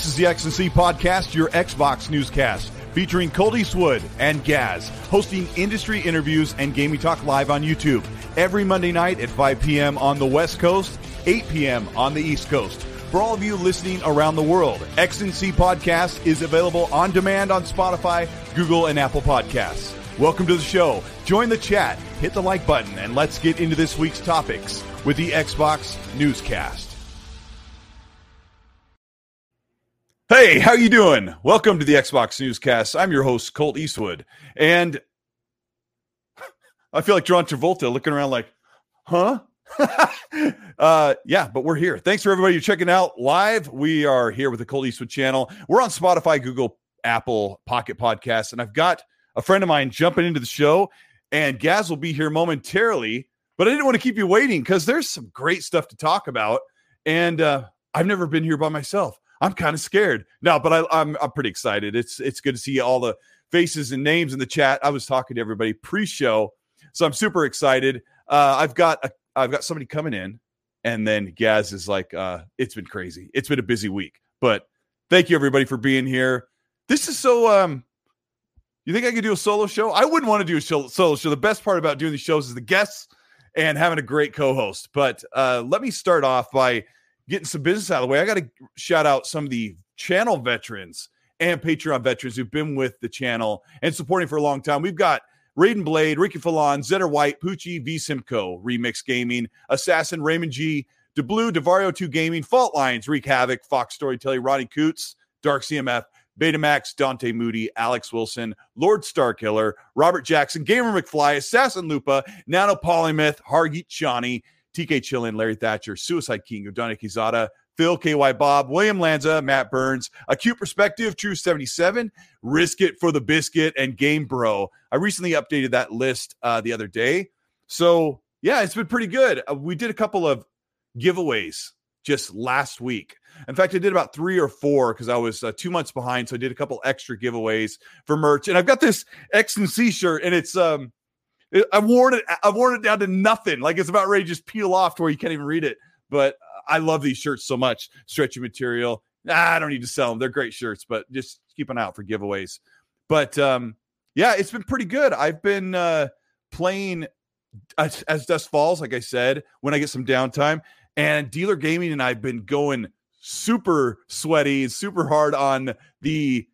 This is the X&C Podcast, your Xbox newscast, featuring Colt Eastwood and Gaz, hosting industry interviews and gaming talk live on YouTube every Monday night at 5 p.m. on the West Coast, 8 p.m. on the East Coast. For all of you listening around the world, X&C Podcast is available on demand on Spotify, Google, and Apple Podcasts. Welcome to the show. Join the chat, hit the like button, and let's get into this week's topics with the Xbox Newscast. Hey, how you doing? Welcome to the Xbox Newscast. I'm your host, Colt Eastwood, and I feel like John Travolta looking around like, huh? uh, yeah, but we're here. Thanks for everybody checking out live. We are here with the Colt Eastwood channel. We're on Spotify, Google, Apple, Pocket Podcasts, and I've got a friend of mine jumping into the show, and Gaz will be here momentarily. But I didn't want to keep you waiting because there's some great stuff to talk about, and uh, I've never been here by myself. I'm kind of scared. No, but I, I'm I'm pretty excited. It's it's good to see all the faces and names in the chat. I was talking to everybody pre-show, so I'm super excited. Uh, I've got a, I've got somebody coming in, and then Gaz is like, uh, "It's been crazy. It's been a busy week." But thank you everybody for being here. This is so. Um, you think I could do a solo show? I wouldn't want to do a show, solo show. The best part about doing these shows is the guests and having a great co-host. But uh, let me start off by getting some business out of the way, I got to shout out some of the channel veterans and Patreon veterans who've been with the channel and supporting for a long time. We've got Raiden Blade, Ricky Falon, Zetter White, Poochie, V Simcoe, Remix Gaming, Assassin, Raymond G, DeBlue, Devario 2 Gaming, Fault Lines, Wreak Havoc, Fox Storytelling, Ronnie Coots, Dark CMF, Betamax, Dante Moody, Alex Wilson, Lord Starkiller, Robert Jackson, Gamer McFly, Assassin Lupa, Nano Polymyth, Hargeet Shawnee, TK Chillin, Larry Thatcher, Suicide King, Udana Kizada, Phil, KY Bob, William Lanza, Matt Burns, Acute Perspective, True 77, Risk It for the Biscuit, and Game Bro. I recently updated that list uh, the other day. So, yeah, it's been pretty good. Uh, we did a couple of giveaways just last week. In fact, I did about three or four because I was uh, two months behind. So I did a couple extra giveaways for merch. And I've got this X and C shirt, and it's um I've worn it. I've worn it down to nothing. Like it's about ready to just peel off to where you can't even read it. But I love these shirts so much. Stretchy material. Nah, I don't need to sell them. They're great shirts, but just keep an eye out for giveaways. But um, yeah, it's been pretty good. I've been uh, playing as, as Dust Falls, like I said, when I get some downtime. And Dealer Gaming and I've been going super sweaty super hard on the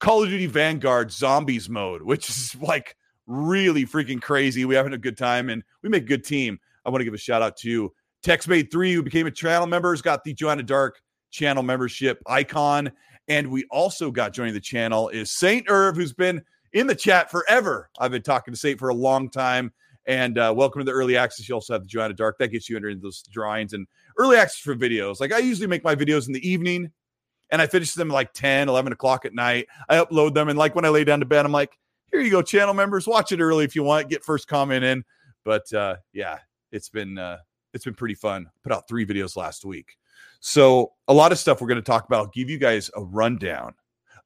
Call of Duty Vanguard Zombies mode, which is like really freaking crazy. We're having a good time and we make a good team. I want to give a shout out to TextMate3, who became a channel member, has got the Joanna Dark channel membership icon. And we also got joining the channel is Saint Irv, who's been in the chat forever. I've been talking to Saint for a long time. And uh, welcome to the early access. You also have the Joanna Dark. That gets you under those drawings and early access for videos. Like I usually make my videos in the evening and I finish them like 10, 11 o'clock at night. I upload them. And like when I lay down to bed, I'm like, here you go, channel members. Watch it early if you want. Get first comment in. But uh, yeah, it's been uh, it's been pretty fun. Put out three videos last week, so a lot of stuff we're going to talk about. Give you guys a rundown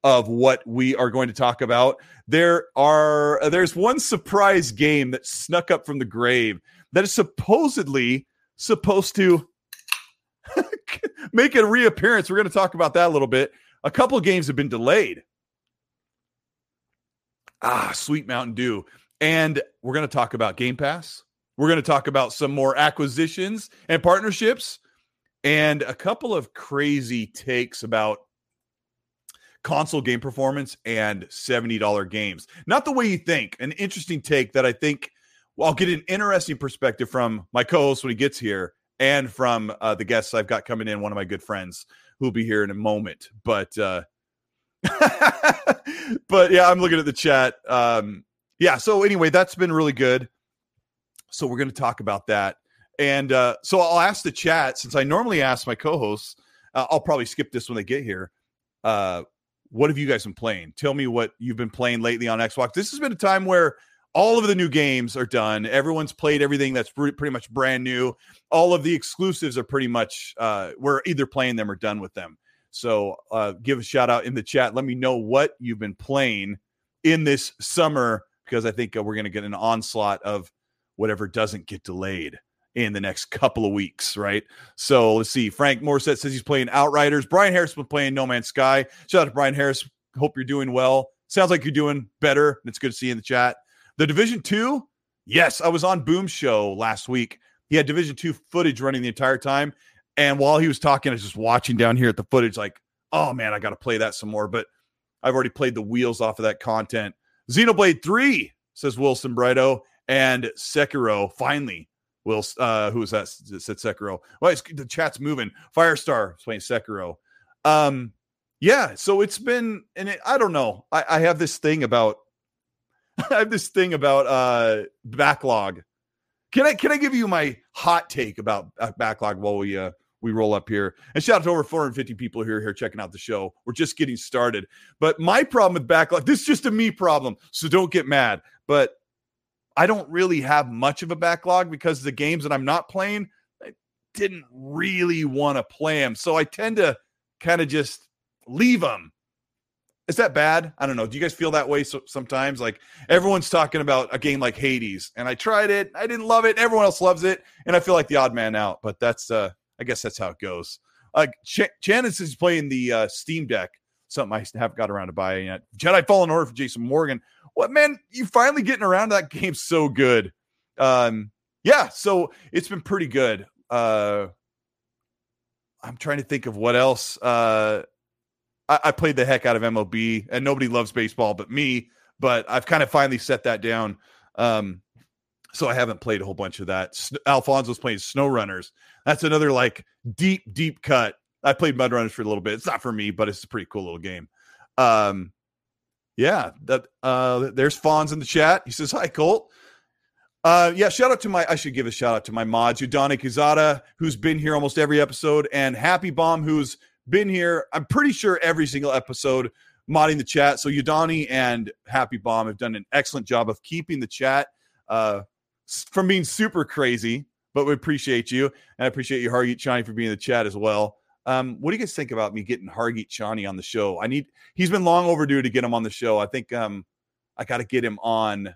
of what we are going to talk about. There are there's one surprise game that snuck up from the grave that is supposedly supposed to make a reappearance. We're going to talk about that a little bit. A couple games have been delayed Ah, sweet Mountain Dew. And we're going to talk about Game Pass. We're going to talk about some more acquisitions and partnerships and a couple of crazy takes about console game performance and $70 games. Not the way you think. An interesting take that I think well, I'll get an interesting perspective from my co host when he gets here and from uh, the guests I've got coming in, one of my good friends who'll be here in a moment. But, uh, but yeah, I'm looking at the chat. Um, yeah. So anyway, that's been really good. So we're going to talk about that. And uh, so I'll ask the chat since I normally ask my co-hosts. Uh, I'll probably skip this when they get here. Uh, what have you guys been playing? Tell me what you've been playing lately on Xbox. This has been a time where all of the new games are done. Everyone's played everything that's pretty much brand new. All of the exclusives are pretty much uh, we're either playing them or done with them. So uh, give a shout out in the chat. Let me know what you've been playing in this summer because I think uh, we're going to get an onslaught of whatever doesn't get delayed in the next couple of weeks, right? So let's see. Frank Morissette says he's playing Outriders. Brian Harris been playing No Man's Sky. Shout out to Brian Harris. Hope you're doing well. Sounds like you're doing better. It's good to see you in the chat. The Division Two, yes, I was on Boom Show last week. He had Division Two footage running the entire time, and while he was talking, I was just watching down here at the footage, like, oh man, I got to play that some more. But I've already played the wheels off of that content. Xenoblade Three says Wilson Brighto and Sekiro finally. Will uh who was that said Sekiro? Well, the chat's moving. Firestar playing Sekiro. Um, yeah, so it's been and it, I don't know. I, I have this thing about I have this thing about uh backlog. Can I can I give you my hot take about uh, backlog while we uh we roll up here? And shout out to over 450 people here here checking out the show. We're just getting started. But my problem with backlog, this is just a me problem, so don't get mad. But I don't really have much of a backlog because the games that I'm not playing, I didn't really want to play them. So I tend to kind of just leave them is that bad? I don't know. Do you guys feel that way so, sometimes? Like everyone's talking about a game like Hades, and I tried it, I didn't love it. Everyone else loves it, and I feel like the odd man out. But that's, uh I guess that's how it goes. Uh, Ch- is playing the uh, Steam Deck, something I haven't got around to buying yet. Jedi Fallen Order for Jason Morgan. What man? You finally getting around to that game? So good. Um, yeah. So it's been pretty good. Uh, I'm trying to think of what else. Uh, I, I played the heck out of MLB, and nobody loves baseball but me. But I've kind of finally set that down. Um, so I haven't played a whole bunch of that. Alfonso's playing SnowRunners. That's another like deep, deep cut. I played Mud Runners for a little bit. It's not for me, but it's a pretty cool little game. Um, yeah, that uh, there's Fonz in the chat. He says, "Hi, Colt." Uh, yeah, shout out to my. I should give a shout out to my mods, Udani Kizada, who's been here almost every episode, and Happy Bomb, who's been here. I'm pretty sure every single episode modding the chat. So Udani and Happy Bomb have done an excellent job of keeping the chat uh, from being super crazy. But we appreciate you, and I appreciate you, Hargeet Chani, for being in the chat as well. Um, what do you guys think about me getting Hargeet Chani on the show? I need. He's been long overdue to get him on the show. I think um, I got to get him on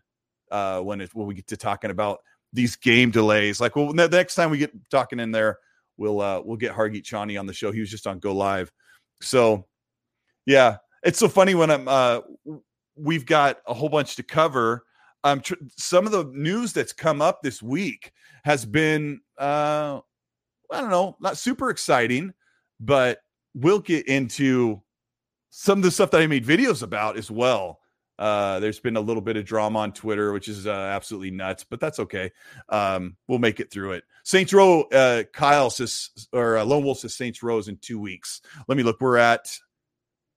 uh, when it when we get to talking about these game delays. Like, well, the next time we get talking in there, we'll uh we'll get Hargeet Chani on the show. He was just on Go Live. So yeah, it's so funny when I'm uh we've got a whole bunch to cover. Um tr- some of the news that's come up this week has been uh I don't know, not super exciting, but we'll get into some of the stuff that I made videos about as well. Uh, there's been a little bit of drama on Twitter, which is uh, absolutely nuts, but that's okay. Um, we'll make it through it. Saints Row, uh, Kyle says, or uh, Lone Wolf says Saints Row in two weeks. Let me look. We're at,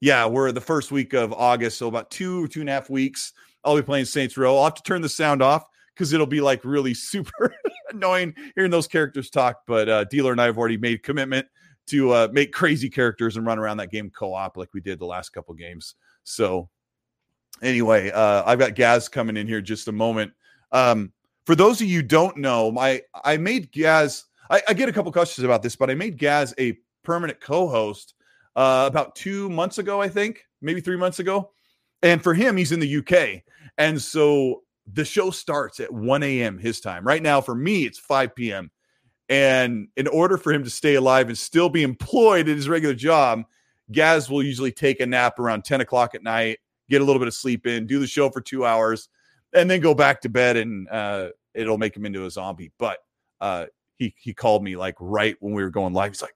yeah, we're the first week of August, so about two, two and a half weeks. I'll be playing Saints Row. I'll have to turn the sound off because it'll be like really super annoying hearing those characters talk. But uh, Dealer and I have already made commitment to uh, make crazy characters and run around that game co-op like we did the last couple games. So anyway, uh, I've got Gaz coming in here just a moment. Um, for those of you don't know, my I made Gaz. I, I, get a couple questions about this, but I made Gaz a permanent co-host uh, about two months ago, I think, maybe three months ago. And for him, he's in the UK, and so the show starts at 1 a.m. his time. Right now, for me, it's 5 p.m. And in order for him to stay alive and still be employed at his regular job, Gaz will usually take a nap around 10 o'clock at night get a little bit of sleep in, do the show for two hours, and then go back to bed, and uh, it'll make him into a zombie. But uh, he he called me like right when we were going live. He's like,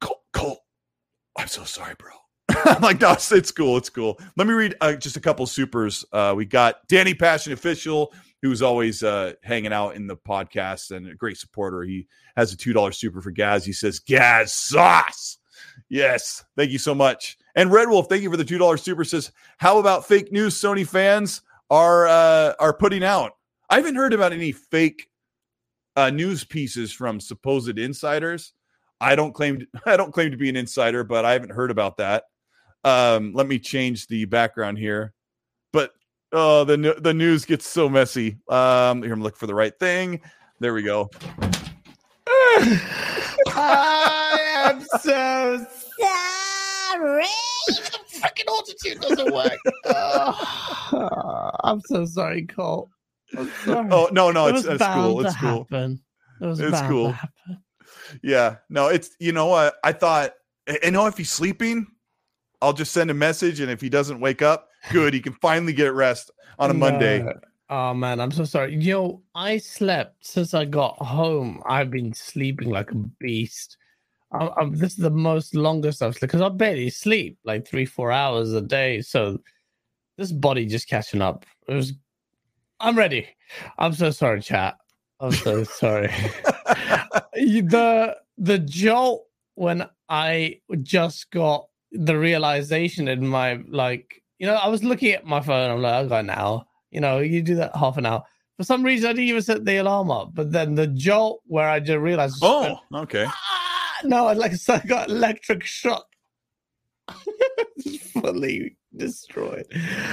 Cole, Cole I'm so sorry, bro. Like, no, it's, it's, cool. It's cool. Let me read uh, just a couple supers. Uh, we got Danny Passion Official, who's always uh, hanging out in the podcast and a great supporter. He has a $2 super for Gaz. He says, Gaz sauce. Yes. Thank you so much. And Red Wolf, thank you for the $2 super says, how about fake news Sony fans are uh, are putting out? I haven't heard about any fake uh, news pieces from supposed insiders. I don't claim to, I don't claim to be an insider, but I haven't heard about that. Um, let me change the background here. But oh, the the news gets so messy. Um, here I'm looking for the right thing. There we go. I am so sorry. The freaking altitude doesn't work. Oh, I'm so sorry, Cole. Sorry. Oh no, no, it it's, it's cool. It's cool. Happen. It was it's cool. Yeah, no, it's you know what I thought. I know if he's sleeping, I'll just send a message, and if he doesn't wake up, good. He can finally get rest on a Monday. Oh man, I'm so sorry. Yo, I slept since I got home. I've been sleeping like a beast. I'm, I'm, this is the most longest I've slept because I barely sleep like three, four hours a day. So this body just catching up. It was. I'm ready. I'm so sorry, chat. I'm so sorry. the the jolt when I just got the realization in my like, you know, I was looking at my phone. I'm like, I got an hour. You know, you do that half an hour. For some reason, I didn't even set the alarm up. But then the jolt where I just realized, oh, okay, ah! no, I like I got electric shock, fully destroyed.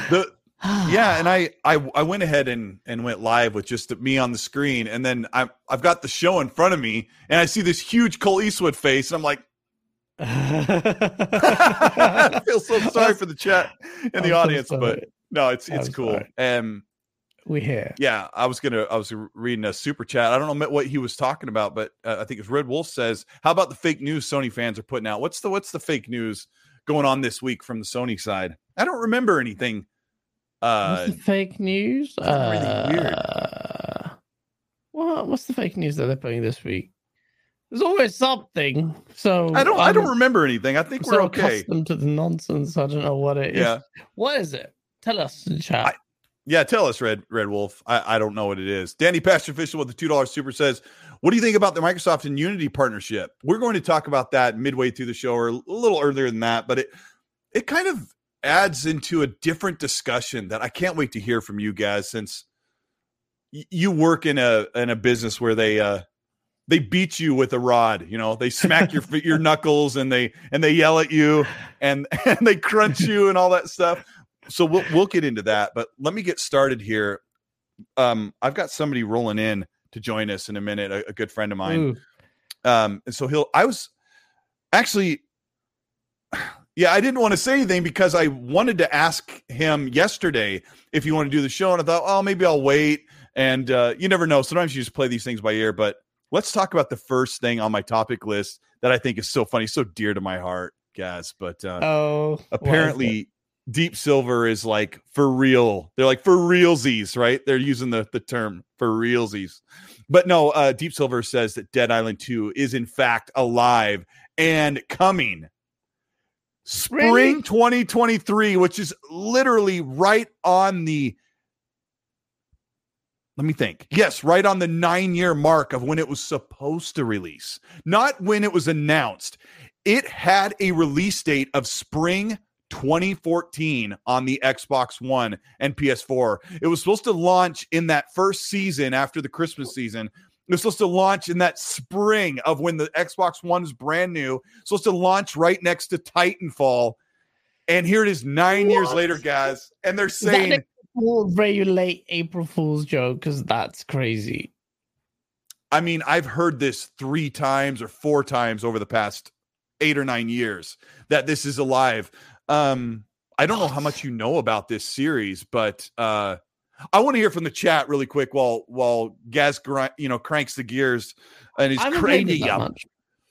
The yeah, and I, I I went ahead and and went live with just me on the screen, and then I I've got the show in front of me, and I see this huge Cole Eastwood face, and I'm like, I feel so sorry for the chat and the I'm audience, so but no, it's it's I'm cool. Um, we here. Yeah, I was gonna. I was reading a super chat. I don't know what he was talking about, but uh, I think it's Red Wolf says, "How about the fake news Sony fans are putting out? What's the what's the fake news going on this week from the Sony side? I don't remember anything. Uh, fake news? Uh, weird. What what's the fake news that they're putting this week? There's always something. So I don't. I'm, I do not remember anything. I think I'm we're so okay. Accustomed to the nonsense. I don't know what it is. Yeah. What is it? Tell us in chat. I, yeah, tell us, Red Red Wolf. I, I don't know what it is. Danny Pastor Official with the two dollars super says, "What do you think about the Microsoft and Unity partnership?" We're going to talk about that midway through the show, or a little earlier than that. But it it kind of adds into a different discussion that I can't wait to hear from you guys, since you work in a in a business where they uh they beat you with a rod you know? They smack your your knuckles and they and they yell at you and and they crunch you and all that stuff. So we'll we'll get into that but let me get started here. Um i've got somebody rolling in to join us in a minute a, a good friend of mine. Ooh. um and so he'll i was actually yeah i didn't want to say anything because i wanted to ask him yesterday if you want to do the show and i thought oh maybe i'll wait and uh, you never know. Sometimes you just play these things by ear but let's talk about the first thing on my topic list that I think is so funny, so dear to my heart, guys. But uh, oh, apparently, Deep Silver is like for real. They're like for realsies, right? They're using the the term for realsies. But no, uh, Deep Silver says that Dead Island 2 is in fact alive and coming. Spring really? 2023, which is literally right on the let me think. Yes, right on the nine year mark of when it was supposed to release, not when it was announced. It had a release date of spring 2014 on the Xbox One and PS4. It was supposed to launch in that first season after the Christmas season. It was supposed to launch in that spring of when the Xbox One is brand new. supposed to launch right next to Titanfall. And here it is nine what? years later, guys. And they're saying very late April Fool's joke because that's crazy. I mean, I've heard this three times or four times over the past eight or nine years that this is alive. Um, I don't know how much you know about this series, but uh, I want to hear from the chat really quick while while Gaz you know cranks the gears and he's crazy.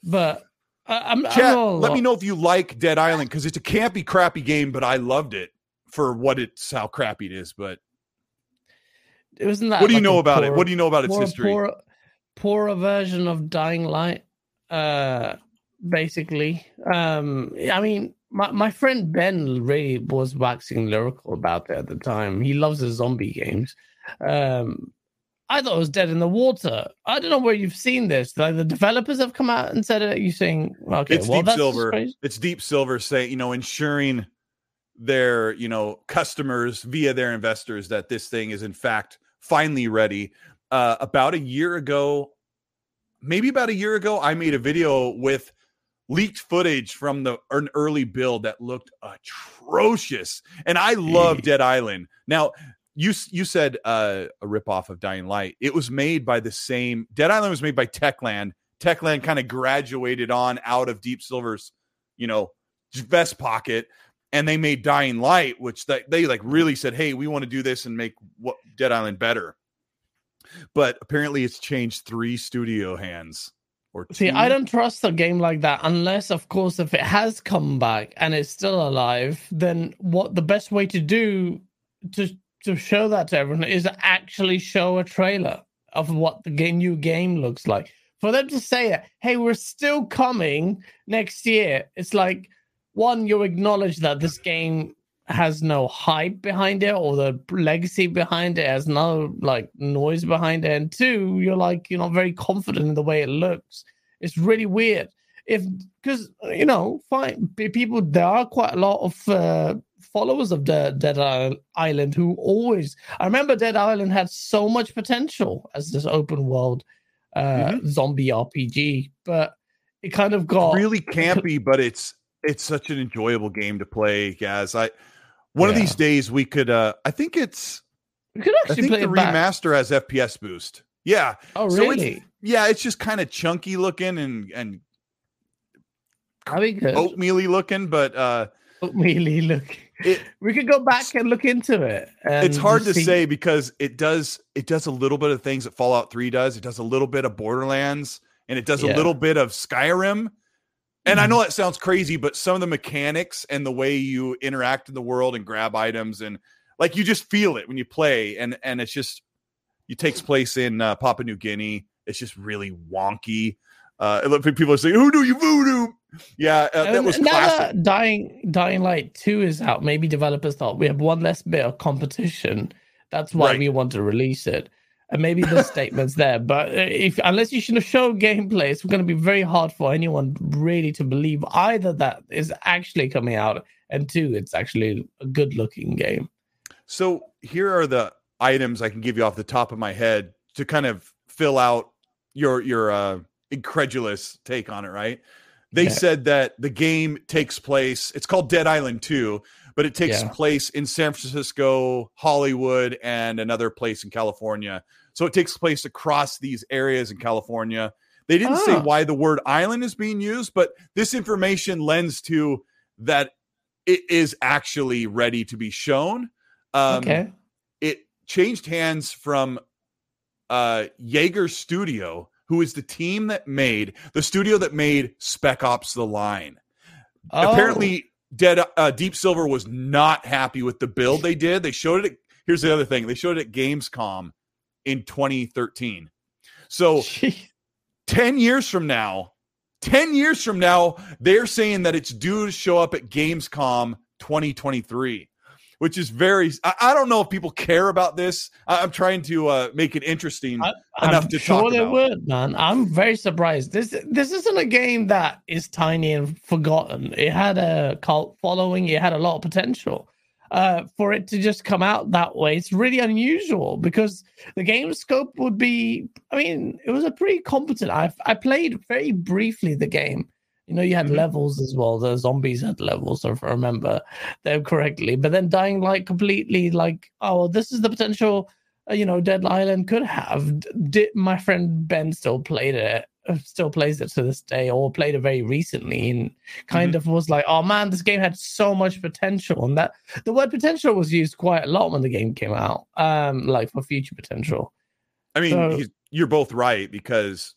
But I'm, chat. I'm let me know if you like Dead Island because it's a campy, crappy game, but I loved it for what it's how crappy it is. But It wasn't that. what do you like know a about it? What do you know about its poor, history? Poor, poorer version of Dying Light. Uh, basically, um, I mean, my my friend Ben really was waxing lyrical about it at the time. He loves the zombie games. Um, I thought it was dead in the water. I don't know where you've seen this. Like the developers have come out and said it. You saying okay? it's well, deep silver. crazy. It's deep silver say, you know, ensuring their, you know, customers via their investors that this thing is in fact finally ready. Uh, about a year ago, maybe about a year ago, I made a video with leaked footage from the an early build that looked atrocious. And I love Dead Island. Now, you you said uh, a ripoff of Dying Light. It was made by the same Dead Island was made by Techland. Techland kind of graduated on out of Deep Silver's, you know, vest pocket, and they made Dying Light, which they, they like really said, "Hey, we want to do this and make what Dead Island better." But apparently, it's changed three studio hands. Or See. I don't trust a game like that unless, of course, if it has come back and it's still alive, then what the best way to do to to show that to everyone is actually show a trailer of what the game, new game looks like. For them to say hey, we're still coming next year. It's like one, you acknowledge that this game has no hype behind it or the legacy behind it has no like noise behind it. And two you're like you're not very confident in the way it looks. It's really weird. If because you know fine people there are quite a lot of uh, followers of the dead island who always i remember dead island had so much potential as this open world uh zombie rpg but it kind of got really campy, but it's it's such an enjoyable game to play, guys. I one of these days we could. uh I think it's. we could I actually think play the it back. remaster has FPS boost. Yeah, oh so it's- really yeah. It's just kind of chunky looking and and that'd be oatmealy looking, but uh really look it we could go back and look into it it's hard to see- say because it does it does a little bit of things that Fallout 3 does. It does a little bit of Borderlands and it does Yeah. a little bit of Skyrim. And I Mhm. know that sounds crazy, but some of the mechanics and the way you interact in the world and grab items and like you just feel it when you play and and it's just it takes place in uh, Papua New Guinea. It's just really wonky. Uh, people are saying, "Who do you voodoo?" Yeah, uh, that was now classic. that Dying Dying Light 2 is out, maybe developers thought we have one less bit of competition. That's why Right. we want to release it. And maybe the statement's there. But uh, if unless you should show gameplay, it's going to be very hard for anyone really to believe either that is actually coming out and two, it's actually a good looking game. So here are the items I can give you off the top of my head to kind of fill out your your uh, incredulous take on it. Right? They Yeah. said that the game takes place. It's called Dead Island Two, but it takes Yeah. place in San Francisco, Hollywood, and another place in California. So it takes place across these areas in California. They didn't say Ah. why the word island is being used, but this information lends to that it is actually ready to be shown. Um, okay. it changed hands from uh Yager Studio, who is the team that made the studio that made Spec Ops: The Line. Oh, Apparently, Dead uh, Deep Silver was not happy with the build they did. They showed it. At, here's the other thing: they showed it at Gamescom in 2013. So gee. 10 years from now, 10 years from now, they're saying that it's due to show up at Gamescom 2023, which is very, I, I don't know if people care about this. I, am trying to uh, make it interesting. I- enough I'm to sure talk they about. would, man. I'm very surprised. This this isn't a game that is tiny and forgotten. It had a cult following. It had a lot of potential. Uh, for it to just come out that way, it's really unusual because the game scope would be. I mean, it was a pretty competent. I I played very briefly the game. You know, you had Mhm. levels as well. The zombies had levels, if I remember them correctly. But then Dying Light completely like, oh, this is the potential uh, you know, Dead Island could have. Did my friend Ben still played it? uh, Still plays it to this day, or played it very recently, and kind of was like, "Oh man, this game had so much potential." And that the word potential was used quite a lot when the game came out, um, like for future potential. I mean, So- he's, you're both right because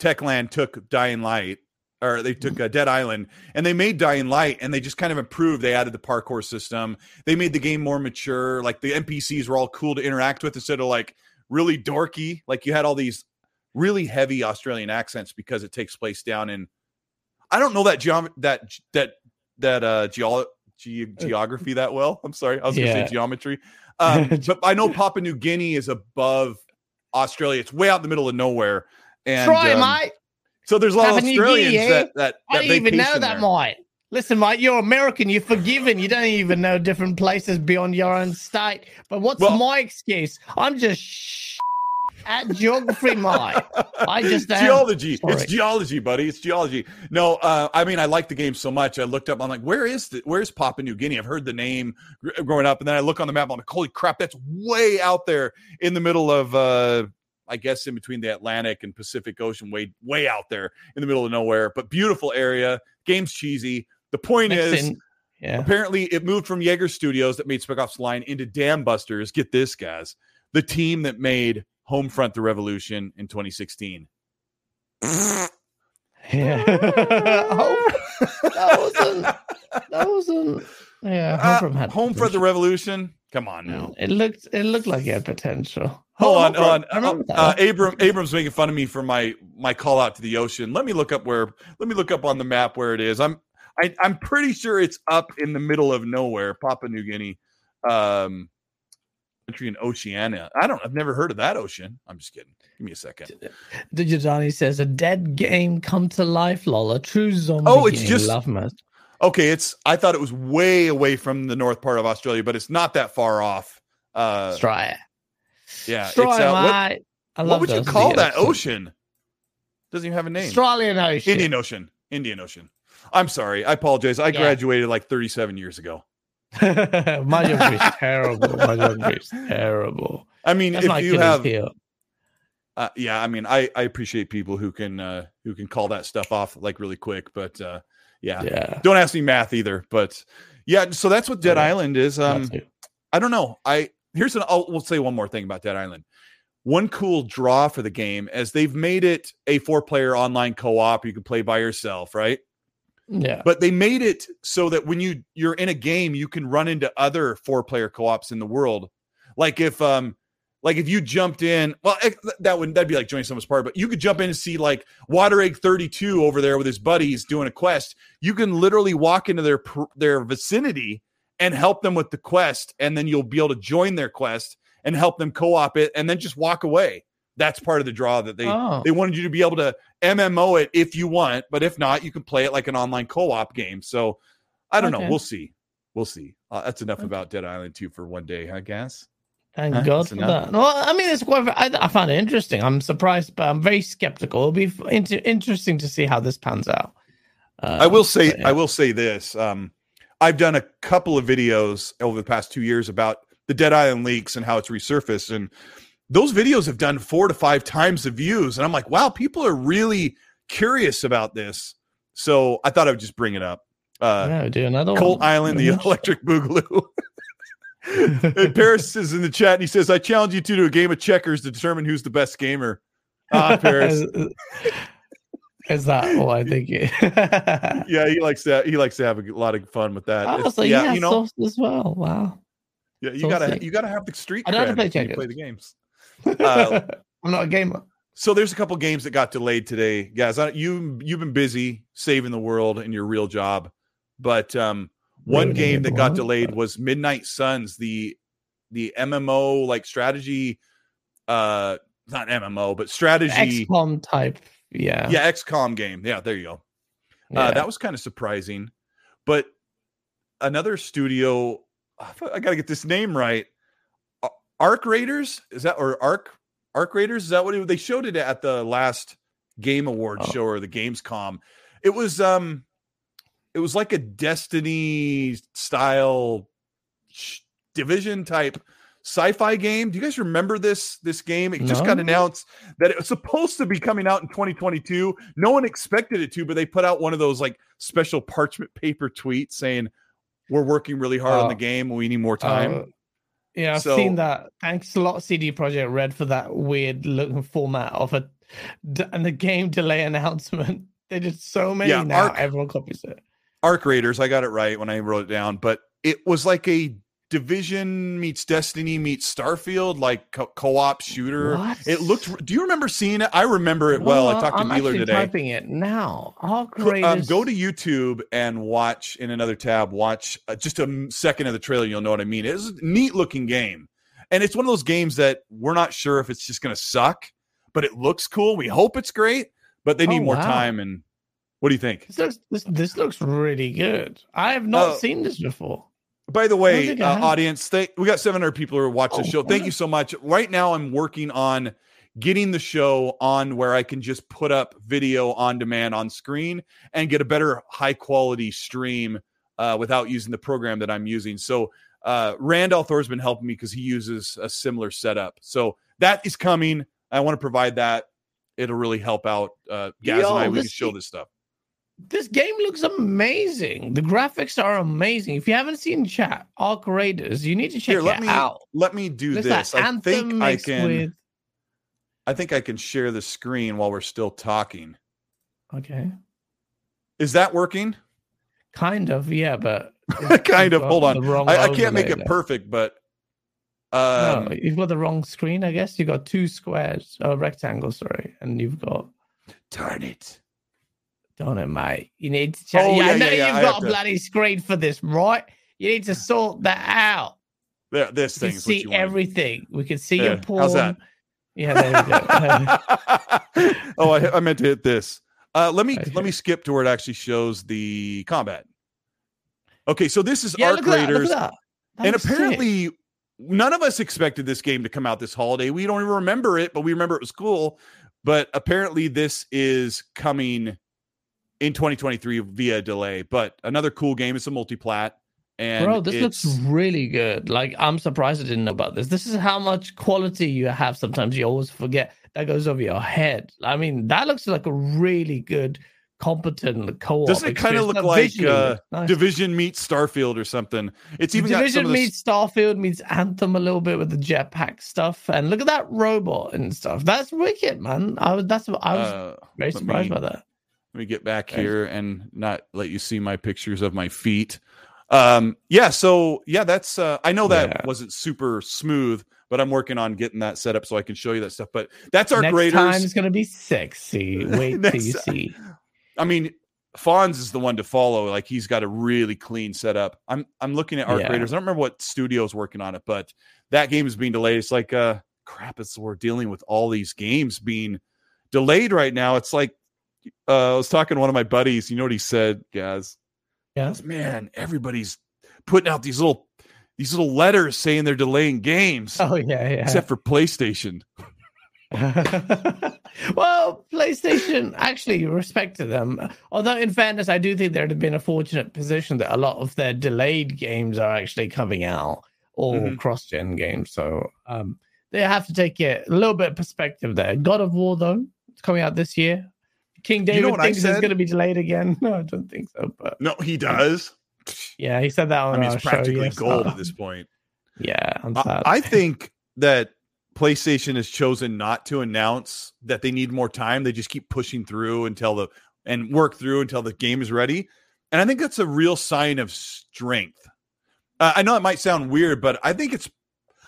Techland took Dying Light or they took uh, Dead Island and they made Dying Light and they just kind of improved. They added the parkour system. They made the game more mature. Like the NPCs were all cool to interact with instead of like really dorky. Like you had all these really heavy Australian accents because it takes place down in I don't know that geom- that that that uh geolo- ge- geography that well. I'm sorry. I was going to Yeah. say geometry. Um, but I know Papua New Guinea is above Australia. It's way out in the middle of nowhere. And Try, um, mate. So there's a lot of Australians Guinea, that that, I that didn't even know that, there. mate. Listen, mate, you're American. You're forgiven. You don't even know different places beyond your own state. But what's Well- my excuse? I'm just sh- at geography, mate. I just geology. Sorry. It's geology, buddy. It's geology. No, uh, I mean I like the game so much. I looked up. I'm like, where is the, where's Papua New Guinea? I've heard the name growing up, and then I look on the map. I'm like, holy crap, that's way out there in the middle of. uh I guess in between the Atlantic and Pacific Ocean, way way out there in the middle of nowhere, but beautiful area. Game's cheesy. The point Mixed is, yeah. Apparently, it moved from Yager Studios that made Spec-Ops line into Dam Busters. Get this, guys, the team that made Homefront: The Revolution in 2016. Yeah. oh, that wasn't. That wasn't. Yeah. Uh, Homefront had Home for the. Revolution. Come on now. It looked. It looked like it had potential. Hold on, hold on. I remember. Uh, Abram, Abram's making fun of me for my my call out to the ocean. Let me look up where. Let me look up on the map where it is. I'm I, I'm pretty sure it's up in the middle of nowhere, Papua New Guinea, um, country in Oceania. I don't. I've never heard of that ocean. I'm just kidding. Give me a second. Digitani says a dead game come to life, lol. A true zombie. Oh, it's game. just- love most. Okay, it's. I thought it was way away from the north part of Australia, but it's not that far off. Uh, it. Yeah, it's. Uh, what. I what love would you call that ocean? Doesn't even have a name. Australian Ocean. Indian Ocean. Indian Ocean. I'm sorry. I apologize. I Yeah. graduated like 37 years ago. My geography is terrible. My geography is terrible. I mean, That's if you have, uh, yeah, I mean, I I appreciate people who can uh who can call that stuff off like really quick, but uh yeah, Yeah. don't ask me math either. But yeah, so that's what Dead Yeah. Island is. Um, I don't know. I here's an. I'll we'll say one more thing about Dead Island. One cool draw for the game as they've made it a four player online co op. You can play by yourself, right? Yeah. but they made it so that when you you're in a game you can run into other four player co-ops in the world like if um like if you jumped in well eh, that would that'd be like joining someone's party but you could jump in and see like water egg 32 over there with his buddies doing a quest you can literally walk into their their vicinity and help them with the quest and then you'll be able to join their quest and help them co-op it and then just walk away that's part of the draw that they oh. they wanted you to be able to MMO it if you want, but if not, you can play it like an online co-op game. So I don't know. We'll see. We'll see. Uh, that's enough about Dead Island 2 for one day, I guess. Thank Huh? God That's for enough. that. Well, I mean, it's quite. I, I found it interesting. I'm surprised, but I'm very skeptical. It'll be inter- interesting to see how this pans out. Uh, I will say but yeah. I will say this. Um, I've done a couple of videos over the past two years about the Dead Island leaks and how it's resurfaced, and those videos have done four to five times the views. And I'm like, wow, people are really curious about this. So I thought I would just bring it up. Uh, yeah, do another Colt one. Island, the electric boogaloo. Paris is in the chat and he says, I challenge you two to a game of checkers to determine who's the best gamer. Ah, Paris. Is, that what I think? It, yeah, he likes that. He likes to have a lot of fun with that. It's- yeah, yeah, you know, as well. Wow. yeah, you so gotta sick. you gotta have the street I don't play, you play the games. Uh, I'm not a gamer. So there's a couple games that got delayed today, guys. I, you you've been busy saving the world in your real job, but um, one game that got delayed was Midnight Suns, the the MMO like strategy, uh, not MMO but strategy. XCOM type. Yeah. Yeah, XCOM game. Yeah, there you go. yeah. Uh, that was kind of surprising, but another studio. I got to get this name right. Ar- Arc Raiders is that or Arc Arc Raiders is that what it, they showed it at the last Game Award Oh. show or the Gamescom? It was um, it was like a Destiny style sh- division type sci-fi game. Do you guys remember this this game? It just got announced that it was supposed to be coming out in 2022. No one expected it to, but they put out one of those like special parchment paper tweets saying we're working really hard on the Oh. game. We need more time. Uh, yeah, I've So- seen that. Thanks a lot, CD Projekt Red, for that weird looking format of a and the game delay announcement. They did so many Yeah, now. Ark- Everyone copies it. Arc Raiders. I got it right when I wrote it down, but it was like a Division meets Destiny meets Starfield, like co- co-op shooter. What? It looked. Do you remember seeing it? I remember it well. I talked to. I'm actually today. typing it now. Arc Co- um, go to YouTube and watch in another tab. Watch uh, just a second of the trailer. You'll know what I mean. It's a neat looking game, and it's one of those games that we're not sure if it's just going to suck, but it looks cool. We hope it's great, but they Oh, need more wow. time. And what do you think? This looks this, this looks really good. I have not Oh. seen this before. By the way, uh, audience, thank, we got 700 people who are watching the Oh, show. Thank you so much. Right now, I'm working on getting the show on where I can just put up video on demand on screen and get a better high quality stream uh, without using the program that I'm using. So, uh, Randolph Thor's been helping me because he uses a similar setup. So, that is coming. I want to provide that. It'll really help out uh, Gaz Yo, and I. We can show this stuff. This game looks amazing. The graphics are amazing. If you haven't seen chat, Arc Raiders, you need to check Here, let it me out. let me do this. I think I can. with- I think I can share the screen while we're still talking. Okay. Is that working? Kind of, yeah, but kind of. Hold on. I, I can't make it there. perfect, but No, um, you've got the wrong screen, I guess. You've got two squares, oh, rectangles, sorry, and you've got darn it. Don't it, mate? You need to check. Oh, yeah, I know yeah, yeah, you've I got a to- bloody screen for this, right? You need to sort that out. There, this We thing can see you want. everything. We can see Yeah, your porn. how's that? Yeah, there we go. oh, I, I meant to hit this. Uh, let me Okay. let me skip to where it actually shows the combat. Okay, so this is yeah, Arc look at that. Look Raiders, that. That and looks sick. apparently none of us expected this game to come out this holiday. We don't even remember it, but we remember it was cool. But apparently, this is coming in 2023 via delay. But another cool game. It's a multiplat, and Bro, this looks really good. Like, I'm surprised I didn't know about this. This is how much quality you have. Sometimes you always forget that goes over your head. I mean, that looks like a really good, competent co-op. Doesn't it kind of look That like uh, nice. Division meets Starfield or something? It's even Division the meets Starfield meets Anthem a little bit with the jetpack stuff, and look at that robot and stuff. That's wicked, man. I was that's what I was uh, very surprised me- by that. Let me get back Okay. here and not let you see my pictures of my feet. Um, yeah, so yeah, that's uh I know that Yeah. wasn't super smooth, but I'm working on getting that set up so I can show you that stuff. But that's our Next graders. time it's gonna be sexy. Wait till you see. I mean, Fonz is the one to follow. Like he's got a really clean setup. I'm I'm looking at our Yeah. Raiders. I don't remember what studio's working on it, but that game is being delayed. It's like uh crap, it's we're dealing with all these games being delayed right now. It's like uh, I was talking to one of my buddies. You know what he said? He Yeah. Man, everybody's putting out these little these little letters saying they're delaying games, Oh yeah, yeah. except for PlayStation. well, PlayStation actually respect to them. Although, in fairness, I do think they're in a fortunate position that a lot of their delayed games are actually coming out or Mhm. cross-gen games. So um, they have to take it a little bit of perspective there. God of War, though, it's coming out this year. King You know David thinks it's going to be delayed again. No, I don't think so. But No, he does. yeah, he said that on I mean, it's practically yes. gold Uh, at this point. Yeah, I'm I. I think that PlayStation has chosen not to announce that they need more time. They just keep pushing through until the and work through until the game is ready. And I think that's a real sign of strength. Uh, I know it might sound weird, but I think it's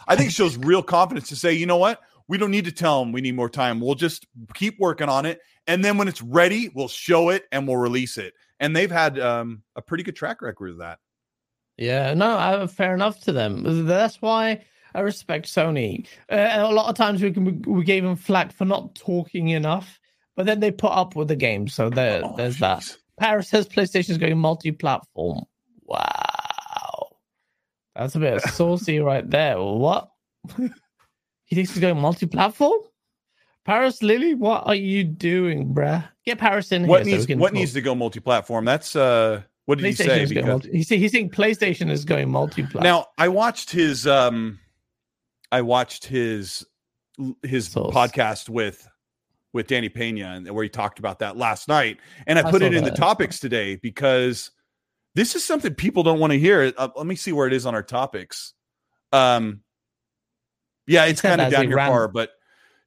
I think it shows real confidence to say, you know what? We don't need to tell them we need more time. We'll just keep working on it, and then when it's ready, we'll show it and we'll release it. And they've had um, a pretty good track record of that. Yeah, no, I, fair enough to them. That's why I respect Sony. Uh, a lot of times we can we gave them flack for not talking enough, but then they put up with the game. So there, Oh, there's that. Paris says PlayStation is going multi-platform. Wow, that's a bit saucy right there. What? he thinks he's going multi-platform? Paris Lilly, what are you doing, bruh? Get Paris in What here. needs so what needs to go multi-platform? That's uh what did he say? Because multi- he's, he's saying PlayStation is going multi-platform. now I watched his um I watched his his podcast with with Danny Pena and where he talked about that last night. And I I put it in the topics today because this is something people don't want to hear. Uh, let me see where it is on our topics. Um yeah, it's kind of down he here ran- far, but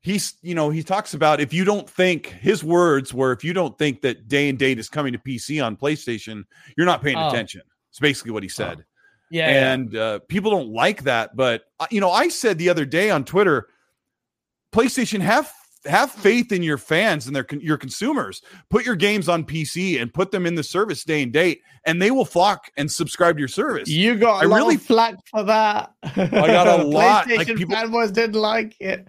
he's you know he talks about if you don't think his words were if you don't think that day and date is coming to PC on PlayStation, you're not paying Oh. attention. It's basically what he said. Yeah, yeah. and uh, people don't like that. But uh, you know, I said the other day on Twitter, PlayStation have have faith in your fans and their your consumers. Put your games on PC and put them in the service day and date, and they will flock and subscribe to your service. You got I a lot really- flack for that. I got a lot, like, PlayStation people- fanboys didn't like it.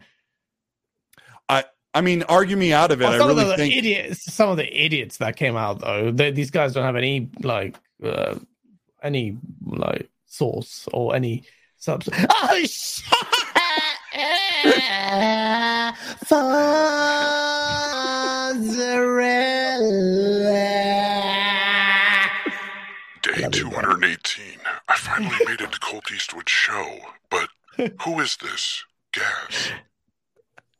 I I mean, argue me out of it. Well, I some really of the think idiots, some of the idiots that came out though, they, these guys don't have any like uh, any like source or any substance. Oh shit! Mozzarella. Day 218. I finally made it to Colt Eastwood's show, but who is this? Gaz.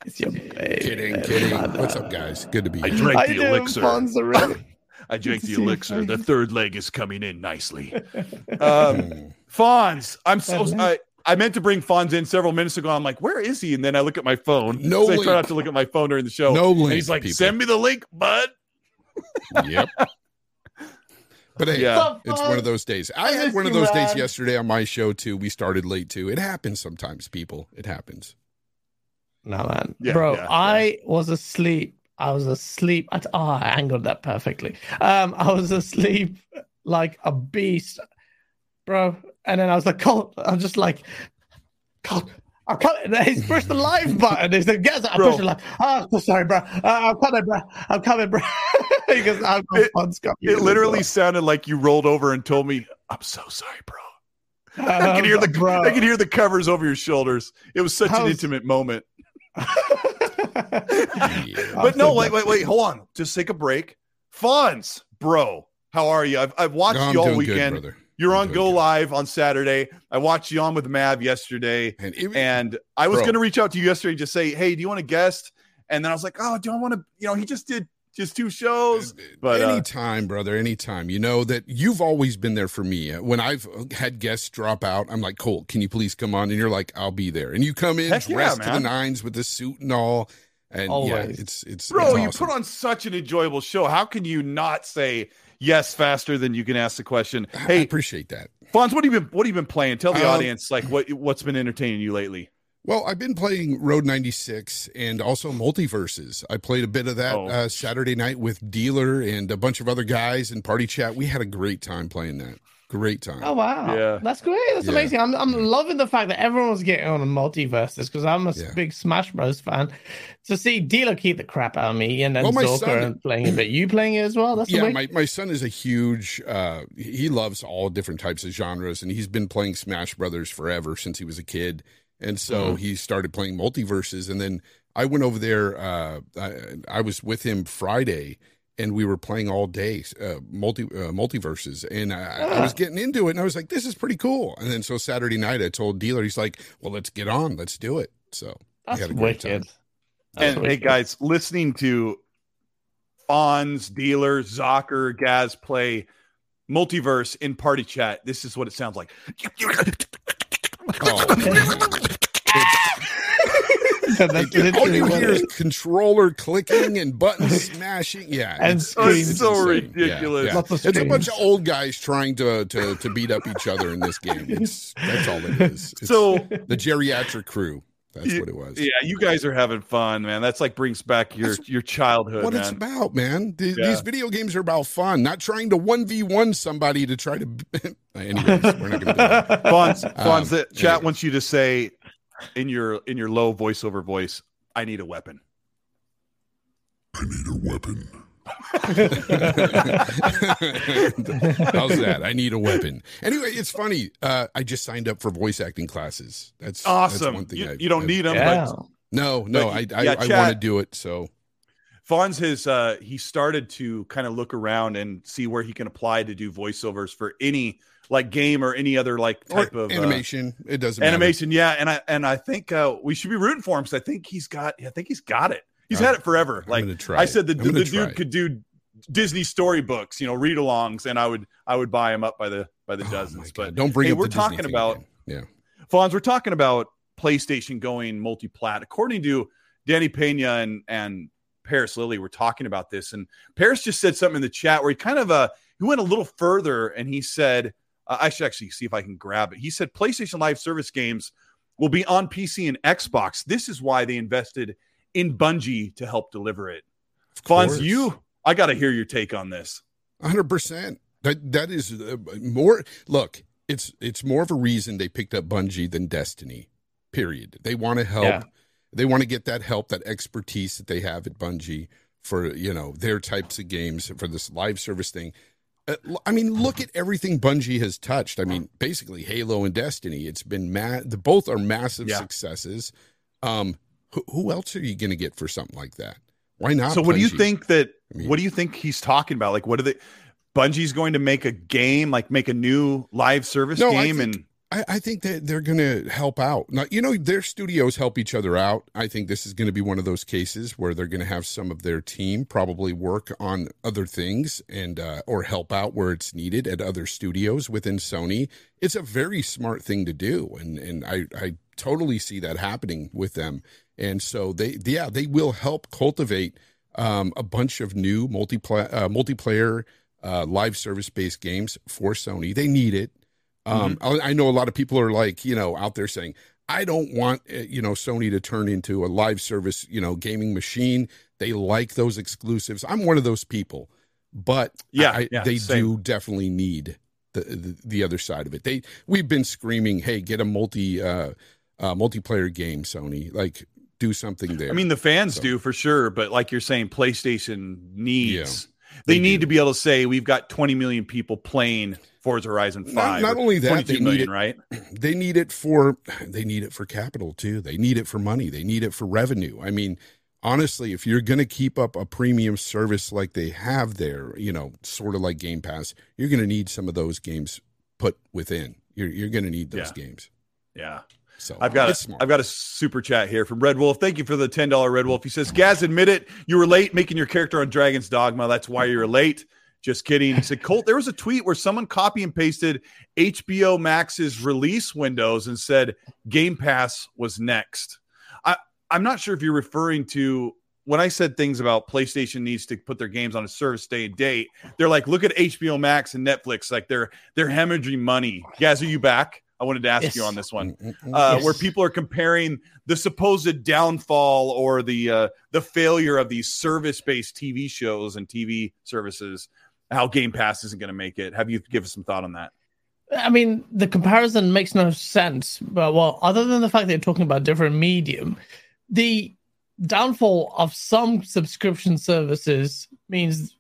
It's your baby. Kidding, kidding. What's up, guys? Good to be here. I drank I the do elixir. I drank the elixir. The third leg is coming in nicely. Um, Mm. Fonz, I'm so. I, I meant to bring Fonz in several minutes ago. I'm like, where is he? And then I look at my phone. No so I try not to look at my phone during the show. No and link, he's like, people. send me the link, bud. Yep. But hey, Yeah. it's one of those days. I I had one of you, those days yesterday on my show too. We started late too. It happens sometimes, people. It happens. No man, Yeah, bro. yeah, I was asleep. I was asleep. I, oh, I angled that perfectly. Um, I was asleep like a beast, bro. And then I was like, "God," I'm just like, "God." I can't. He's pushed the live button. He said, "Guess I Bro. pushed the live." Oh, so sorry, bro. Uh, I'm coming, bro. I'm coming, bro. he goes, "I've got It- funds. It literally well." sounded like you rolled over and told me, I'm so sorry, bro. I Um, could hear the bro. I could hear the covers over your shoulders. It was such an intimate moment. Yeah. But no, wait, wait, wait. Hold on. Just take a break. Fonz, bro. How are you? I've, I've watched No, you all weekend. good. You're I'm on Go good. Live on Saturday. I watched you on with Mav yesterday. And, it, And I was going to reach out to you yesterday and just say, hey, do you want a guest? And then I was like, oh, do I want to? You know, he just did just two shows. But uh, anytime, brother, anytime. You know that you've always been there for me. When I've had guests drop out, I'm like, Colt, can you please come on? And you're like, I'll be there. And you come in Heck yeah, dressed to the nines with the suit and all. And yeah, Always. it's it's bro, it's you put on such an enjoyable show. How can you not say yes faster than you can ask the question? I Hey, appreciate that. Fonz, what have you been what have you been playing? Tell the Um, audience like what what's been entertaining you lately. Well, I've been playing Road 96 and also MultiVersus. I played a bit of that Oh. uh, Saturday night with Dealer and a bunch of other guys in Party Chat. We had a great time playing that. Great time. Oh wow, Yeah. that's great. That's Yeah. amazing. I'm I'm loving the fact that everyone's getting on the MultiVersus because I'm a Yeah. big Smash Bros fan. To see Dealer keep the crap out of me and then Well, my Zorka son- and playing it, but you playing it as well. That's yeah, my, my son is a huge uh he loves all different types of genres and he's been playing Smash Brothers forever since he was a kid. And so he started playing MultiVersus and then I went over there uh I, I was with him Friday and we were playing all day uh multi uh, MultiVersus and I, I was getting into it and I was like this is pretty cool. And then so Saturday night I told dealer he's like, "Well, let's get on. Let's do it." So we had a great time. That's and hey guys, listening to Fonz, Dealer, Zocker, Gaz play MultiVersus in party chat, this is what it sounds like. Oh, That's It- all you hear is is. controller clicking and buttons smashing. Yeah, And it's, screams. it's So insane. Ridiculous. yeah. Lots of It's a bunch of old guys trying to to to beat up each other in this game. It's that's all it is. It's So the geriatric crew. That's Yeah, what it was. yeah, you guys are having fun, man. That's like brings back your That's your childhood, what it's about, man. These, Yeah. these video games are about fun, not trying to one v one somebody to try to. Anyways, we're not going to do that. Fonz, Um, Fonz, the chat anyways. wants you to say in your in your low voiceover voice, "I need a weapon." I need a weapon. How's that? I need a weapon. Anyway, it's funny. Uh, I just signed up for voice acting classes. That's That's Awesome. one thing you, I- you don't I- need them, Yeah. but No, no. I But, I, yeah, I chat- want to do it. So Fonz has uh he started to kind of look around and see where he can apply to do voiceovers for any like game or any other like or type of uh, animation. it doesn't matter. animation. Yeah, and I and I think uh we should be rooting for him because I think he's got I think he's got it. He's I'm- had it forever. Like I said, the, the dude it. could do Disney storybooks, you know, read-alongs, and I would I would buy them up by the by the Oh, dozens. But don't bring hey, up we're the talking about again. Yeah. Fonz, we're talking about PlayStation going multi-plat. According to Danny Pena and and Paris Lilly were talking about this, and Paris just said something in the chat where he kind of uh he went a little further and he said, uh, I should actually see if I can grab it. He said PlayStation Live Service games will be on PC and Xbox. This is why they invested in Bungie to help deliver it. Fonz, you, I got to hear your take on this. Hundred percent. That that is uh, more. Look, it's it's more of a reason they picked up Bungie than Destiny. Period. They want to help. Yeah. They want to get that help, that expertise that they have at Bungie for you know their types of games for this live service thing. Uh, I mean, look at everything Bungie has touched. I mean, basically Halo and Destiny. It's been mad. The both are massive yeah. successes. Um, who, who, else are you going to get for something like that? Why not? So, what Bungie? do you think that? I mean, what do you think he's talking about? Like, what are they? Bungie's going to make a game, like make a new live service no, game, think, and I, I think that they're going to help out. Now, you know, their studios help each other out. I think this is going to be one of those cases where they're going to have some of their team probably work on other things and uh, or help out where it's needed at other studios within Sony. It's a very smart thing to do, and and I I totally see that happening with them. And so they yeah they will help cultivate um, a bunch of new multiplayer uh, multiplayer uh, live service based games for Sony. They need it um, mm-hmm. I, I know a lot of people are like, you know, out there saying, I don't want, uh, you know, Sony to turn into a live service, you know, gaming machine. They like those exclusives. I'm one of those people, but yeah, I, yeah they same. do definitely need the, the, the other side of it. They we've been screaming, hey, get a multi uh, uh, multiplayer game, Sony. Like do something there. I mean, the fans so. do for sure, but like you're saying, PlayStation needs. Yeah, they, they need to be able to say we've got 20 million people playing Forza Horizon Five. Not, not only that, they million, need it right. They need it for they need it for capital too. They need it for money. They need it for revenue. I mean, honestly, if you're going to keep up a premium service like they have there, you know, sort of like Game Pass, you're going to need some of those games put within. You're you're going to need those yeah. games. Yeah. So I've got a, I've got a super chat here from Red Wolf. Thank you for the ten dollar Red Wolf. He says, "Gaz, admit it, you were late making your character on Dragon's Dogma. That's why you're late." Just kidding. He said, Colt, there was a tweet where someone copy and pasted HBO Max's release windows and said Game Pass was next. I, I'm not sure if you're referring to when I said things about PlayStation needs to put their games on a service day and date. They're like, look at HBO Max and Netflix, like they're they're hemorrhaging money. Guys, are you back? I wanted to ask yes. you on this one, mm, mm, mm. uh, yes. where people are comparing the supposed downfall or the uh, the failure of these service based TV shows and TV services how Game Pass isn't going to make it. Have you give us some thought on that? I mean, the comparison makes no sense. But well, other than the fact that you're talking about different medium, the downfall of some subscription services means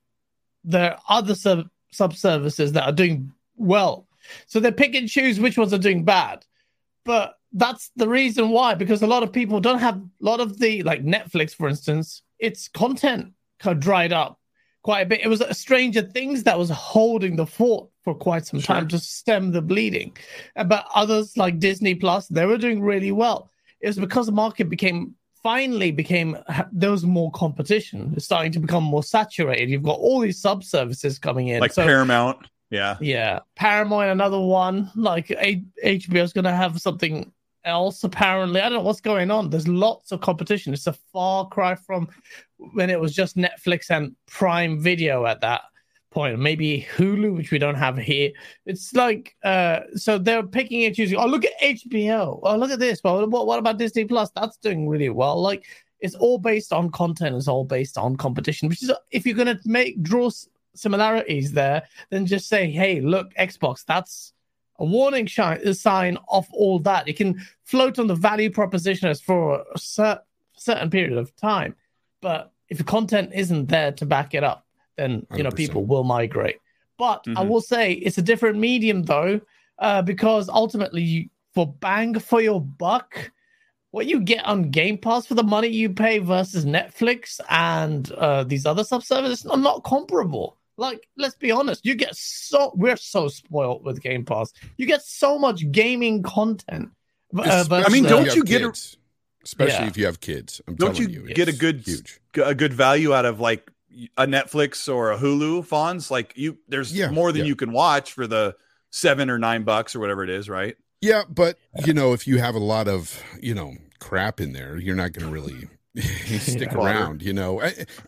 there are other sub sub services that are doing well. So they pick and choose which ones are doing bad. But that's the reason why, because a lot of people don't have a lot of the like Netflix, for instance, its content kind of dried up quite a bit. It was a Stranger Things that was holding the fort for quite some sure. time to stem the bleeding. Uh, but others like Disney Plus, they were doing really well. It was because the market became finally became there was more competition. It's starting to become more saturated. You've got all these sub services coming in, like so, Paramount. Yeah, yeah, Paramount, another one. Like a- HBO is going to have something else apparently. I don't know what's going on. There's lots of competition. It's a far cry from when it was just Netflix and Prime Video at that point. Maybe Hulu, which we don't have here. It's like uh so they're picking and choosing. Oh, look at HBO. Oh, look at this. Well, what, what about Disney Plus? That's doing really well. Like it's all based on content, it's all based on competition, which is if you're gonna make draw similarities there, then just say, hey, look, Xbox, that's a warning shine, sign of all that. You can float on the value proposition as for a cer- certain period of time, but if the content isn't there to back it up, then you know 100%. people will migrate. But mm-hmm. I will say it's a different medium though, uh, because ultimately, you, for bang for your buck, what you get on Game Pass for the money you pay versus Netflix and uh, these other sub services are not comparable. Like, let's be honest, you get so we're so spoiled with Game Pass. You get so much gaming content. Uh, I mean, don't you get kids, a, especially yeah. if you have kids? I'm don't you, you get a good huge. a good value out of like a Netflix or a Hulu Fonz? Like you, there's yeah, more than yeah. you can watch for the seven or nine bucks or whatever it is, right? Yeah, but you know, if you have a lot of you know crap in there, you're not going to really stick Yeah. around, you know.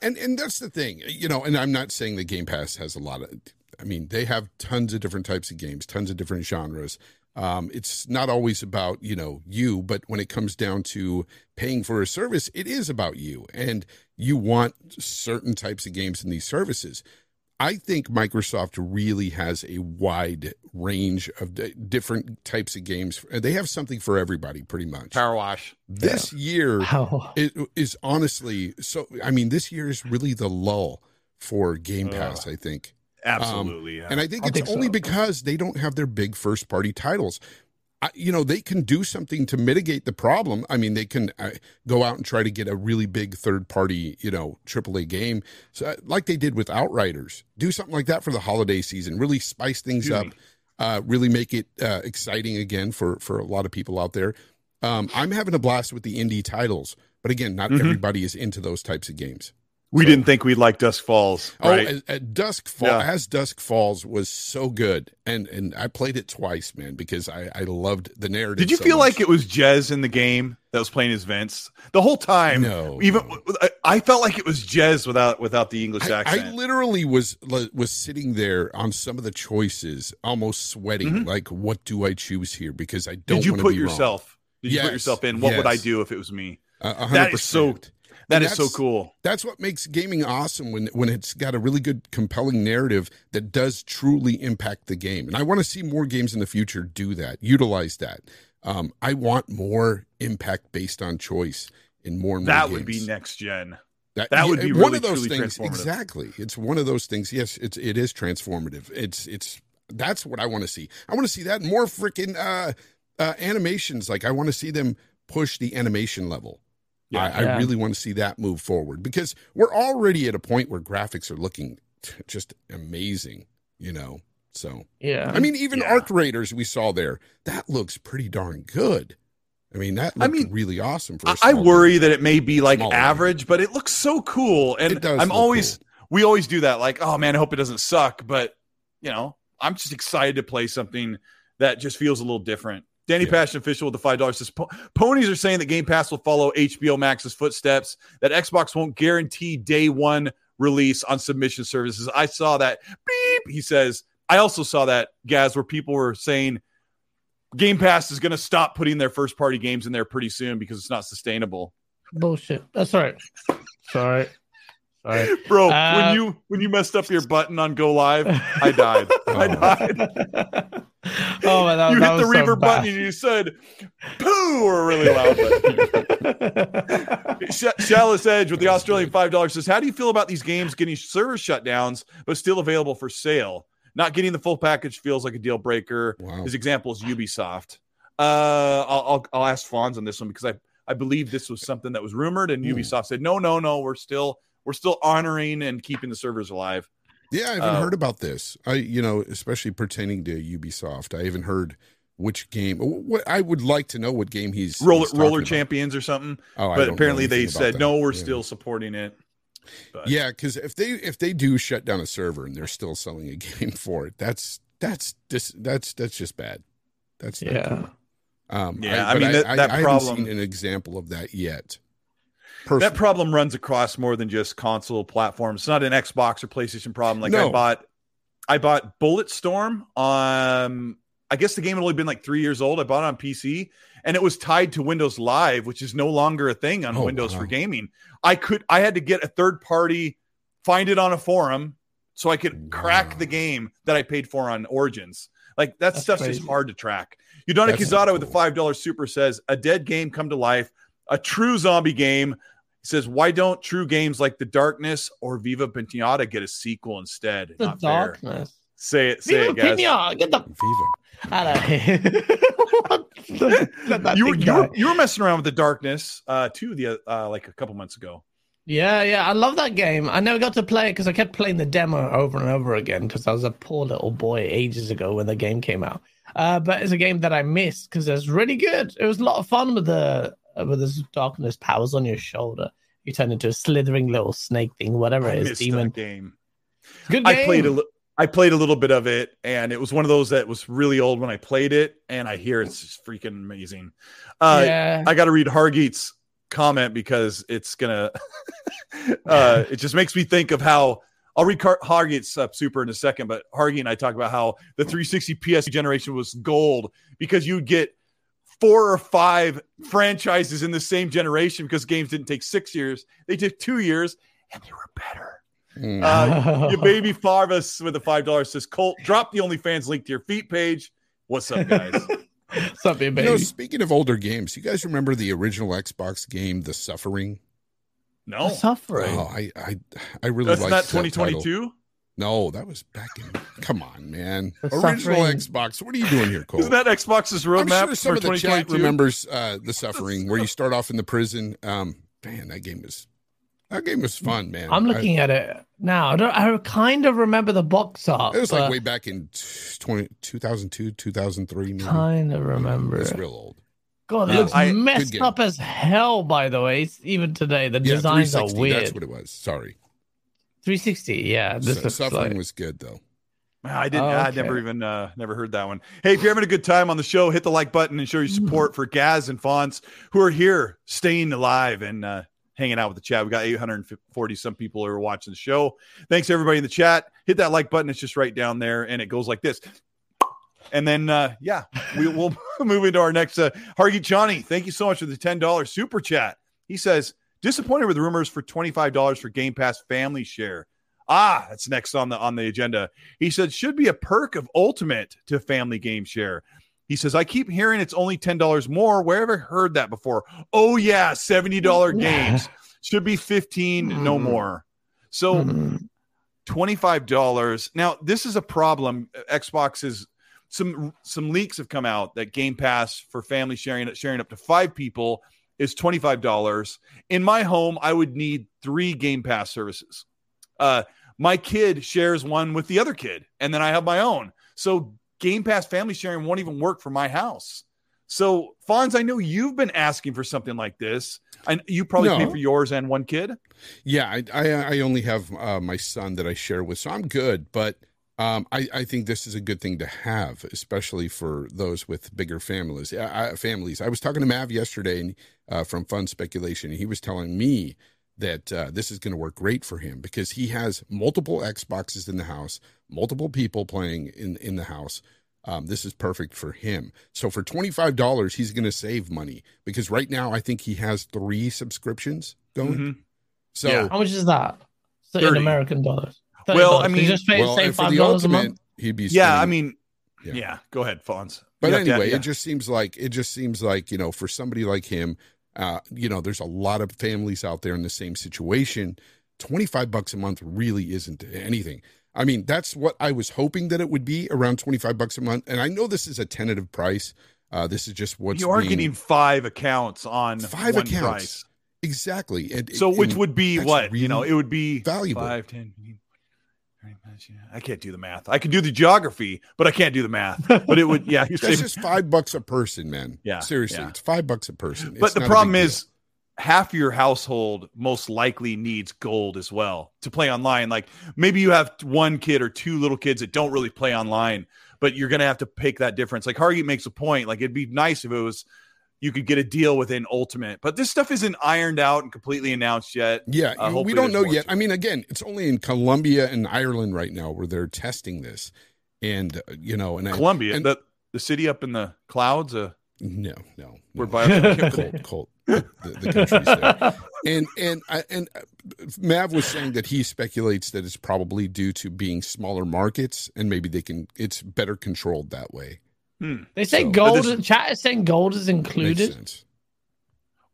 And and that's the thing, you know. And I'm not saying the Game Pass has a lot of. I mean, they have tons of different types of games, tons of different genres. Um, it's not always about you know you, but when it comes down to paying for a service, it is about you, and you want certain types of games in these services. I think Microsoft really has a wide range of d- different types of games. Uh, they have something for everybody, pretty much. Power wash. This year How it is honestly so. I mean, this year is really the lull for Game Pass. I think, um, Absolutely. yeah. and I think I it's think only so. because they don't have their big first party titles. You know, they can do something to mitigate the problem. I mean, they can uh, go out and try to get a really big third party, you know, AAA game, so, uh, like they did with Outriders. Do something like that for the holiday season. Really spice things Excuse up. Uh, really make it uh, exciting again for for a lot of people out there. Um, I'm having a blast with the indie titles, but again, not Mhm. everybody is into those types of games. We didn't think we'd like Dusk Falls, right? Oh, as, at Dusk Fall, Yeah. as Dusk Falls was so good, and and I played it twice, man, because I I loved the narrative. Did you so feel much. like it was Jez in the game that was playing as Vince the whole time? No, even no. I, I felt like it was Jez without without the English I, accent. I literally was was sitting there on some of the choices, almost sweating. Like, what do I choose here? Because I don't. Did you put be wrong. yourself? Did you put yourself in? What would I do if it was me? Uh, That is so- 100%. That And is so cool. That's what makes gaming awesome when when it's got a really good, compelling narrative that does truly impact the game. And I want to see more games in the future do that, utilize that. Um, I want more impact based on choice in more and more. That would be next gen. That, that would be one of those things. Exactly, it's one of those things. Yes, it's it is transformative. It's it's that's what I want to see. I want to see that more freaking uh, uh, animations. Like I want to see them push the animation level. Yeah. I, I Yeah. really want to see that move forward because we're already at a point where graphics are looking just amazing. You know, so yeah. I mean, even Yeah. Arc Raiders we saw there that looks pretty darn good. I mean, that I mean, really awesome for. a I, I small worry game. that it may be like Small average, but it looks so cool. And It does I'm always cool. we always do that. Like, oh man, I hope it doesn't suck. But you know, I'm just excited to play something that just feels a little different. Danny Yeah. Passion official with the five dollars says "Po- ponies are saying that Game Pass will follow HBO Max's footsteps. That Xbox won't guarantee day one release on submission services. I saw that. Beep. He says. I also saw that Gaz where people were saying Game Pass is going to stop putting their first party games in there pretty soon because it's not sustainable. Bullshit. That's all right. Sorry. Sorry. Bro, Uh, when you when you messed up your button on Go Live, I died. I died. oh man, that, you that hit the was so reverb button and you said "poo" or really loud. But Sh- Shallow's Edge with the Australian five dollars says, "How do you feel about these games getting server shutdowns but still available for sale? Not getting the full package feels like a deal breaker." Wow. His example is Ubisoft. Uh, I'll, I'll I'll ask Fonz on this one because I I believe this was something that was rumored, and Hmm. Ubisoft said, "No, no, no, we're still we're still honoring and keeping the servers alive." Yeah, I haven't Uh, heard about this. I, you know, especially pertaining to Ubisoft. I haven't heard which game. What I would like to know what game he's Roller he's Roller about. Champions or something. Oh, but don't apparently they said that. no, we're Yeah. still supporting it. But Yeah, because if they if they do shut down a server and they're still selling a game for it, that's that's just that's that's just bad. That's Yeah. cool. Um, Yeah, I but mean, that- that I haven't seen an example of that yet. That problem runs across more than just console platforms. It's not an Xbox or PlayStation problem. Like I bought, I bought Bulletstorm on. I guess the game had only been like three years old. I bought it on PC, and it was tied to Windows Live, which is no longer a thing on Oh, Windows for gaming. I could, I had to get a third party, find it on a forum, so I could crack the game that I paid for on Origins. Like that That's stuff's crazy. just hard to track. Udana That's not Kizada with the five dollar super says a dead game come to life, a true zombie game. He says, why don't true games like The Darkness or Viva Pinata get a sequel instead? The Not fair. darkness. Say it, say Viva it, guys. Pina, get the Viva. out of here. What the- that You were, you, were, you were messing around with The Darkness uh, too, the uh, like a couple months ago. Yeah, yeah, I love that game. I never got to play it because I kept playing the demo over and over again because I was a poor little boy ages ago when the game came out. Uh, but it's a game that I missed because it's really good. It was a lot of fun with the with this darkness powers on your shoulder. You turn into a slithering little snake thing, whatever I it is, demon. game. Good game. I played a li- I played a little bit of it, and it was one of those that was really old when I played it, and I hear it's just freaking amazing. Uh, yeah, I got to read Hargeet's comment because it's gonna. uh, it just makes me think of how I'll read Car- Hargate's uh, super in a second, but Hargate and I talk about how the 360 PS generation was gold because you'd get four or five franchises in the same generation because games didn't take six years; they took two years, and they were better. Mm. Uh, your baby Farvis with a five dollars says, "Colt, drop the OnlyFans link to your feet page." What's up, guys? Something, You baby. know, speaking of older games, you guys remember the original Xbox game, The Suffering? No, Suffering. Oh, I, I, I really that's like not that title. 2022. No, that was back in. Come on, man. The Original Xbox. What are you doing here, Cole? Isn't that Xbox's I'm roadmap sure some for of the chat remembers uh, the suffering where you start off in the prison. Um, man, that game was that game was fun, man. I'm I- looking at it now. I, don't, I kind of remember the box art. it was like way back in 20, 2002, 2003. Maybe. kind of remember It's real old. God, it Yeah, looks I- messed up as hell. By the way, even today the Yeah, designs are weird. That's what it was. Sorry. 360. Yeah, this Su- looks suffering like. was good though. I didn't. Oh, I never even uh, never heard that one. Hey, if you're having a good time on the show, hit the like button and show your support for Gaz and Fonz who are here, staying alive and uh, hanging out with the chat. We got 840 some people who are watching the show. Thanks everybody in the chat. Hit that like button. It's just right down there, and it goes like this. And then, uh, yeah, we, we'll move into our next. Uh, Hargy Johnny, thank you so much for the ten dollars super chat. He says disappointed with rumors for twenty five dollars for Game Pass Family Share. Ah, that's next on the on the agenda. He said should be a perk of Ultimate to Family Game Share. He says I keep hearing it's only ten dollars more. Where have I heard that before? Oh yeah, seventy dollar games should be fifteen, no Mm. more. So Mhm. $25 now this is a problem xbox is some some leaks have come out that game pass for family sharing sharing up to five people is $25 in my home i would need three game pass services uh my kid shares one with the other kid and then i have my own so game pass family sharing won't even work for my house so fonz i know you've been asking for something like this and you probably pay No. for yours and one kid Yeah, I I, I only have uh, my son that I share with, so I'm good. But um, I I think this is a good thing to have, especially for those with bigger families. I, I, families. I was talking to Mav yesterday uh, from Fun Speculation. And he was telling me that uh, this is going to work great for him because he has multiple Xboxes in the house, multiple people playing in in the house. Um, this is perfect for him. So for twenty five dollars, he's going to save money because right now I think he has three subscriptions going. Mhm. So Yeah. How much is that? So in 30. American dollars. Well, I mean- just pay, well, say and for five the dollars a ultimate, month. he'd be. yeah i mean Yeah. yeah, go ahead fonz but You got anyway, that, yeah. it just seems like it just seems like you know, for somebody like him, uh, you know, there's a lot of families out there in the same situation. Twenty five bucks a month really isn't anything. I mean, that's what I was hoping that it would be around twenty five bucks a month. And I know this is a tentative price. Uh, this is just what you are being- getting five accounts on Five one accounts. price. exactly. And, So, which would be that's what you know? It would be valuable. Five, 10, 15, 20, I can't do the math. I can do the geography, but I can't do the math. But it would, yeah. You're That's saying, just five bucks a person, man. Yeah, seriously, yeah. it's five bucks a person. but the problem is, half your household most likely needs gold as well to play online. Like maybe you have one kid or two little kids that don't really play online, but you're gonna have to pick that difference. Like Hargy makes a point. Like it'd be nice if it was you could get a deal within Ultimate, but this stuff isn't ironed out and completely announced yet. Yeah, Uh, we don't know yet. I mean, again, it's only in Colombia and Ireland right now where they're testing this, and uh, you know, and and- the the city up in the clouds, uh, no, no, where no. bio- Colt, Colt, the, the country's there. And and and uh, Mav was saying that he speculates that it's probably due to being smaller markets, and maybe they can. It's better controlled that way. They say So- gold. This- chat is saying gold is Makes included. sense.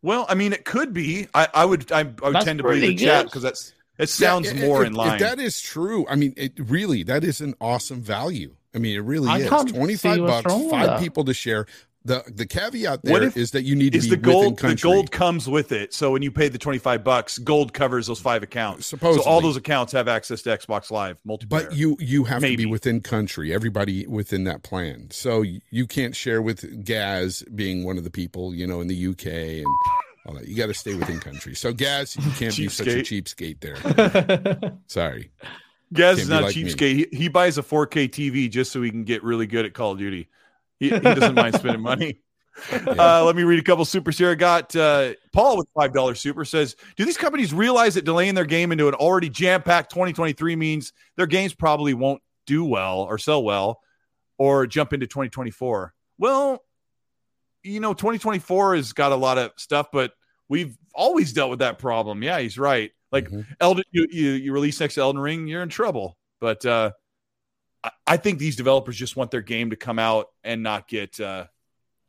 Well, I mean, it could be. I, I would. I, I would That's tend to believe pretty the chat because that's it sounds Yeah, more if- in line. If that is true, I mean, it really that is an awesome value. I mean, it really I is. can't Twenty see five what's bucks, wrong five that. people to share. The the caveat there if- is that you need to be the within gold the gold comes with it so when you pay the 25 bucks gold covers those five accounts Supposedly. so all those accounts have access to xbox live multiplayer But you you have to be within country. Everybody within that plan. So you can't share with Gaz being one of the people, you know, in the UK and all that. You got to stay within country. So Gaz, you can't be such a cheapskate there. Sorry. Gaz is not like cheapskate he, he buys a 4k tv just so he can get really good at call of duty he, he doesn't mind spending money Uh, let me read a couple supers here. I got uh, Paul with five dollar super says, "Do these companies realize that delaying their game into an already jam packed 2023 means their games probably won't do well or sell well, or jump into 2024?" Well, you know, 2024 has got a lot of stuff, but we've always dealt with that problem. Yeah, he's right. Like Mhm. Elden, you, you you release next to Elden Ring, you're in trouble. But uh, I, I think these developers just want their game to come out and not get uh,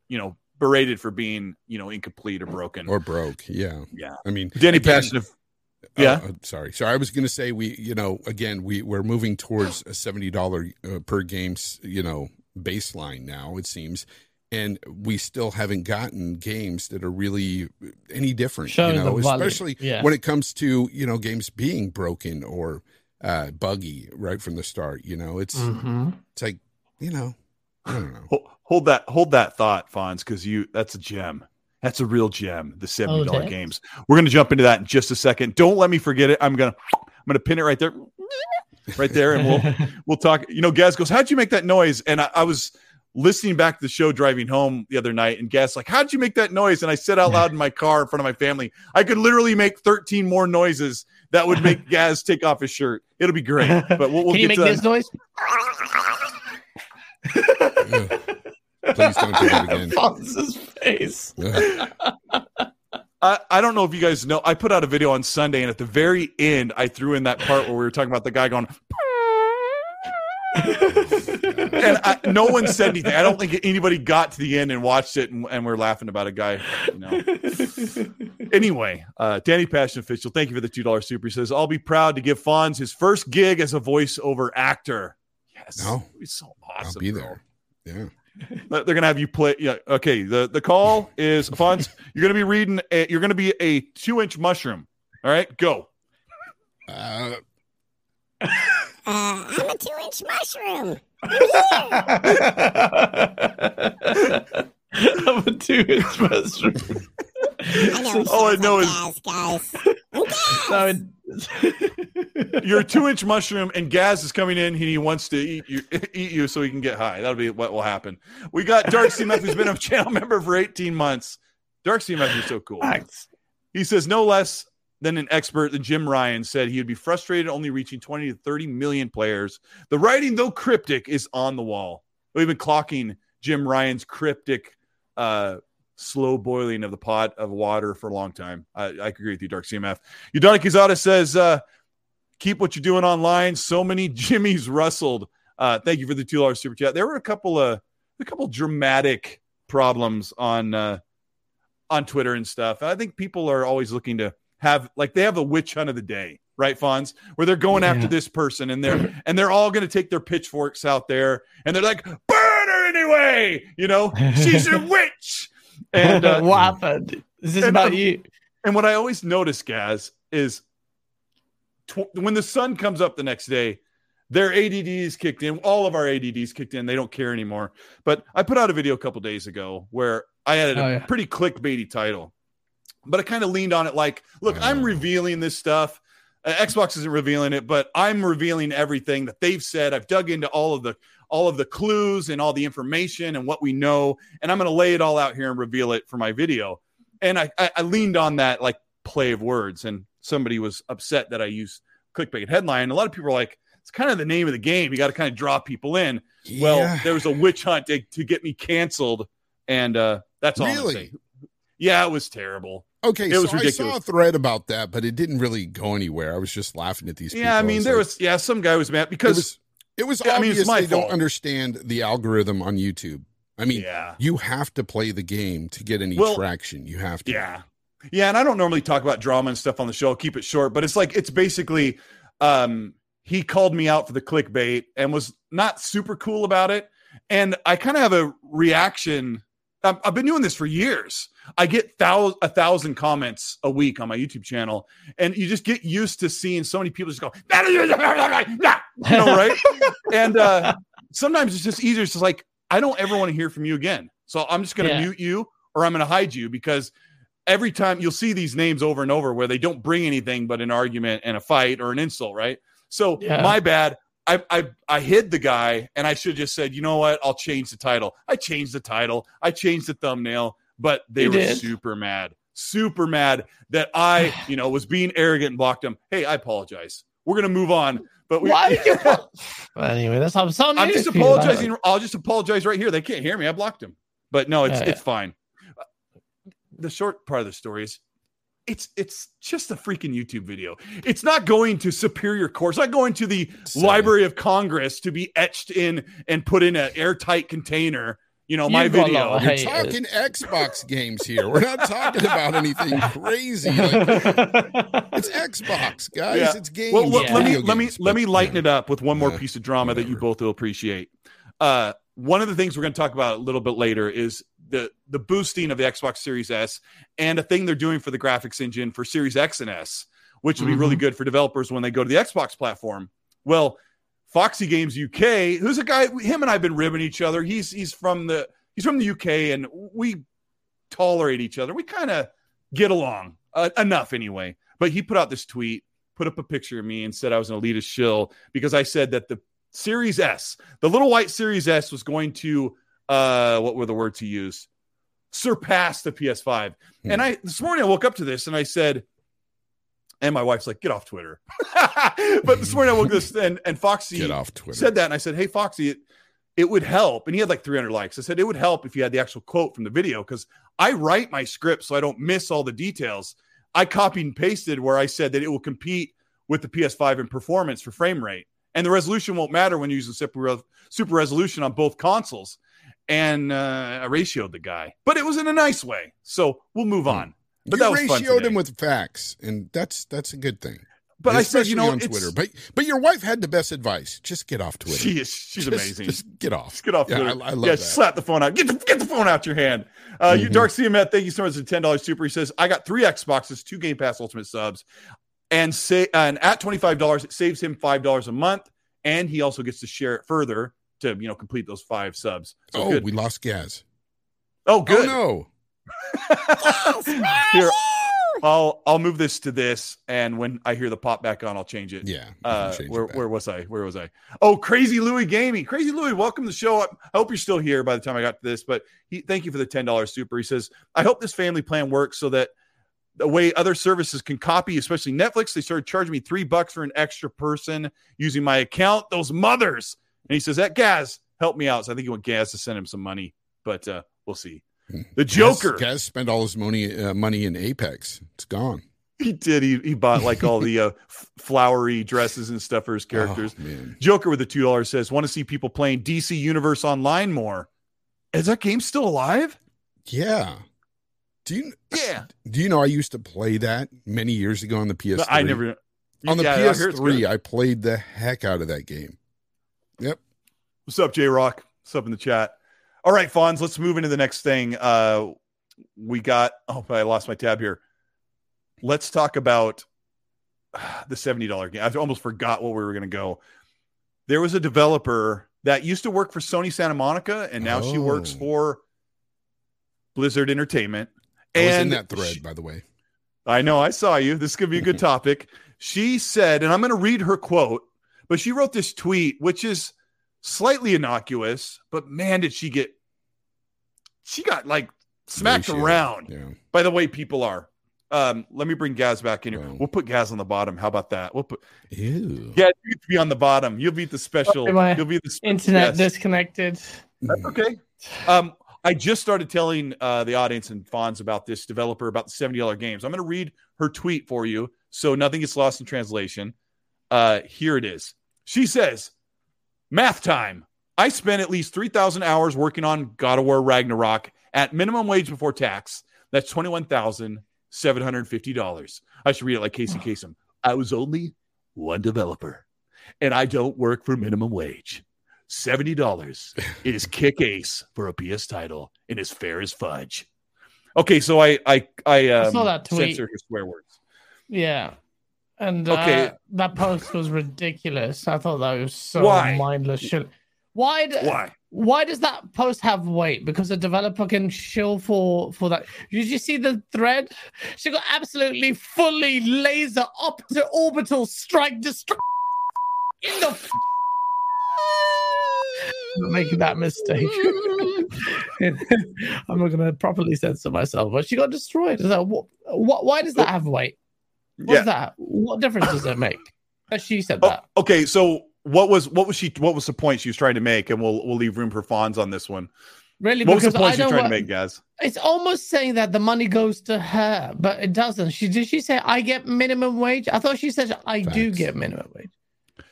you know berated for being you know incomplete or broken. or broke. Yeah. yeah, I mean, Danny again, Passion. Of, uh, yeah. uh, sorry. Sorry. I was going to say we, you know, again, we we're moving towards a seventy dollar uh, per games, you know, baseline now. It seems, and we still haven't gotten games that are really any different. Showing you know, especially Yeah. when it comes to you know games being broken or uh, buggy right from the start. You know, it's Mhm. it's like you know, I don't know. Hold, hold that hold that thought, Fonz, because you that's a gem. That's a real gem. The seventy dollar thanks. games. We're gonna jump into that in just a second. Don't let me forget it. I'm gonna I'm gonna pin it right there, right there, and we'll we'll talk. You know, Gaz goes, "How'd you make that noise?" And I, I was listening back to the show driving home the other night, and Gaz like, "How'd you make that noise?" And I said out loud in my car in front of my family, "I could literally make 13 more noises that would make Gaz take off his shirt. It'll be great." But we'll, we'll Can you make to this noise? Please don't do that again. Fonz's face. I, I don't know if you guys know. I put out a video on Sunday, and at the very end, I threw in that part where we were talking about the guy going, and I, no one said anything. I don't think anybody got to the end and watched it, and, and we're laughing about a guy. You know. anyway, uh, Danny Passion official, thank you for the two dollar super. He says, "I'll be proud to give Fonz his first gig as a voiceover actor." Yes, No. he's so awesome. I'll be bro. there. Yeah. They're gonna have you play. Yeah. Okay. The the call is Fonz. You're gonna be reading. A, you're gonna be a two inch mushroom. All right. Go. Uh, Uh, I'm a two inch mushroom. I'm a two inch mushroom. I know. All I know is- guys, guys. I'm Gaz. So You're a two inch mushroom, and Gaz is coming in. He wants to eat you, eat you, so he can get high. That'll be what will happen. We got Dark CMF, who's been a channel member for 18 months. Dark CMF is so cool. Thanks. He says no less than an expert Jim Ryan said he would be frustrated only reaching 20 to 30 million players. The writing, though cryptic, is on the wall. We've been clocking Jim Ryan's cryptic, uh, slow boiling of the pot of water for a long time. I, I agree with you, Dark CMF. Udana Kizada says, uh, keep what you're doing online. So many Jimmys rustled. Uh, thank you for the two dollars super chat. There were a couple of a couple dramatic problems on uh, on Twitter and stuff. I think people are always looking to have like they have a witch hunt of the day, right, Fonz? Where they're going after this person and they're and they're all going to take their pitchforks out there and they're like, burn her anyway, you know, she's a witch. And uh, what happened? Is this and, about um, you? and what I always notice, Gaz, is tw- when the sun comes up the next day, their ADDs kicked in. All of our ADDs kicked in. They don't care anymore. But I put out a video a couple days ago where I had a Oh, yeah. pretty clickbaity title, but I kind of leaned on it like, look, I'm Oh. revealing this stuff. Uh, Xbox isn't revealing it, but I'm revealing everything that they've said. I've dug into all of the all of the clues and all the information and what we know, and I'm going to lay it all out here and reveal it for my video. And I, I, I leaned on that like play of words, and somebody was upset that I used clickbait headline. A lot of people are like, it's kind of the name of the game. You got to kind of draw people in. Well, there was a witch hunt to, to get me canceled, and uh, that's all. I'm Really? Yeah, it was terrible. Okay, It was so I saw a thread about that, but it didn't really go anywhere. I was just laughing at these people. Yeah, I mean, there like- was yeah, some guy was mad it because was it was Yeah, I mean, my they don't understand the algorithm on YouTube. I mean, yeah, you have to play the game to get any Well, traction. You have to. Yeah. Yeah, and I don't normally talk about drama and stuff on the show. I'll keep it short, but it's like it's basically um he called me out for the clickbait and was not super cool about it. And I kind of have a reaction. I've, I've been doing this for years. I get thou- a thousand comments a week on my YouTube channel, and you just get used to seeing so many people just go, you know, right? and uh, sometimes it's just easier. It's just like, I don't ever want to hear from you again. So I'm just going to Yeah. mute you or I'm going to hide you because every time you'll see these names over and over where they don't bring anything but an argument and a fight or an insult, right? So Yeah. my bad. I, I I hid the guy, and I should have just said, you know what? I'll change the title. I changed the title. I changed the thumbnail, but they You were did? super mad, super mad that I, you know, was being arrogant and blocked them. Hey, I apologize. We're gonna move on. But we, Why anyway, that's how I'm I'm just news for you, like- apologizing. I'll just apologize right here. They can't hear me. I blocked him. But no, it's Yeah, it's fine. The short part of the story is it's it's just a freaking YouTube video. It's not going to Superior Court. It's not going to the Seven. Library of Congress to be etched in and put in an airtight container. You know, my You've got a video. lot of We're talking Xbox games here. We're not talking about anything crazy. Like, it's Xbox, guys. Yeah. It's games. Well, let, Yeah. let me video let me let me lighten it up with one more Yeah, piece of drama that you both will appreciate. Uh, one of the things we're going to talk about a little bit later is the the boosting of the Xbox Series S and a thing they're doing for the graphics engine for Series X and S, which will be really good for developers when they go to the Xbox platform. Well, Foxy Games UK, who's a guy, him and I've been ribbing each other. He's he's from the he's from the UK, and we tolerate each other. We kind of get along uh, enough anyway. But he put out this tweet, put up a picture of me, and said I was an elitist shill because I said that the Series S, the little white Series S, was going to uh, what were the words he used? Surpass the PS5. Hmm. And I this morning I woke up to this and I said, and my wife's like, get off Twitter. but this morning I woke up this and and Foxy Get off Twitter. said that, and I said, "Hey, Foxy, it, it would help." And he had like 300 likes. I said it would help if you had the actual quote from the video because I write my script so I don't miss all the details. I copied and pasted where I said that it will compete with the PS5 in performance for frame rate, and the resolution won't matter when you're using super res- super resolution on both consoles. And uh, I ratioed the guy, but it was in a nice way. So we'll move on. But you that was fun ratioed him with facts, and that's that's a good thing. But I said, you know, on it's, Twitter. But but your wife had the best advice. Just get off Twitter. she is she's Just- amazing. Just get off. Just get off Yeah, Twitter. I, I love yeah, that. slap the phone out. Get the, get the phone out your hand. Uh, You Mhm. Dark CMF, thank you so much for the ten dollars super. He says I got three Xboxes, two Game Pass Ultimate subs, and say and at twenty five dollars it saves him five dollars a month, and he also gets to share it further to you know complete those five subs. So oh, good. we lost Gaz. oh good. Oh Here, I'll I'll move this to this, and when I hear the pop back on, I'll change it. Yeah. Uh, change where, back. where was I? Where was I? Oh, Crazy Louie Gaming. Crazy Louie, welcome to the show. I I hope you're still here by the time I got to this, but he, thank you for the $10 super. He says, I hope this family plan works so that the way other services can copy, especially Netflix, they started charging me three bucks for an extra person using my account. Those mothers. And he says, that Gaz, help me out. So I think he want Gaz to send him some money, but uh, we'll see. Hmm. The Joker. Gaz spent all his money uh, money in Apex. It's gone. He did. He, he bought like all the uh, flowery dresses and stuff for his characters. Oh. Joker with the two dollars says, "Want to see people playing DC Universe Online more? Is that game still alive? Yeah. Do you Yeah, do you know I used to play that many years ago on the PS3? I never on the Yeah, I hear it's PS3. good. I played the heck out of that game. Yep. What's up, J Rock? What's up in the chat? All right, Fonz, let's move into the next thing. Uh, we got. Oh, I lost my tab here. Let's talk about uh, the seventy dollar game. I almost forgot what we were going to go. There was a developer that used to work for Sony Santa Monica, and now she works Oh. for Blizzard Entertainment. I was in And that thread, she- by the way. I know. I saw you. This could be a good topic. She said, and I'm going to read her quote, but she wrote this tweet, which is slightly innocuous, but man, did she get, she got like smacked Ratio. around Yeah. by the way people are. Um, let me bring Gaz back in here. Wow. We'll put Gaz on the bottom. How about that? We'll put, Ew. yeah, you get to be on the bottom. You'll be the special. Okay, You'll be the special Internet guest. disconnected. That's okay. Um, I just started telling uh, the audience and Fonz about this developer about the seventy dollar games. I'm going to read her tweet for you, so nothing gets lost in translation. Uh, here it is. She says, "Math time. I spent at least three thousand hours working on God of War Ragnarok at minimum wage before tax. That's twenty one thousand seven hundred fifty dollars. I should read it like Casey Kasem. I was only one developer, and I don't work for minimum wage." Seventy dollars is kick ace for a PS title and is fair as fudge. Okay, so I I I, um, saw that tweet. censor her swear words. Yeah. And Okay. uh, that post was ridiculous. I thought that was so Why? mindless shit. Why? d- Why? Why does that post have weight? Because a developer can shill for for that. Did you see the thread? She got absolutely fully laser up to orbital strike destroy in the f- I'm making that mistake. I'm not going to properly censor myself, but she got destroyed. So, what, what, why does that have weight? What's Yeah. that? What difference does it make? That she said Oh, that. okay, so what was what was she what was the point she was trying to make? And we'll we'll leave room for Fonz on this one. Really? What was the point I she was don't trying to make, guys? It's almost saying that the money goes to her, but it doesn't. She did she say I get minimum wage? I thought she said I do get minimum wage.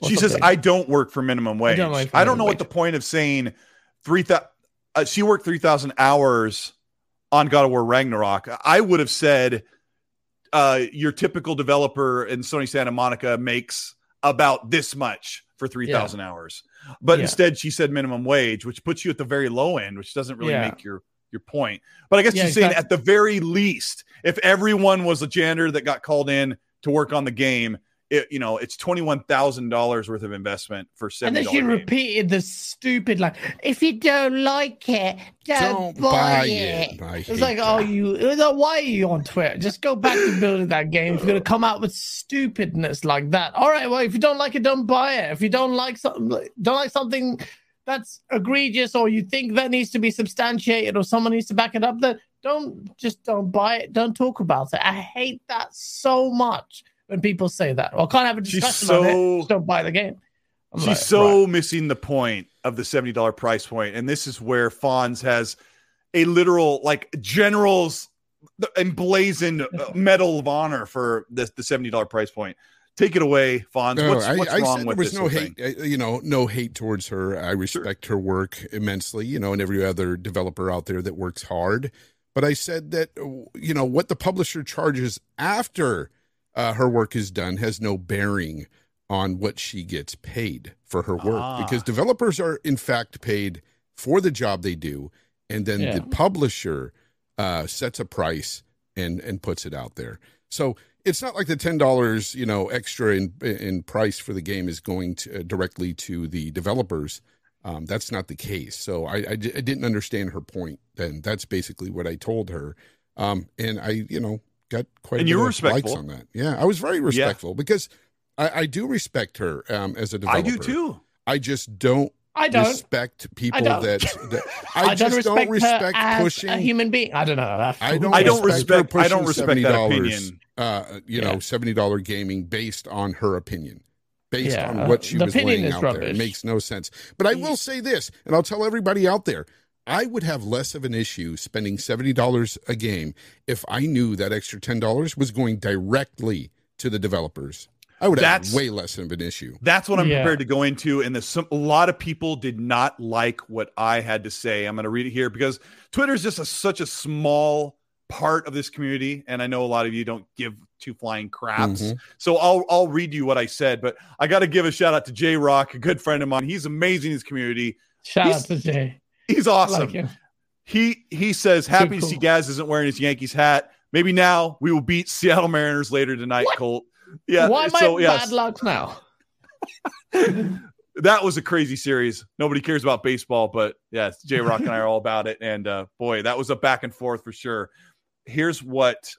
Or She says, "I don't work for minimum wage." I don't don't, work for minimum know what the point of saying three thousand. Uh, she worked three thousand hours on God of War Ragnarok. I would have said, uh, "Your typical developer in Sony Santa Monica makes about this much for three thousand hours." But Yeah. instead, she said minimum wage, which puts you at the very low end, which doesn't really Yeah. make your your point. But I guess Yeah, she's saying at the very least, if everyone was a janitor that got called in to work on the game, it you know it's twenty one thousand dollars worth of investment for and seventy then she dollars. repeated the stupid like, if you don't like it, don't, Don't buy, buy it. it. I It's like, that. oh, you. like, Why are you on Twitter? Just go back to building that game. If you're gonna come out with stupidness like that, all right. Well, if you don't like it, don't buy it. If you don't like something, don't like something that's egregious, or you think that needs to be substantiated, or someone needs to back it up, then don't just don't buy it. Don't talk about it. I hate that so much when people say that. Well, can't have a discussion on so- it. Don't buy the game. I'm She's like, so right. missing the point of the seventy dollar price point, and this is where Fonz has a literal like general's emblazoned medal of honor for the the seventy dollar price point. Take it away, Fonz. No, what's what's I wrong said with there was this no whole hate, thing? uh, you know, no hate towards her. I respect her work immensely, you know, and every other developer out there that works hard. But I said that, uh, you know, what the publisher charges after uh, her work is done has no bearing on what she gets paid for her work Ah. because developers are, in fact, paid for the job they do. And then Yeah. the publisher uh, sets a price and, and puts it out there. So it's not like the ten dollars, you know, extra in in price for the game is going to, uh, directly to the developers. Um, that's not the case. So I, I, di- I didn't understand her point. Then that's basically what I told her. Um, and I, you know, got quite And a you bit were of likes respectful. on that. Yeah, I was very respectful because I, I do respect her um, as a developer. I do too. I just don't, I don't. respect people don't. that, that I, I, just don't respect, respect her as pushing. a human being. I don't know. I don't. I don't respect. her respect- I don't pushing respect that $70, opinion. Uh, you know, seventy dollar gaming based on her opinion, based Yeah, on what she the was opinion laying is out there. It makes no sense. But I will say this, and I'll tell everybody out there. I would have less of an issue spending seventy dollars a game if I knew that extra ten dollars was going directly to the developers. I would That's- have way less of an issue. That's what I'm Yeah. prepared to go into. And the, some, a lot of people did not like what I had to say. I'm going to read it here because Twitter is just a, such a small part of this community, and I know a lot of you don't give two flying craps. Mhm. So I'll I'll read you what I said, but I got to give a shout out to J Rock, a good friend of mine. He's amazing in his community. Shout He's out to Jay. He's awesome. like. He he says happy to cool. see Gaz isn't wearing his Yankees hat. Maybe now we will beat Seattle Mariners later tonight, What? Colt. Yeah. Why am so I yes. bad luck now? that was a crazy series. Nobody cares about baseball, but yes, J Rock and I are all about it. And uh, boy, that was a back and forth for sure. Here's what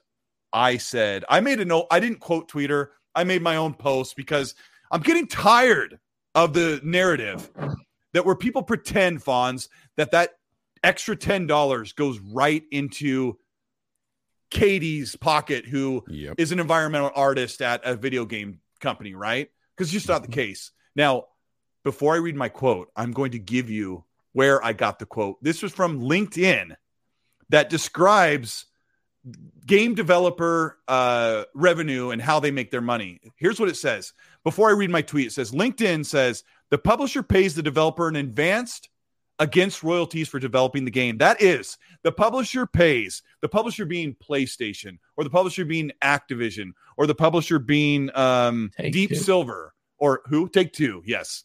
I said. I made a note. I didn't quote Tweeter. I made my own post because I'm getting tired of the narrative that where people pretend, Fonz, that that extra ten dollars goes right into Katie's pocket, who Yep. is an environmental artist at a video game company, right? Because it's just not the case. Now, before I read my quote, I'm going to give you where I got the quote. This was from LinkedIn that describes game developer uh, revenue and how they make their money. Here's what it says. Before I read my tweet, it says LinkedIn says the publisher pays the developer an advanced against royalties for developing the game. That is, the publisher pays, the publisher being PlayStation, or the publisher being Activision, or the publisher being um, Deep Two. Silver, or who? Take Two, yes.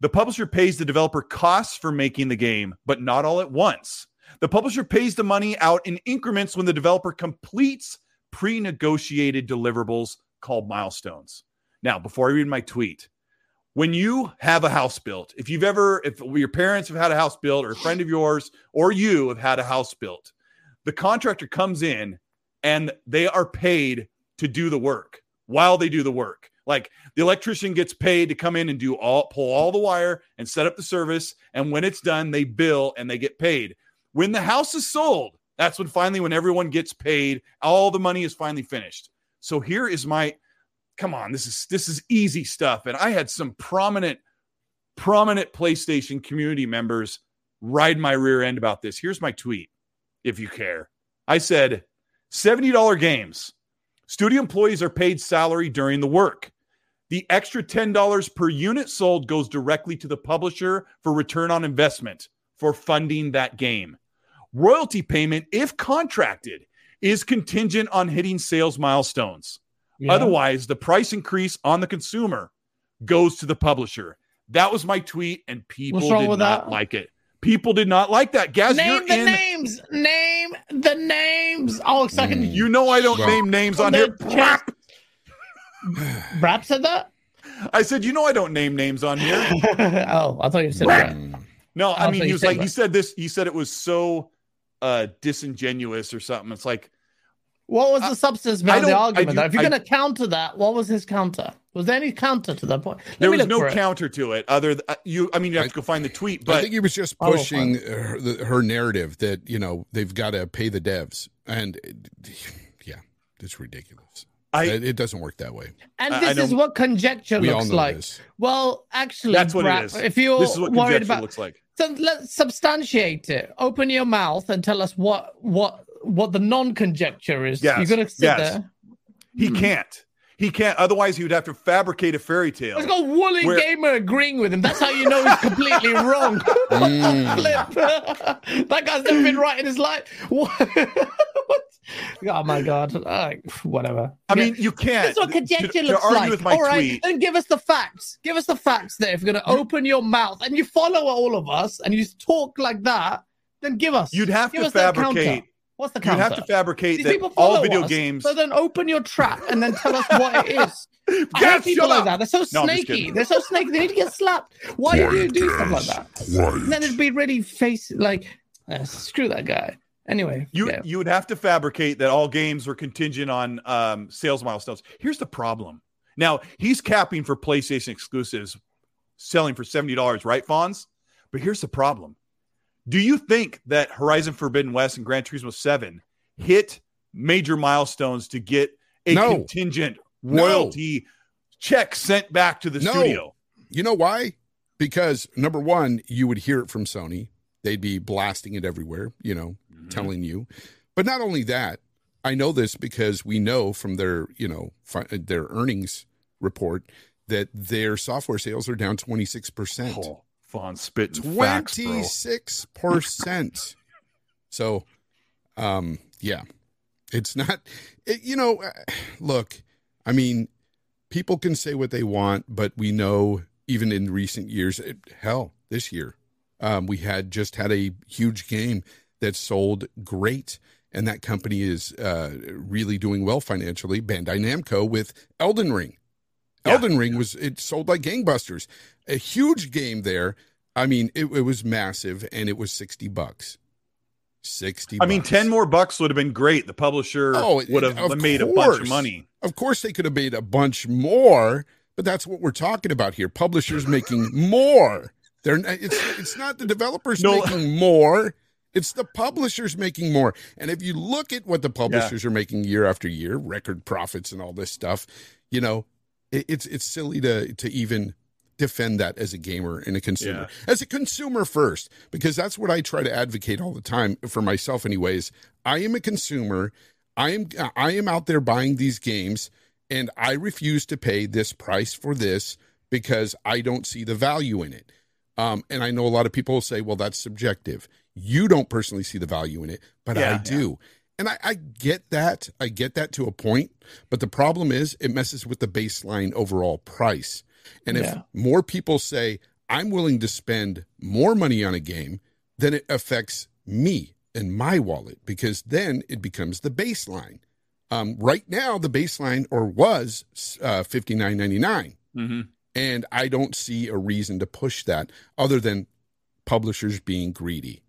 The publisher pays the developer costs for making the game, but not all at once. The publisher pays the money out in increments when the developer completes pre negotiated deliverables called milestones. Now, before I read my tweet, when you have a house built, if you've ever, if your parents have had a house built, or a friend of yours, or you have had a house built, the contractor comes in and they are paid to do the work while they do the work. Like the electrician gets paid to come in and do all pull all the wire and set up the service. And when it's done, they bill and they get paid. When the house is sold, that's when finally when everyone gets paid, all the money is finally finished. So here is my come on, this is this is easy stuff. And I had some prominent, prominent PlayStation community members ride my rear end about this. Here's my tweet, if you care. I said, $70 games. Studio employees are paid salary during the work. The extra $10 per unit sold goes directly to the publisher for return on investment for funding that game. Royalty payment, if contracted, is contingent on hitting sales milestones. Yeah. Otherwise, the price increase on the consumer goes to the publisher. That was my tweet, and people did not that? like it. People did not like that. Gaz, name the in. names. Name the names. Oh, second. Mm. You know I don't Well- name names on The here. chest- Brap said that. I said, you know I don't name names on here. oh, I thought you said that. No, I Oh, mean he was said like he said this. He said it was so uh disingenuous or something. It's like What was the substance behind the argument? do- if you're going to counter that, what was his counter? Was there any counter to that point? Let there was no for it. counter to it. Other th- uh, you, I mean, you have I- to go find the tweet, But I think he was just Oh, pushing her, her narrative that you know they've got to pay the devs, and yeah, it's ridiculous. I- it, it doesn't work that way. And I- I this is what conjecture We all looks know like. this. Well, actually, that's what Brap, it is. If you're this is what worried conjecture about, looks like. so let's substantiate it. Open your mouth and tell us what what what the non-conjecture is. Yes, You're going to sit yes. there. He Hmm. can't. He can't. Otherwise, he would have to fabricate a fairy tale. Let's go Woolly Where- Gamer agreeing with him. That's how you know he's completely wrong. Mm. Flip. that guy's never been right in his life. What? What? oh my god. Uh, whatever. I Yeah. mean, you can't. That's what conjecture to, looks argue like. with my All right, tweet. then give us the facts. Give us the facts there. If you're going to open your mouth and you follow all of us and you talk like that, then give us. You'd have give to us that fabricate. What's the You'd have to fabricate These that people all follow video us, games. So then open your trap and then tell us what it is. I Gaz, people like that. They're so No, snaky. kidding. They're so snaky. They need to get slapped. Why do you Quiet, do stuff like that? Quiet. And then it'd be really face like uh, screw that guy. Anyway, You yeah. you would have to fabricate that all games were contingent on um, sales milestones. Here's the problem. Now he's capping for PlayStation exclusives, selling for seventy dollars, right, Fonz? But here's the problem. Do you think that Horizon Forbidden West and Gran Turismo Seven hit major milestones to get a No. contingent No. royalty check sent back to the No. studio? You know why? Because number one, you would hear it from Sony. They'd be blasting it everywhere, you know, mm-hmm. telling you. But not only that, I know this because we know from their, you know, fi- their earnings report that their software sales are down 26%. Oh, Fonz spitting 26%. so, um, yeah, it's not, it, you know, uh, look, I mean, people can say what they want, but we know even in recent years, it, hell, this year, um, we had just had a huge game that sold great. And that company is uh, really doing well financially. Bandai Namco with Elden Ring. Yeah. Elden Ring was it sold like gangbusters. A huge game there. I mean, it, it was massive, and it was sixty bucks. Sixty. I mean, ten more bucks would have been great. The publisher Oh, would have made a bunch of money. Of course, they could have made a bunch more, but that's what we're talking about here. Publishers making more. They're it's it's not the developers No. making more. It's the publishers making more. And if you look at what the publishers are making year after year, record profits and all this stuff, you know, it, it's it's silly to to even defend that as a gamer and a consumer. As a consumer first, because that's what I try to advocate all the time for myself anyways. I am a consumer. I am I am out there buying these games and I refuse to pay this price for this because I don't see the value in it. Um, and I know a lot of people will say, well, that's subjective. You don't personally see the value in it, but Yeah, I do. And I, I get that. I get that to a point. But the problem is it messes with the baseline overall price. And if Yeah. more people say, I'm willing to spend more money on a game, then it affects me and my wallet because then it becomes the baseline. Um, right now, the baseline or was uh, fifty nine ninety nine, Mm-hmm. and I don't see a reason to push that other than publishers being greedy.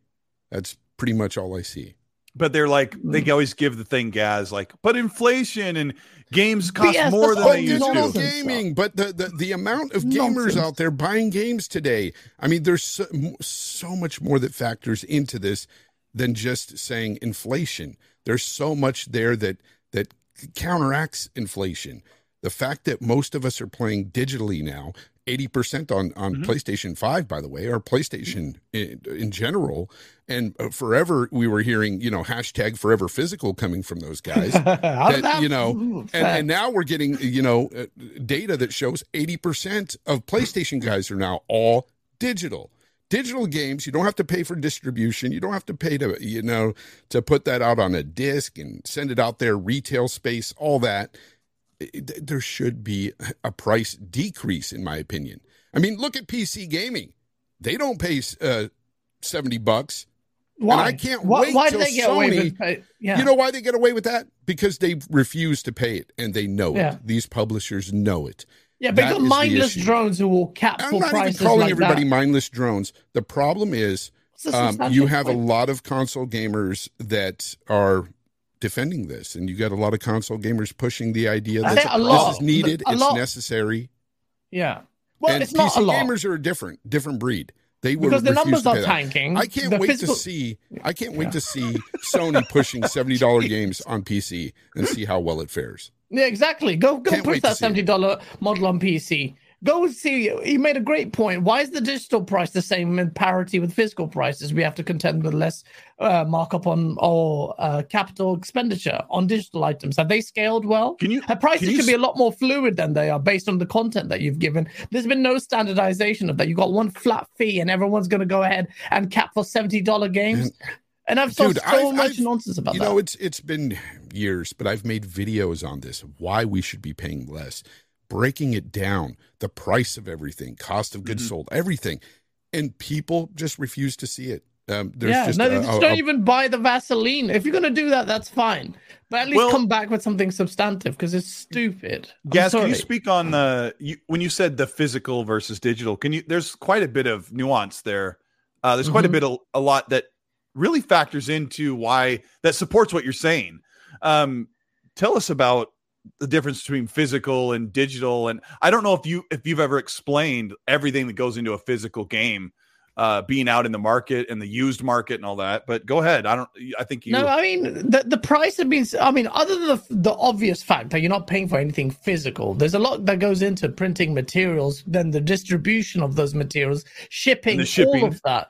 That's pretty much all I see. But they're like mm. they always give the thing gas like, but inflation and games cost BS, more that's than they used digital to. gaming, but the, the the amount of gamers Nonsense. out there buying games today. I mean, there's so, so much more that factors into this than just saying inflation. There's so much there that that counteracts inflation. The fact that most of us are playing digitally now, 80% on on Mhm. PlayStation 5 by the way, or PlayStation in, in general, and uh, forever we were hearing, you know, hashtag forever physical coming from those guys. That, that- you know, and, and now we're getting you know uh, data that shows 80% of playstation guys are now all digital. Digital games you don't have to pay for distribution. You don't have to pay to you know to put that out on a disc and send it out there retail space all that there should be a price decrease in my opinion i mean look at pc gaming they don't pay uh, 70 bucks why? I can't why, wait Why till do they get away with? Yeah. you know why they get away with that because they refuse to pay it and they know Yeah. it these publishers know it yeah, but you mindless drones who will cap i'm for not even prices calling like everybody that. mindless drones the problem is um, you have a lot of console gamers that are defending this and you got a lot of console gamers pushing the idea that say a this lot. is needed A it's lot. necessary Yeah. Well, and it's not PC a lot gamers are a different different breed they would because the numbers are tanking. I can't The wait physical- to see. I can't wait to see Sony pushing seventy dollar games on PC and see how well it fares. Yeah, exactly. Go go Can't push that seventy dollar model on PC. Go see. You made a great point. Why is the digital price the same in parity with physical prices? We have to contend with less uh, markup on or uh, capital expenditure on digital items. Have they scaled well? Can you? Uh, prices can you should be a lot more fluid than they are based on the content that you've given. There's been no standardization of that. You've got one flat fee, and everyone's going to go ahead and cap for seventy dollar games. And I've saw so I've- much I've- nonsense about You that. know, it's it's been years, but I've made videos on this. Why we should be paying less, breaking it down, the price of everything, cost of goods Mhm. sold, everything, and people just refuse to see it. Um, there's yeah, just no, a- they just a- don't a- even buy the Vaseline. If you're gonna do that, that's fine. But at least Well- come back with something substantive because it's stupid. I'm Gaz, can you speak on the you, when you said the physical versus digital? Can you? There's quite a bit of nuance there. Uh, there's quite a Mhm. bit, of, a lot that really factors into why that supports what you're saying. Um, tell us about the difference between physical and digital. And I don't know if you if you've ever explained everything that goes into a physical game, uh, being out in the market and the used market and all that. But go ahead. I don't. I think you. No, I mean the the price have been. I mean, other than the the obvious fact that you're not paying for anything physical, there's a lot that goes into printing materials, then the distribution of those materials, shipping, shipping. all of that.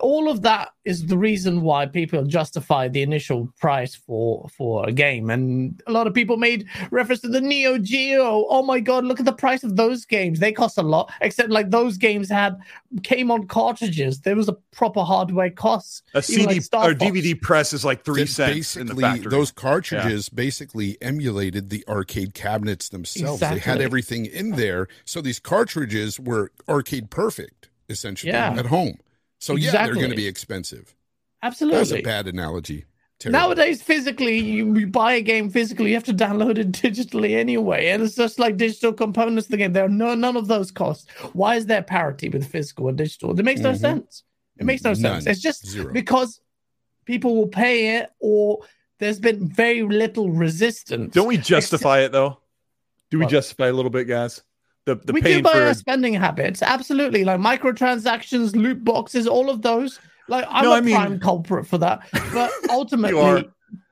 All of that is the reason why people justify the initial price for for a game. And a lot of people made reference to the Neo Geo. Oh my god, look at the price of those games. They cost a lot. Except like those games had came on cartridges. There was a proper hardware cost. a CD like or DVD press is like three that cents in the basically factory. those cartridges basically emulated the arcade cabinets themselves. They had everything in there, so these cartridges were arcade perfect essentially Yeah. at home. So yeah, they're going to be expensive. Absolutely. That was a bad analogy. Terrible. Nowadays, physically, you, you buy a game physically, you have to download it digitally anyway, and it's just like digital components. of The game there are no none of those costs. Why is there parity with physical and digital? It makes no Mhm. sense. It makes no sense. It's just Zero. because people will pay it, or there's been very little resistance. Don't we justify it though? Do we What? justify a little bit, guys? The the we do buy for our spending habits, absolutely. Like microtransactions, loot boxes, all of those. Like I'm No, a I mean- prime culprit for that, but ultimately, are.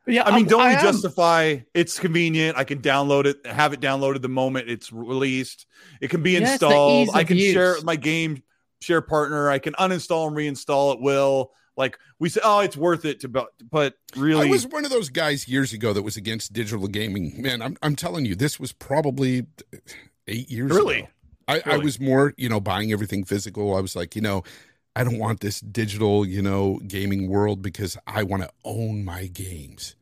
yeah. I mean, don't I we am. justify it's convenient? I can download it, have it downloaded the moment it's released. It can be Yes, installed. ease I of can share it with my game share partner. I can uninstall and reinstall at will. Like we say, oh, it's worth it to, bu- but really, I was one of those guys years ago that was against digital gaming. Man, I'm I'm telling you, this was probably eight years Really? ago. I, I was more, you know, buying everything physical. I was like, you know, I don't want this digital, you know, gaming world because I want to own my games.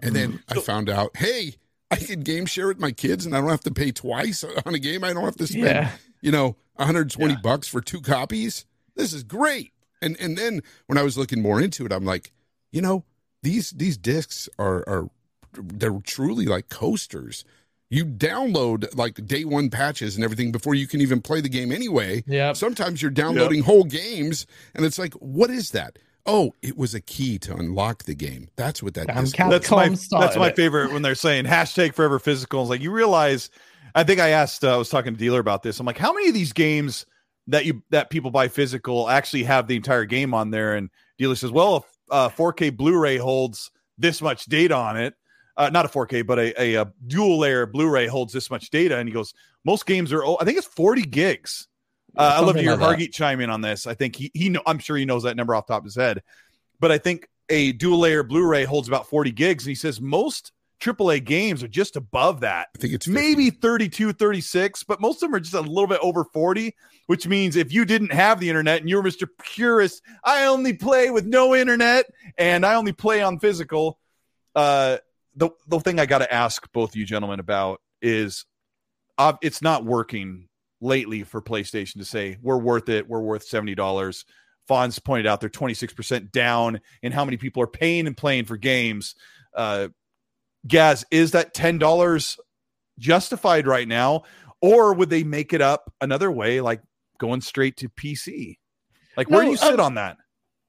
And then mm-hmm. I found out, hey, I can game share with my kids and I don't have to pay twice on a game. I don't have to spend, Yeah. you know, 120 Yeah. bucks for two copies. This is great. And and then when I was looking more into it, I'm like, you know, these these discs are are they're truly like coasters. You download like day one patches and everything before you can even play the game anyway. Yep. Sometimes you're downloading whole games and it's like, what is that? Oh, it was a key to unlock the game. That's what that Damn, is. Capcom that's my that's my favorite when they're saying hashtag forever physical. It's like you realize. I think I asked. Uh, I was talking to dealer about this. I'm like, how many of these games that you that people buy physical actually have the entire game on there? And dealer says, well, if uh, 4K Blu-ray holds this much data on it, uh, not a 4K, but a, a, a dual layer Blu-ray holds this much data. And he goes, most games are. oh, I think it's 40 gigs. Uh, I love to hear like that. Hargeet chime in on this. I think he he know, I'm sure he knows that number off the top of his head, but I think a dual layer Blu-ray holds about 40 gigs, and he says most AAA games are just above that. I think it's 50. Maybe 32, 36, but most of them are just a little bit over 40, which means if you didn't have the internet and you're Mr. Purist, I only play with no internet and I only play on physical. Uh, the, the thing I got to ask both of you gentlemen about is uh, it's not working lately for PlayStation to say we're worth it, we're worth $70. Fonz pointed out they're 26% down in how many people are paying and playing for games. Uh, Gaz, is that $10 justified right now? Or would they make it up another way, like going straight to PC? Like, where do you sit um, on that?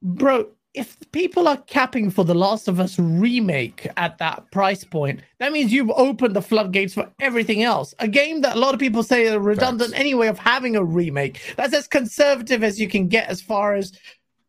Bro, if people are capping for the Last of Us remake at that price point, that means you've opened the floodgates for everything else. A game that a lot of people say are redundant Facts. anyway of having a remake. That's as conservative as you can get as far as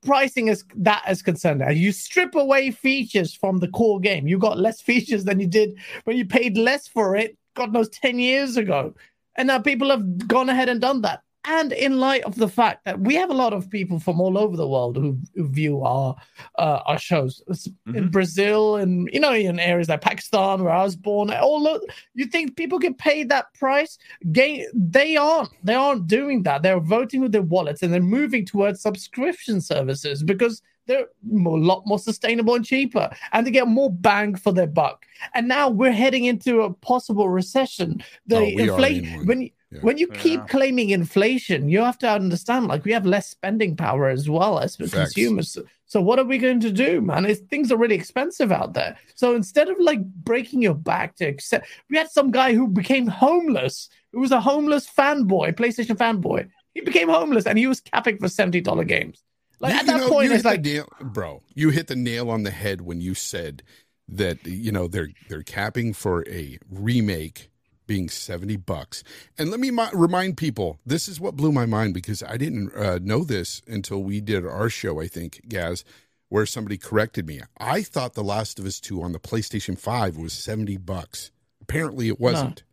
pricing is that is concerned. You strip away features from the core game. You got less features than you did when you paid less for it, God knows, 10 years ago. And now people have gone ahead and done that. And in light of the fact that we have a lot of people from all over the world who, who view our uh, our shows It's in. Brazil and you know in areas like Pakistan where I was born, all o- you think people get paid that price? Game they aren't. They aren't doing that. They're voting with their wallets and they're moving towards subscription services because they're more, a lot more sustainable and cheaper, and they get more bang for their buck. And now we're heading into a possible recession. The Oh, inflation when you, Yeah. when you keep Yeah. claiming inflation, you have to understand like we have less spending power as well as Facts. consumers. So what are we going to do, man? It's, things are really expensive out there. So instead of like breaking your back to accept, we had some guy who became homeless. Who was a homeless fanboy, PlayStation fanboy. He became homeless and he was capping for seventy dollar games. Like You- at you that know, point, it's like nail, bro. You hit the nail on the head when you said that you know they're they're capping for a remake being 70 bucks. And let me mi- remind people, this is what blew my mind because I didn't uh, know this until we did our show, I think, Gaz, where somebody corrected me. I thought The Last of Us 2 on the PlayStation 5 was 70 bucks. Apparently it wasn't.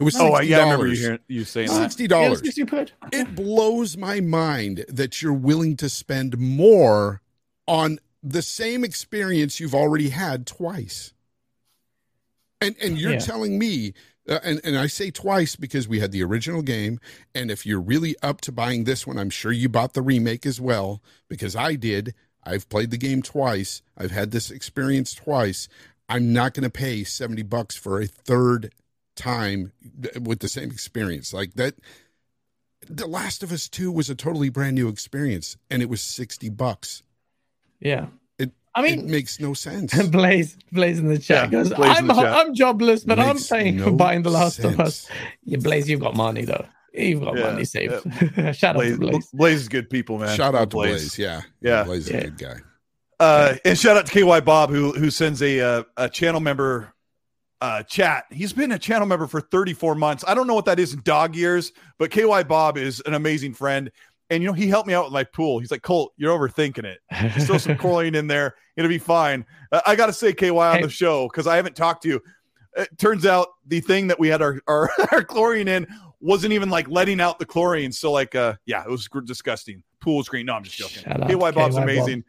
It was $60. Oh, yeah, I remember you, hearing, you saying that. $60. Yes, you could. It blows my mind that you're willing to spend more on the same experience you've already had twice. And and you're Yeah. telling me Uh, and and I say twice because we had the original game and if you're really up to buying this one, I'm sure you bought the remake as well because I did. I've played the game twice. I've had this experience twice. I'm not going to pay 70 bucks for a third time with the same experience. Like that the Last of Us 2 was a totally brand new experience and it was 60 bucks. Yeah. It I it makes no sense. Blaze, Blaze in the chat Yeah, goes, Blaze I'm, the chat. I'm jobless, but I'm Makes paying for buying The Last of Us. sense. Yeah, Blaze, you've got money though. You've got Yeah, money saved. Shout out Blaze, to Blaze. Blaze is good people, man. Shout out to Blaze. Yeah. Yeah. Blaze is Yeah. a good guy. Uh, and shout out to KY Bob who who sends a uh, a channel member uh, chat. He's been a channel member for 34 months. I don't know what that is in dog years, but KY Bob is an amazing friend. And you know, he helped me out with my pool. He's like, Colt, you're overthinking it. Just throw some chlorine in there. It'll be fine. Uh, I got to say, KY on Hey. the show, because I haven't talked to you. It turns out the thing that we had our, our, our chlorine in wasn't even like letting out the chlorine. So, like, uh, yeah, it was disgusting. Pool was green. No, I'm just joking. Shout out KY Bob's KY Bob. amazing.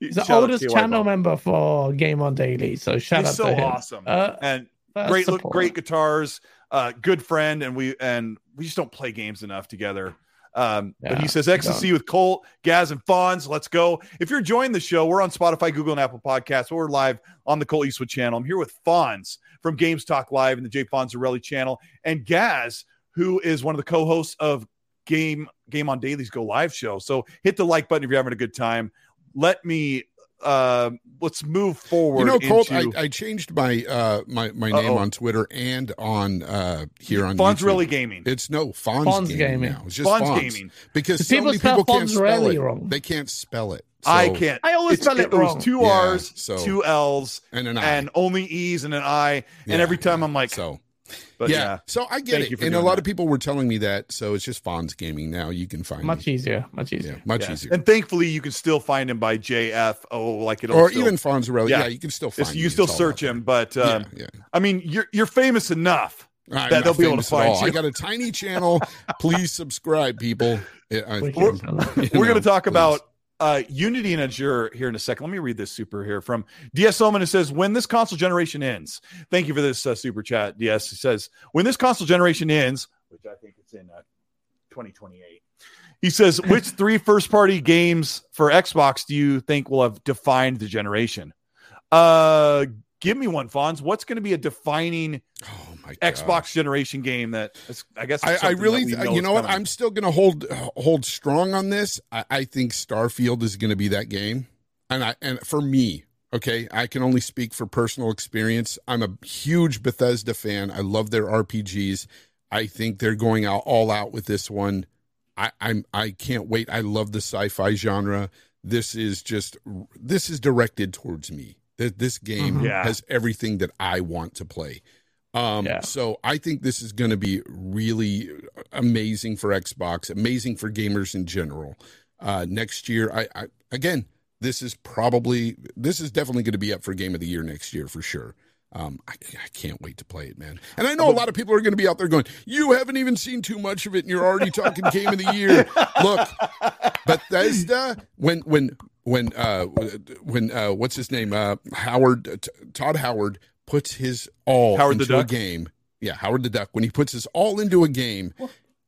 He's the oldest channel Bob. member for Game On Daily. So shout He's out so to him. awesome. Uh, and uh, great support. great guitars, uh, good friend, and we and we just don't play games enough together. Um, but he Yeah, says ecstasy with Colt, Gaz, and Fonz. Let's go. If you're enjoying the show, we're on Spotify, Google, and Apple Podcasts. We're live on the Colt Eastwood channel. I'm here with Fonz from Games Talk Live and the Jay Fonzarelli channel, and Gaz, who is one of the co-hosts of Game Game on Daily's Go Live show. So hit the like button if you're having a good time. Let me uh, let's move forward. You know, Colt, into- I, I changed my uh my, my name Uh-oh. on Twitter and on uh here on Fonzarelli Really Gaming. It's no Fonz, Fonz gaming, Gaming. now. It's just Fonz Fonz, Gaming. because so people many spell people can't spell Fonzarelli it. wrong. They can't spell it. I can't. I always spell it was wrong. two Yeah, R's, so- two L's, and an I. and only E's and an I. and Yeah, every time I'm like, so but yeah. yeah. So I get Thank it, and a lot that. of people were telling me that. So it's just Fonz Gaming now. You can find him. Much me. easier. Much easier. Yeah, much Yeah. easier. And thankfully, you can still find him by JFO, like it or still, even Fonzarelli. Yeah. Yeah. you can still it's- find. you me. still It's search him. But um, yeah, I mean, you're you're famous enough. I'm that they'll be able to find all. I got a tiny channel. Please subscribe, people. Yeah, I- We We're- We're going to talk please. about uh, Unity and Azure here in a second. Let me read this super here from DS Oman. It says, When this console generation ends, thank you for this uh, super chat, DS. It says, When this console generation ends, which I think it's in uh, 2028, he says, Which three first party games for Xbox do you think will have defined the generation? Uh, give me one, Fonz. What's going to be a defining Oh Xbox gosh. generation game that is, I guess, I, I really, that we you know what? coming. I'm still going to hold hold strong on this. I, I think Starfield is going to be that game, and I and for me, okay, I can only speak for personal experience. I'm a huge Bethesda fan. I love their RPGs. I think they're going out all out with this one. I, I'm I can't wait. I love the sci-fi genre. This is just this is directed towards me. Th- This game Mhm. Yeah. has everything that I want to play. Um, Yeah. So I think this is going to be really amazing for Xbox, amazing for gamers in general. Uh, next year, I, I again, this is probably this is definitely going to be up for Game of the Year next year for sure. Um, I, I can't wait to play it, man. And I know a lot of people are going to be out there going, "You haven't even seen too much of it, and you're already talking Game of the Year." Look, Bethesda, when when when uh when uh what's his name uh Howard uh, Todd Howard puts his all Howard the into a game. Yeah, Howard the Duck. When he puts his all into a game,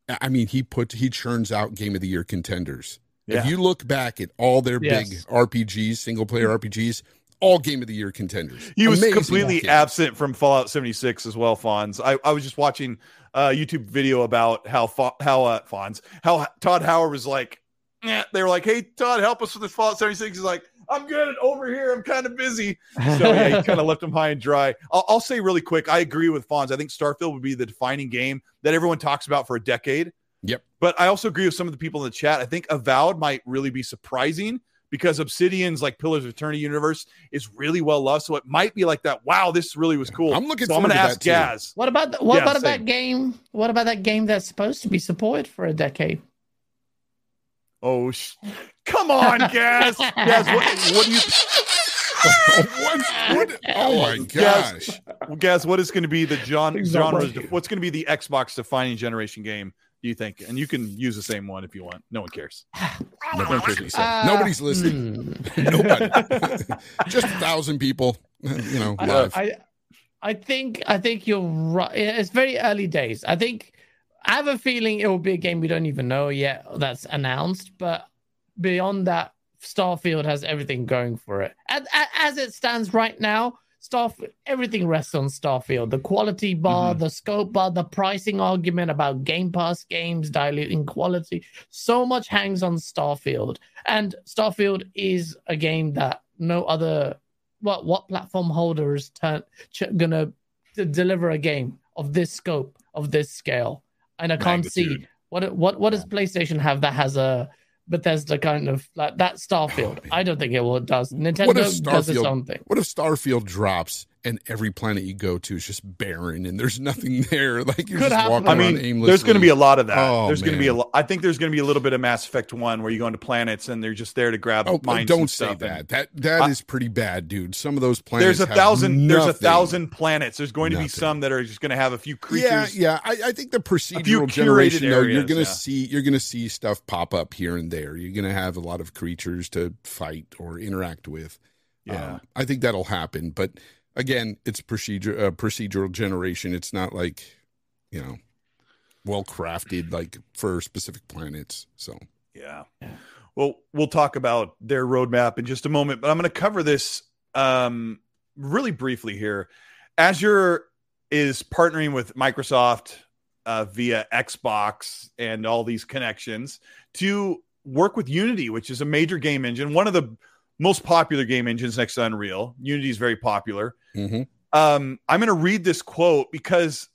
I I mean, he put he churns out Game of the Year contenders. Yeah. If you look back at all their big RPGs, single player RPGs, all Game of the Year contenders. He was Amazing completely games. absent from Fallout 76 as well, Fonz. I, I was just watching a YouTube video about how Fa- how uh, Fonz how Todd Howard was like, eh. they were like, "Hey Todd, help us with this Fallout 76." He's like, "I'm good over here. I'm kind of busy." So yeah, he kind of left him high and dry. I'll, I'll say really quick, I agree with Fonz. I think Starfield would be the defining game that everyone talks about for a decade. Yep. But I also agree with some of the people in the chat. I think Avowed might really be surprising because Obsidian's like Pillars of Eternity universe is really well loved. So it might be like that. Wow, this really was cool. I'm looking So I'm going to to ask that. Gaz. What about the, what Yeah, about same. that game? What about that game that's supposed to be supported for a decade? Oh, sh- come on, Gaz. Gaz, what, what do you, what, what, oh my gosh. Gaz? What is going to be the John Things don't genres? What's going to be the Xbox defining generation game? Do you think? And you can use the same one if you want. No one cares. Nobody cares what you say. Uh, Nobody's listening. hmm. Nobody. Just a thousand people, you know, I, live. I, I think I think you're right. It's very early days. I think I have a feeling it will be a game we don't even know yet that's announced. But beyond that, Starfield has everything going for it. As, as it stands right now, Starfield everything rests on Starfield. The quality bar, Mm-hmm. the scope bar, the pricing argument about Game Pass games diluting quality. So much hangs on Starfield, and Starfield is a game that no other what what platform holder is turn, ch- gonna d- deliver a game of this scope of this scale and i can't see what what what does playstation have that has a bethesda kind of like that starfield. Oh, I don't think it will does. Nintendo does its own thing. What if Starfield drops and every planet you go to is just barren and there's nothing there? Like you're Could just happen. walking I around mean, aimlessly. there's going to be a lot of that. Oh, there's going to be a lot. I think there's going to be a little bit of Mass Effect One where you go into planets and they're just there to grab Oh, mines. don't say that. That that is I- pretty bad, dude. Some of those planets. There's a thousand. There's a thousand planets. There's going to be some that are just going to have a few creatures. Yeah, yeah. I, I think the procedural generation, though, you're gonna yeah. see you're gonna see stuff pop up here and there. You're gonna have a lot of creatures to fight or interact with. Yeah. Um, I think that'll happen. But again, it's procedure uh, procedural generation. It's not like you know well crafted like for specific planets. So Yeah. Well, we'll talk about their roadmap in just a moment, but I'm going to cover this um, really briefly here. Azure is partnering with Microsoft uh, via Xbox and all these connections to work with Unity, which is a major game engine, one of the most popular game engines next to Unreal. Unity is very popular. mhm. um i'm going to read this quote because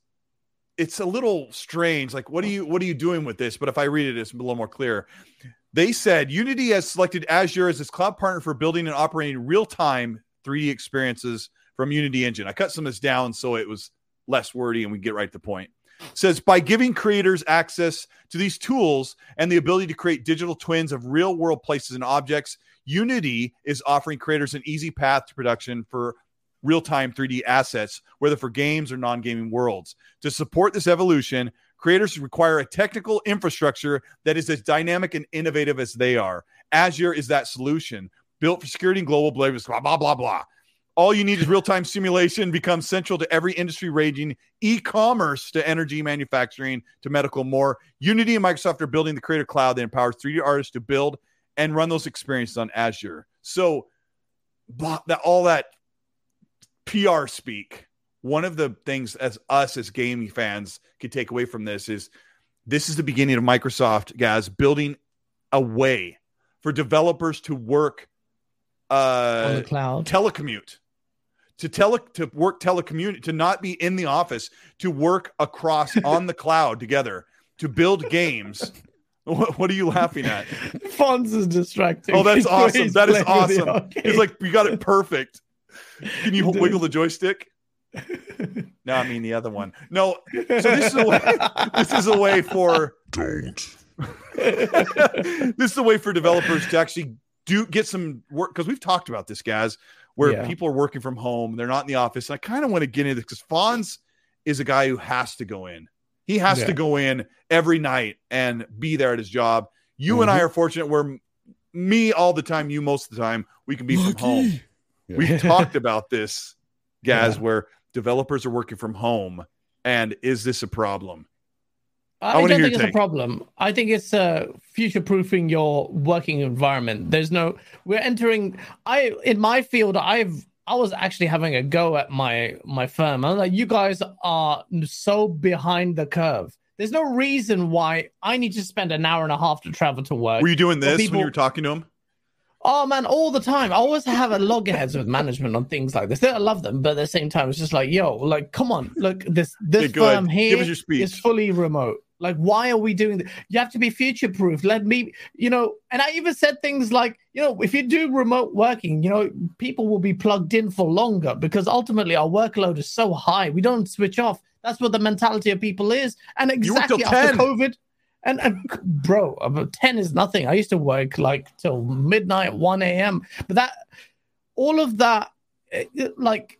it's a little strange like what are you what are you doing with this but if i read it it's a little more clear They said Unity has selected Azure as its cloud partner for building and operating real time 3D experiences from Unity Engine. I cut some of this down so it was less wordy and we get right to the point. It says by giving creators access to these tools and the ability to create digital twins of real world places and objects, Unity is offering creators an easy path to production for real time 3D assets, whether for games or non gaming worlds. To support this evolution, creators require a technical infrastructure that is as dynamic and innovative as they are. Azure is that solution built for security and global blah, blah, blah, blah, blah. All you need is real time simulation becomes central to every industry ranging e commerce to energy manufacturing to medical more. Unity and Microsoft are building the creator cloud that empowers 3D artists to build and run those experiences on Azure. So, that, all that PR speak, one of the things as us as gaming fans could take away from this is this is the beginning of Microsoft, guys, building a way for developers to work uh, on the cloud, telecommute, to tele to work telecommute, to not be in the office, to work across on the cloud together, to build games. What, what, are you laughing at? Fonz is distracting. Oh, that's awesome. That is awesome. He's like, you got it perfect. Can you wiggle the joystick? no, I mean the other one. No. So this is a way, this is a way for don't. this is a way for developers to actually do get some work because we've talked about this, guys, where yeah. people are working from home, they're not in the office. And I kind of want to get into this because Fonz is a guy who has to go in. He has yeah. to go in every night and be there at his job. You mm-hmm. and I are fortunate where me all the time, you most of the time, we can be Lucky. from home. Yeah. We've talked about this, guys, yeah. where developers are working from home. And is this a problem? I, I don't think it's take. a problem. I think it's uh, future proofing your working environment. There's no, we're entering. I in my field, I've I was actually having a go at my my firm. I'm like, you guys are so behind the curve. There's no reason why I need to spend an hour and a half to travel to work. Were you doing this people... when you were talking to him? Oh man, all the time. I always have a loggerheads with management on things like this. I love them, but at the same time, it's just like, yo, like, come on, look, this this firm here is fully remote. Like, why are we doing that? You have to be future proof. Let me, you know, and I even said things like, you know, if you do remote working, you know, people will be plugged in for longer because ultimately our workload is so high. We don't switch off. That's what the mentality of people is. And exactly after COVID, and, and bro, 10 is nothing. I used to work like till midnight, 1 a.m. But that, all of that, eh, like,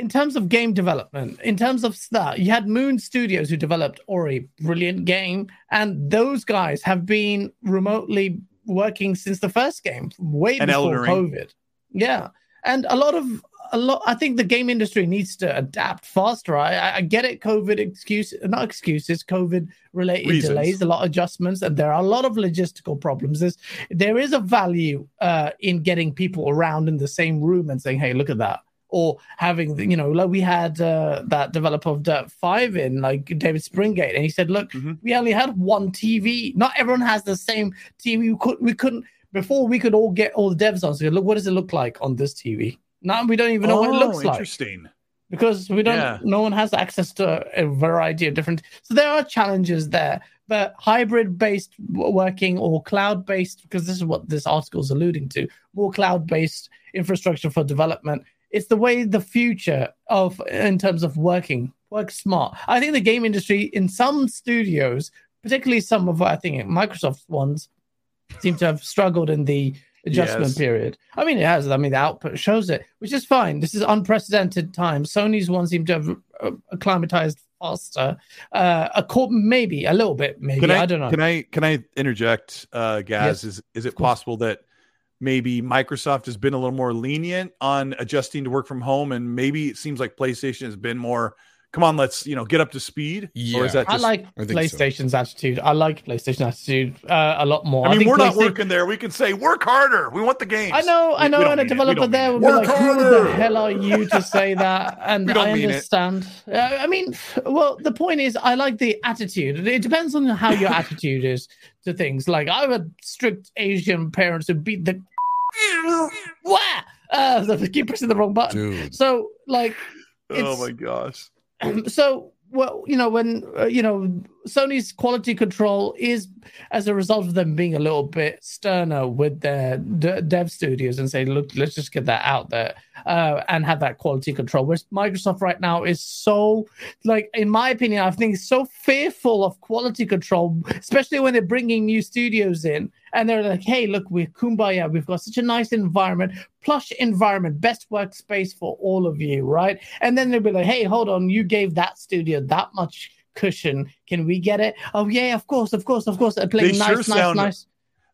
in terms of game development, in terms of that, you had Moon Studios who developed Ori, brilliant game, and those guys have been remotely working since the first game, way and before COVID. Yeah, and a lot of a lot. I think the game industry needs to adapt faster. I, I get it. COVID excuse, not excuses. COVID related delays, a lot of adjustments, and there are a lot of logistical problems. There's there is a value uh, in getting people around in the same room and saying, "Hey, look at that." Or having you know like we had uh, that developer of Dirt Five in like David Springate, and he said, "Look, mm-hmm. we only had one TV. Not everyone has the same TV. We could we couldn't before we could all get all the devs on. So look, what does it look like on this TV? Now we don't even know oh, what it looks oh, interesting. like." Because we don't, yeah. no one has access to a variety of different. So there are challenges there, but hybrid based working or cloud based, because this is what this article is alluding to, more cloud based infrastructure for development it's the way the future of in terms of working work smart. I think the game industry in some studios, particularly some of I think Microsoft ones, seem to have struggled in the adjustment yes. period. I mean, it has. I mean, the output shows it, which is fine. This is unprecedented times. Sony's one seem to have uh, acclimatized faster. Uh, a court, maybe a little bit, maybe. I, I, don't know. Can I can I interject, uh, Gaz? Yes. Is is it possible that maybe Microsoft has been a little more lenient on adjusting to work from home, and maybe it seems like PlayStation has been more. Come on, let's you know get up to speed. Yeah, just, I like I PlayStation's so. attitude. I like PlayStation attitude uh, a lot more. I mean, I we're not working there. We can say work harder. We want the games. I know, I know. And a developer there would be like, harder. "Who the hell are you to say that?" And I understand. Uh, I mean, well, the point is, I like the attitude. It depends on how your attitude is to things. Like I have strict Asian parents who beat the what? Uh, I keep pressing the wrong button. Dude. So, like, oh my gosh. So, well, you know, when uh, you know, Sony's quality control is as a result of them being a little bit sterner with their d- dev studios and say, look, let's just get that out there uh, and have that quality control. Whereas Microsoft right now is so, like, in my opinion, I think so fearful of quality control, especially when they're bringing new studios in and they're like, hey, look, we're kumbaya. We've got such a nice environment, plush environment, best workspace for all of you, right? And then they'll be like, hey, hold on, you gave that studio that much cushion. Can we get it? Oh yeah, of course, of course, of course. They're playing They nice, sure nice, sound- nice.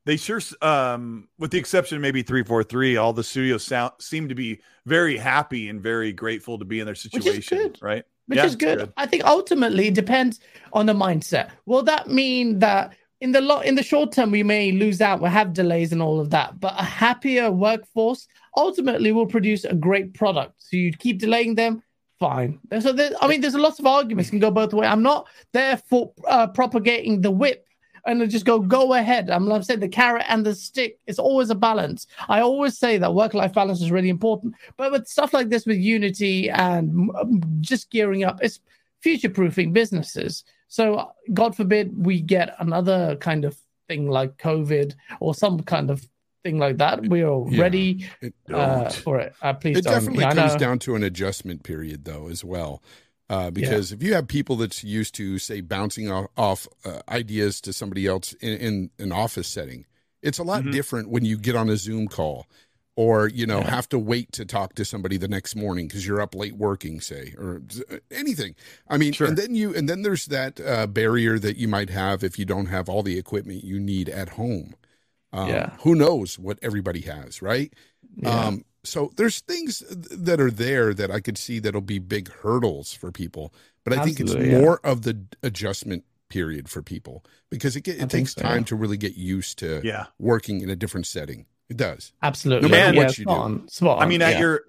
They sure, um, with the exception of maybe three four three, all the studios sound seem to be very happy and very grateful to be in their situation, good. right? which Yeah, is it's good. I think ultimately it depends on the mindset. Will that mean that in the lo- in the short term we may lose out, we'll have delays and all of that, but a happier workforce ultimately will produce a great product. So you keep delaying them, fine. So there, I mean, there's a lot of arguments can go both ways. I'm not there for uh, propagating the whip. And I just go, go ahead. I'm, I'm saying the carrot and the stick. It's always a balance. I always say that work-life balance is really important. But with stuff like this, with Unity and um, just gearing up, it's future-proofing businesses. So God forbid we get another kind of thing like COVID or some kind of thing like that. We are Yeah. ready uh, for it. Uh, please it don't. definitely Yeah, comes down to an adjustment period though as well uh, because if you have people that's used to say bouncing off, off uh, ideas to somebody else in, in an office setting it's a lot Mhm. different when you get on a zoom call or you know Yeah. have to wait to talk to somebody the next morning because you're up late working say or uh, anything i mean Sure. and then you and then there's that uh, barrier that you might have if you don't have all the equipment you need at home um, Yeah. who knows what everybody has right Yeah. um, so there's things that are there that I could see that'll be big hurdles for people, but I think it's yeah. more of the adjustment period for people because it, get, it think takes so, time yeah. to really get used to Yeah. working in a different setting. It does. Absolutely. no matter yeah, what you spot do. on, spot I mean, at yeah. your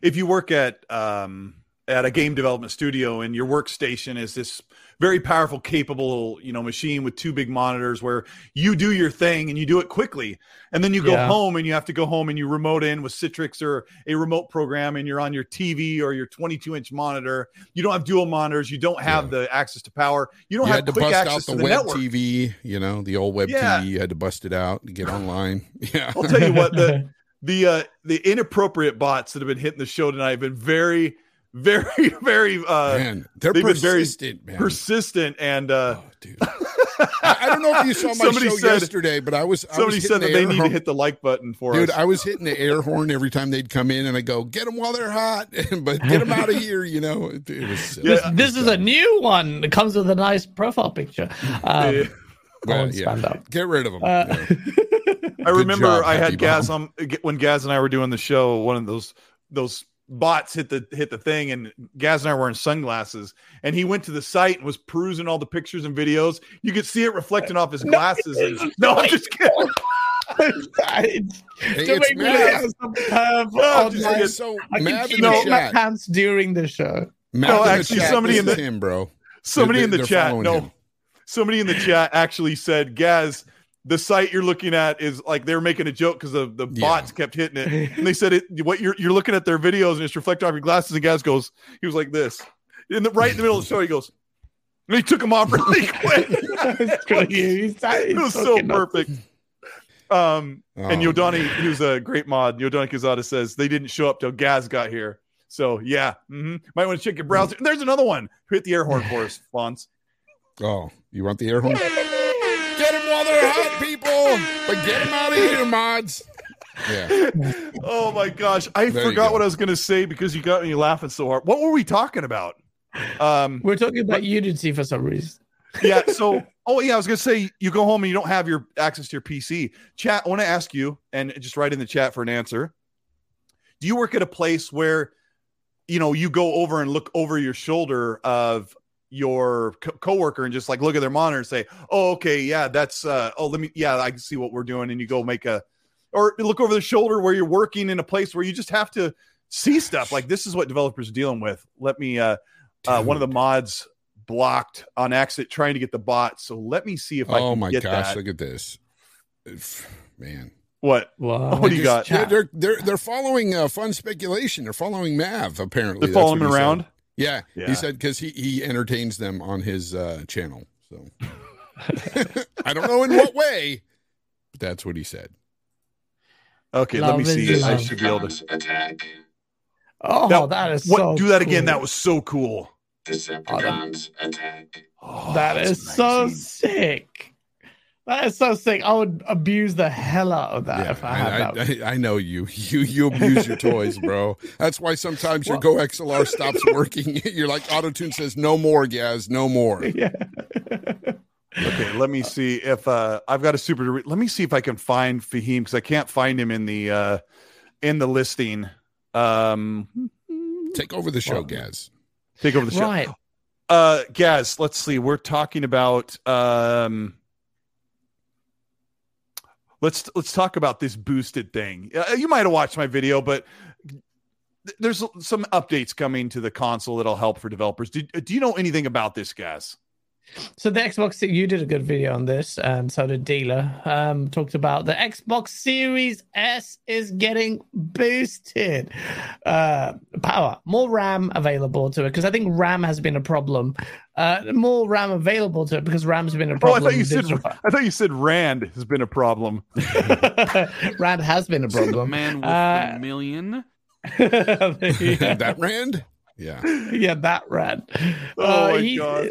if you work at um at a game development studio and your workstation is this very powerful, capable, you know, machine with two big monitors where you do your thing and you do it quickly, and then you go Yeah. home and you have to go home and you remote in with Citrix or a remote program and you're on your TV or your 22 inch monitor. You don't have dual monitors. You don't have the access to power. You don't You have had to quick bust out access the, to the web network. TV, you know, the old web Yeah. TV. You had to bust it out to get online. Yeah. I'll tell you what the the uh the inappropriate bots that have been hitting the show tonight have been very very very uh man, they're they've been very persistent, man. persistent and uh Oh, dude. I, I don't know if you saw my Somebody show said- yesterday, but I was I somebody was said that the they air need to hit the like button for us. Dude, us I was hitting the air horn every time they'd come in, and I go, "Get them while they're hot," but get them out of here. You know, it, it was. silly. Yeah. this, this is a new one. It comes with a nice profile picture. Um, Yeah. Well, yeah. stand up. Get rid of them. Uh, I remember job, I had Gaz on when Gaz and I were doing the show one of those those bots hit the hit the thing and Gaz and I were wearing sunglasses and he went to the site and was perusing all the pictures and videos you could see it reflecting off his No, glasses and, no I'm just kidding Hey, to it's make me Mav. have some curve No, just my- so I Mav can in keep the it my pants during the show. Mav No, in the actually, chat, somebody in the- him, bro. somebody They're- in the chat no him. somebody in the chat actually said Gaz the site you're looking at is like they're making a joke because the, the Yeah. bots kept hitting it and they said it what you're you're looking at their videos and it's reflecting off your glasses and Gaz goes he was like this in the right in the middle of the show he goes and he took them off really quick it was so perfect um and Oh, Yodani, man. who's a great mod, Yodani Kazada says they didn't show up till Gaz got here. So yeah, hmm might want to check your browser. There's another one. Hit the air horn for us, Fonz. Oh, you want the air horn? Get them while they're hot, people. But get them out of here, mods. Yeah. Oh my gosh, I There forgot go. what I was going to say because you got me laughing so hard. What were we talking about? Um, We're talking about Unity for some reason. yeah. So, oh yeah, I was going to say you go home and you don't have your access to your PC. Chat. I want to ask you, and just write in the chat for an answer. Do you work at a place where, you know, you go over and look over your shoulder of your co- coworker and just like look at their monitor and say, "Oh, okay, yeah, that's uh, oh, let me, yeah, I can see what we're doing," and you go make a, or look over the shoulder where you're working in a place where you just have to see stuff like this is what developers are dealing with. Let me, uh, uh one of the mods blocked on accident trying to get the bot, so let me see if I can Oh can my get gosh, that. look at this. Man. What? Wow. What do you got? They're, they're they're they're following uh, fun speculation. They're following Mav apparently. They're following what him he said. Around. Yeah, Yeah. he said because he he entertains them on his uh, channel. So I don't know in what way, but that's what he said. Okay, Love let me is see. I love. should be able to. attack. Oh, That- that is What? so do that again. cool. That was so cool. Decepticons attack. Oh, that's is so sick. That is so sick. I would abuse the hell out of that Yeah, if I had I, that. I, I know you. You you abuse your toys, bro. That's why sometimes your GoXLR stops working. You're like AutoTune says, "No more, Gaz, no more." yeah. Okay, let me see if uh I've got a super. Let me see if I can find Fahim because I can't find him in the uh in the listing. Um, Take over the show, Well, Gaz. take over the show. Right. Uh, Gaz, let's see. We're talking about um. Let's let's talk about this boosted thing. Uh, you might have watched my video, but there's some updates coming to the console that'll help for developers. Do, do you know anything about this, Gaz? So the Xbox, you did a good video on this, and so did Dealer. Um, talked about the Xbox Series S is getting boosted, uh, power, more RAM available to it because I think RAM has been a problem. Uh, more RAM available to it because RAM's been a Oh, I problem. thought you said I thought you said Rand has been a problem. Rand has been a problem. Man with Uh, a million. yeah, that Rand. Yeah. yeah, that Rand. Oh Uh, my he- gosh.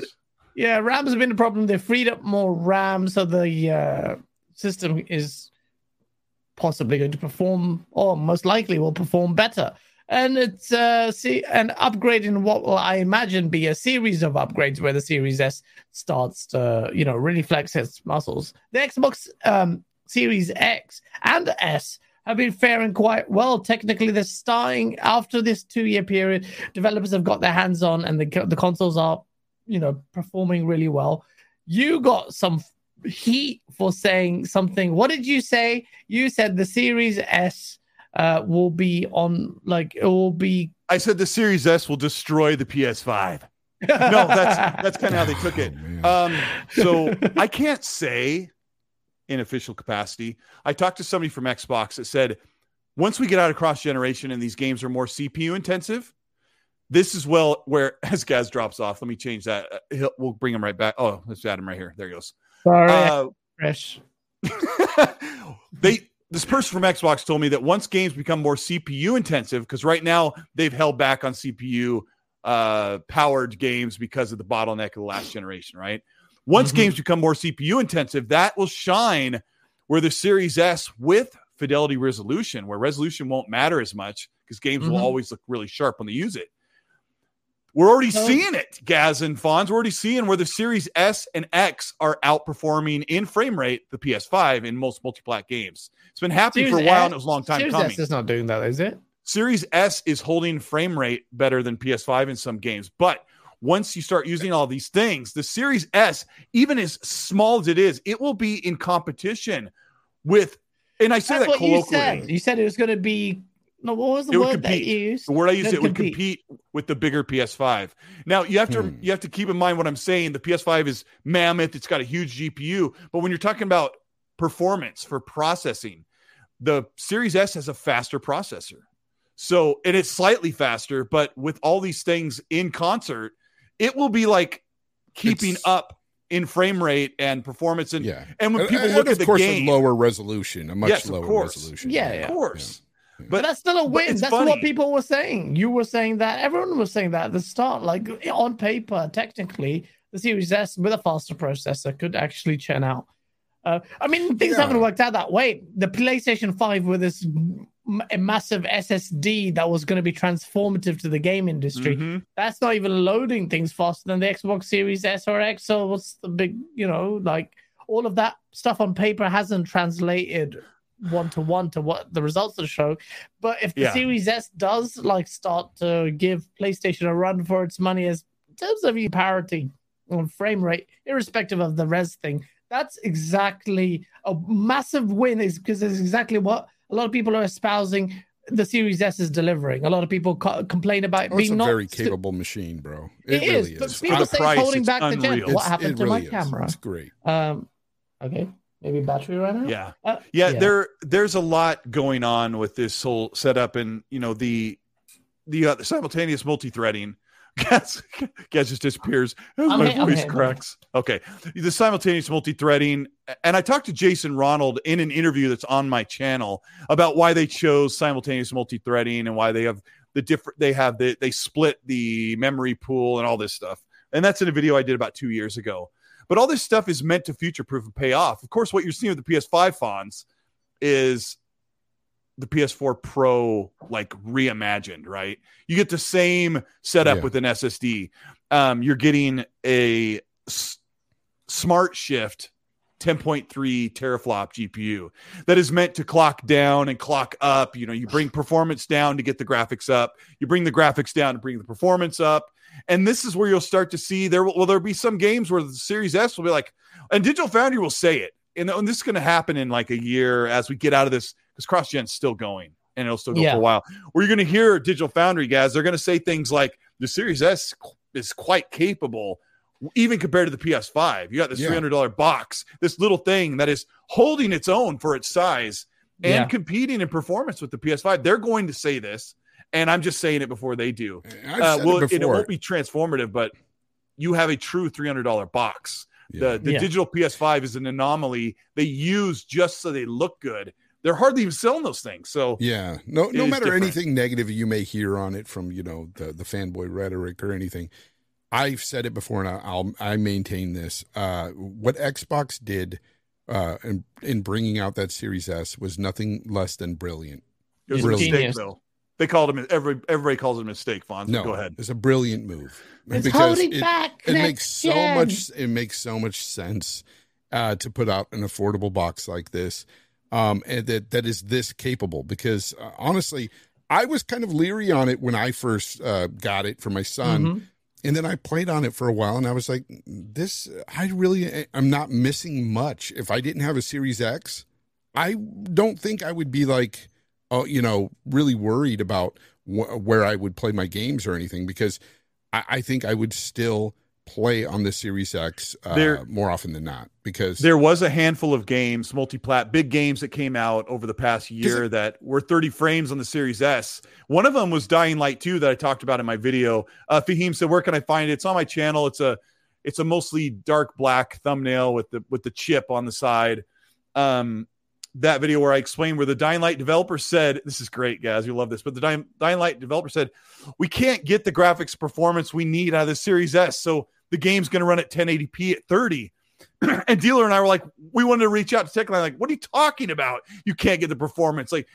Yeah, RAMs have been a problem. They've freed up more RAM, so the uh, system is possibly going to perform, or most likely will perform better. And it's uh, see an upgrade in what will I imagine be a series of upgrades where the Series S starts to you know really flex its muscles. The Xbox um, Series X and S have been faring quite well. Technically, they're starting after this two-year period. Developers have got their hands on, and the the consoles are you know performing really well. You got some heat for saying something. What did you say? You said the Series S uh, will be on like it will be. I said the Series S will destroy the PS5. No, that's that's kind of how they took it. Oh. Um, so I can't say in official capacity. I talked to somebody from Xbox that said once we get out of cross generation and these games are more CPU intensive, this is well where as Gaz drops off. Let me change that. Uh, He'll, we'll bring him right back. Oh, let's add him right here. There he goes. Sorry, Uh, Fresh. they this person from Xbox told me that once games become more CPU intensive, because right now they've held back on CPU uh, powered games because of the bottleneck of the last generation, right? Once Mhm. games become more CPU intensive, that will shine where the Series S with fidelity resolution, where resolution won't matter as much because games will Mhm. always look really sharp when they use it. We're already seeing it, Gaz and Fonz. We're already seeing where the Series S and X are outperforming in frame rate the PS5 in most multi-plat games. It's been happening for a while S- and it was a long time Series coming. S is not doing that, is it? Series S is holding frame rate better than PS5 in some games. But once you start using all these things, the Series S, even as small as it is, it will be in competition with, and I say That's that what you said. You said it was going to be. No, what was the It would word that compete. you used? The word I used It'd it would compete with the bigger PS5. Now you have to Hmm. you have to keep in mind what I'm saying. The PS5 is mammoth. It's got a huge GPU, but when you're talking about performance for processing, the Series S has a faster processor. So and it's slightly faster, but with all these things in concert, it will be like keeping It's- up in frame rate and performance. And Yeah. and when people and look of at the course, game, lower resolution, a much Yes, lower resolution. Yeah, of yeah. course, But, but that's still a win. That's funny. what people were saying. You were saying that. Everyone was saying that at the start. Like on paper, technically, the Series S with a faster processor could actually churn out. Uh, I mean, things Yeah. haven't worked out that way. The PlayStation 5 with this m- massive SSD that was going to be transformative to the game industry. Mhm. That's not even loading things faster than the Xbox Series S or X. So what's the big, you know, like all of that stuff on paper hasn't translated one to one to what the results of the show. But if the Yeah. Series S does like start to give PlayStation a run for its money as in terms of parity on frame rate, irrespective of the res thing, that's exactly a massive win. Is because it's exactly what a lot of people are espousing. The Series S is delivering. A lot of people co- complain about it Oh, it's being a not very stu- capable machine, bro. It It, really is, but people say price, it's holding it's back the gen. What happened it to my is. camera? It's great. Um, okay, maybe battery runner. Yeah. Uh, yeah, there there's a lot going on with this whole setup and you know the the uh, simultaneous multi-threading Gaz, Gaz just disappears. I'm my here, I'm voice cracks. Okay. The simultaneous multi-threading. And I talked to Jason Ronald in an interview that's on my channel about why they chose simultaneous multi-threading and why they have the different they have the they split the memory pool and all this stuff. And that's in a video I did about two years ago. But all this stuff is meant to future proof and pay off. Of course, what you're seeing with the PS5 Fonz is the PS4 Pro like reimagined, right? You get the same setup Yeah. with an SSD. Um, you're getting a s- SmartShift 10.3 teraflop GPU that is meant to clock down and clock up. You know, you bring performance down to get the graphics up, you bring the graphics down to bring the performance up. And this is where you'll start to see there will, will there be some games where the Series S will be like, and Digital Foundry will say it. And, and this is going to happen in like a year as we get out of this because cross gen's still going and it'll still go Yeah. for a while. Where you're going to hear Digital Foundry guys, they're going to say things like the Series S is quite capable, even compared to the PS5. You got this Yeah. $300 box, this little thing that is holding its own for its size and Yeah. competing in performance with the PS5. They're going to say this, and I'm just saying it before they do. I've Uh, said well, it it, it won't be transformative, but you have a true $300 box. Yeah. The the Yeah. digital PS5 is an anomaly they use just so they look good. They're hardly even selling those things. So Yeah. No no matter different. anything negative you may hear on it from, you know, the the fanboy rhetoric or anything. I've said it before and I- I'll I maintain this. Uh what Xbox did uh in in bringing out that Series S was nothing less than brilliant. it was a mistake, Genius. though. They called him every everybody calls it a mistake, Fonz. No, Go ahead. It's a brilliant move. It's holding it, back it makes so gen. much it makes so much sense uh to put out an affordable box like this um and that that is this capable because uh, honestly I was kind of leery on it when I first uh, got it for my son Mhm. and then I played on it for a while and I was like this I really I'm not missing much if I didn't have a Series X I don't think I would be like you know really worried about wh- where I would play my games or anything because I, I think I would still play on the Series X uh, There- more often than not because There was a handful of games, multi-plat, big games that came out over the past year that were 30 frames on the Series S. One of them was Dying Light 2 that I talked about in my video. Uh, Fahim said, "Where can I find it?" It's on my channel. It's a it's a mostly dark black thumbnail with the with the chip on the side. Um, that video where I explained where the Dying Light developer said, "This is great, guys. You love this." But the Dying, Dying Light developer said, "We can't get the graphics performance we need out of the Series S, so the game's going to run at 1080p at 30." and dealer and I were like, we wanted to reach out to Techland, like, what are you talking about? You can't get the performance. Like,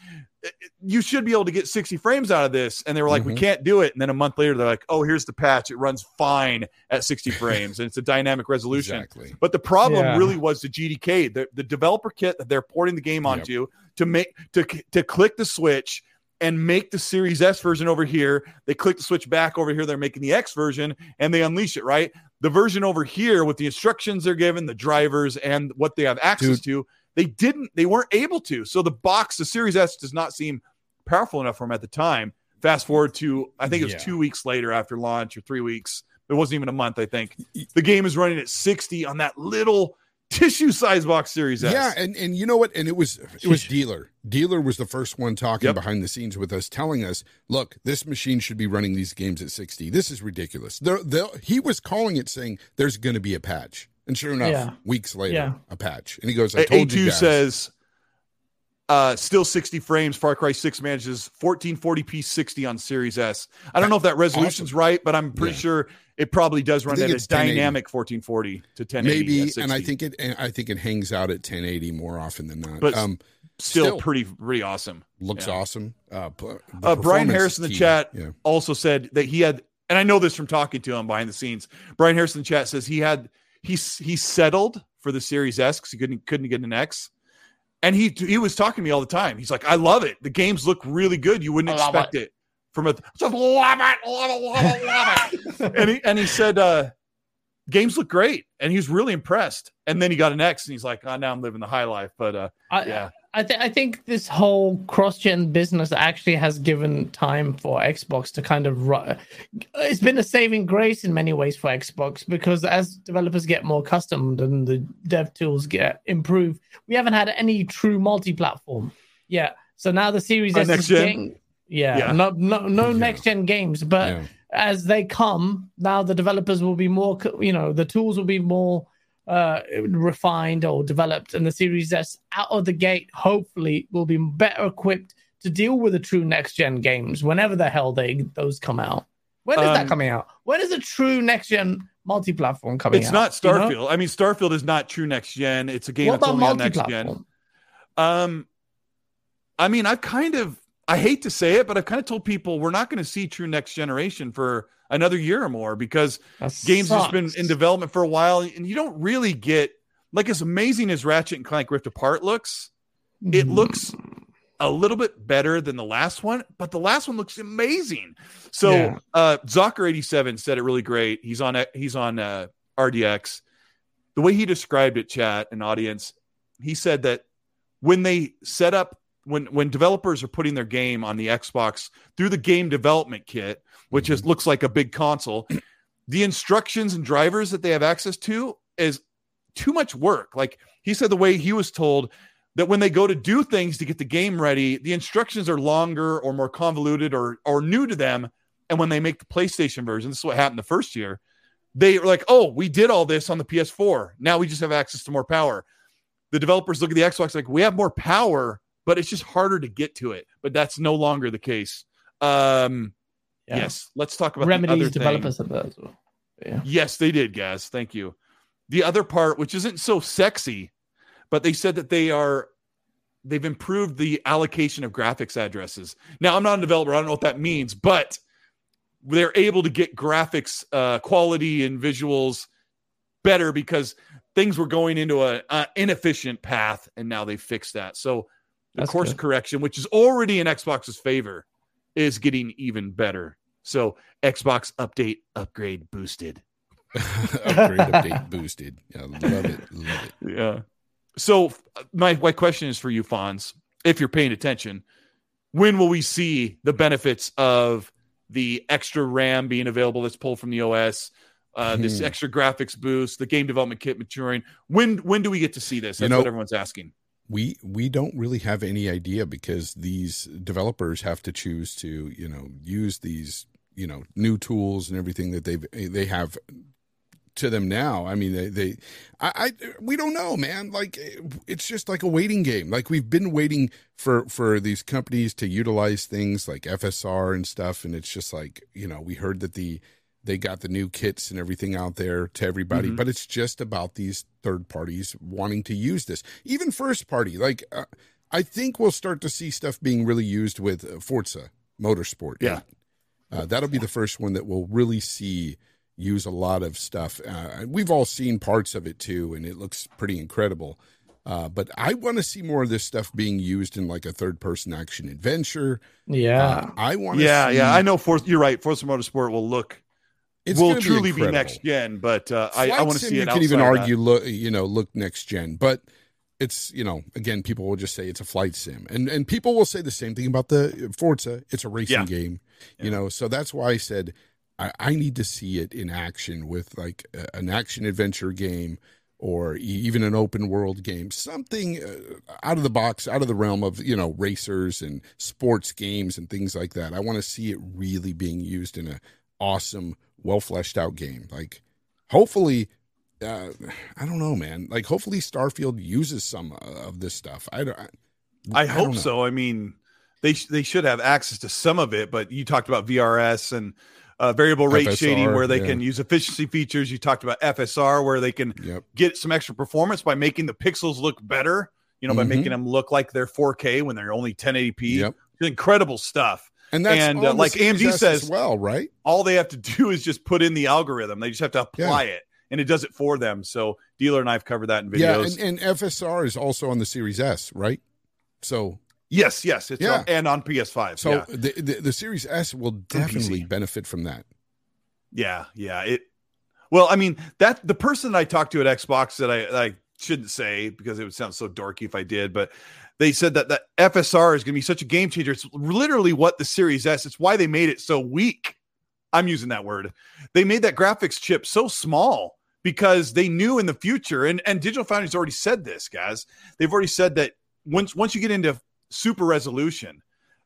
you should be able to get 60 frames out of this. And they were like, we Mhm. can't do it. And then a month later, they're like, oh, here's the patch. It runs fine at 60 frames and it's a dynamic resolution. exactly But the problem Yeah. really was the GDK, the, the developer kit that they're porting the game onto to make to to click the switch and make the Series S version over here. They click the switch back over here. They're making the X version and they unleash it. Right, the version over here with the instructions they're given, the drivers, and what they have access to, they didn't. They weren't able to. So the box, the Series S, does not seem powerful enough for them at the time. Fast forward to I think it was Yeah. two weeks later after launch or three weeks. It wasn't even a month. I think the game is running at 60 on that little tissue size box Series S. yeah and and you know what and it was it was dealer dealer was the first one talking Yep. behind the scenes with us telling us look this machine should be running these games at 60 this is ridiculous they're, they're, he was calling it saying there's going to be a patch and sure enough Yeah. weeks later Yeah. a patch and he goes i A- told you A2 guys. says uh still 60 frames. Far Cry 6 manages 1440p 60 on Series S. I don't know if that resolution's right, but I'm pretty Yeah. sure it probably does run at a dynamic 1440 to 1080. maybe and i think it and i think it hangs out at 1080 more often than not But um still, still- pretty pretty awesome. looks Yeah. awesome uh, p- Uh, Brian performance Harris in the key. chat yeah also said that he had, and I know this from talking to him behind the scenes. Brian Harris in the chat says he had he he settled for the Series S because he couldn't couldn't get an X, and he he was talking to me all the time. He's like, I love it. The games look really good. You wouldn't expect it. from a just love it, love it, love it, love it. and he and he said, uh, games look great, and he was really impressed. And then he got an X, and he's like, oh, now I'm living the high life. But uh, I, yeah, I, th- I think this whole cross-gen business actually has given time for Xbox to kind of ru- it's been a saving grace in many ways for Xbox because as developers get more accustomed and the dev tools get improved, we haven't had any true multi-platform. Yeah. So now the Series S next is gen? getting yeah, Yeah. no no no Yeah. next gen games, but Yeah. as they come, now the developers will be more, you know, the tools will be more uh, refined or developed, and the Series S out of the gate, hopefully, will be better equipped to deal with the true next gen games whenever the hell they those come out. When is that Um, coming out? When is a true next gen multi platform coming It's out? not you know? Starfield. I mean, Starfield is not true next gen. It's a game What that's only on next gen. Um, I mean, I've kind of, I hate to say it, but I've kind of told people we're not going to see true next generation for another year or more because games have just been in development for a while, and you don't really get like as amazing as Ratchet and Clank Rift Apart looks. It Mm-hmm. looks a little bit better than the last one, but the last one looks amazing. So, Yeah. uh, Zocker87 said it really great. He's on, he's on uh, RDX. The way he described it, chat and audience, he said that when they set up when when developers are putting their game on the Xbox through the game development kit, which is mm-hmm. looks like a big console, the instructions and drivers that they have access to is too much work. Like he said, the way he was told that when they go to do things to get the game ready, the instructions are longer or more convoluted or or new to them. And when they make the PlayStation version, this is what happened the first year. They were like, "Oh, we did all this on the PS4. Now we just have access to more power." The developers look at the Xbox like, "We have more power, but it's just harder to get to it." But that's no longer the case. Um, Yeah. Yes, let's talk about Remedy's the other thing. developers said that as well. Yeah. Yes, they did, guys. Thank you. The other part, which isn't so sexy, but they said that they are they've improved the allocation of graphics addresses. Now, I'm not a developer, I don't know what that means, but they're able to get graphics uh, quality and visuals better because things were going into a, a inefficient path, and now they fixed that. So the That's course good. correction, which is already in Xbox's favor, is getting even better. So Xbox update upgrade boosted. Upgrade, update, boosted. Yeah, love it, love it. Yeah. So my my question is for you, Fonz, if you're paying attention, when will we see the benefits of the extra RAM being available that's pulled from the OS, uh, this Hmm. extra graphics boost, the game development kit maturing? When when do we get to see this? You That's know- what everyone's asking. We we don't really have any idea because these developers have to choose to you know use these you know new tools and everything that they've they have to them now. I mean they, they I, I we don't know man. Like it's just like a waiting game. Like we've been waiting for for these companies to utilize things like fsr and stuff. And it's just like you know we heard that the they got the new kits and everything out there to everybody Mhm. but it's just about these third parties wanting to use this even first party like uh, i think we'll start to see stuff being really used with uh, forza motorsport Yeah. uh, that'll be the first one that we'll really see use a lot of stuff uh, we've all seen parts of it too and it looks pretty incredible uh, but I want to see more of this stuff being used in like a third person action adventure. Yeah. Uh, I want to Yeah, see, yeah. I know. Force, you're right. Forza Motorsport will look It's will gonna be truly be, next gen, but uh, I, I want to see it. You it. can even outside of that. argue, look, you know, look next gen, but it's you know, again, people will just say it's a flight sim, and and people will say the same thing about the Forza. It's a racing Yeah. game, you Yeah. know. So that's why I said I, I need to see it in action with like a, an action adventure game or even an open world game, something uh, out of the box, out of the realm of you know racers and sports games and things like that. I want to see it really being used in a awesome, well fleshed out game. Like, hopefully, uh, I don't know, man. Like, hopefully, Starfield uses some uh, of this stuff. I don't. I, I don't hope so. I mean, they sh- they should have access to some of it, but you talked about VRS and uh, variable rate FSR, shading where they yeah. can use efficiency features. You talked about FSR where they can Yep. get some extra performance by making the pixels look better. You know, by Mhm. making them look like they're 4K when they're only 1080p. Yep. Incredible stuff. And that's And, uh, like AMD says- as well, right? All they have to do is just put in the algorithm. They just have to apply it, and it does it for them. So, dealer and I've covered that in Yeah, videos. and, and FSR is also on the Series S, right? So, yes, yes, it's Yeah. on, and on PS5. so yeah. the, the the Series S will definitely benefit from that. Yeah, yeah. It well, I mean, that the person that I talked to at Xbox that I, I shouldn't say because it would sound so dorky if I did, but they said that the FSR is going to be such a game changer. It's literally what the Series S. It's why they made it so weak. I'm using that word. They made that graphics chip so small because they knew in the future, and and Digital Foundry's already said this, guys. They've already said that once once you get into super resolution,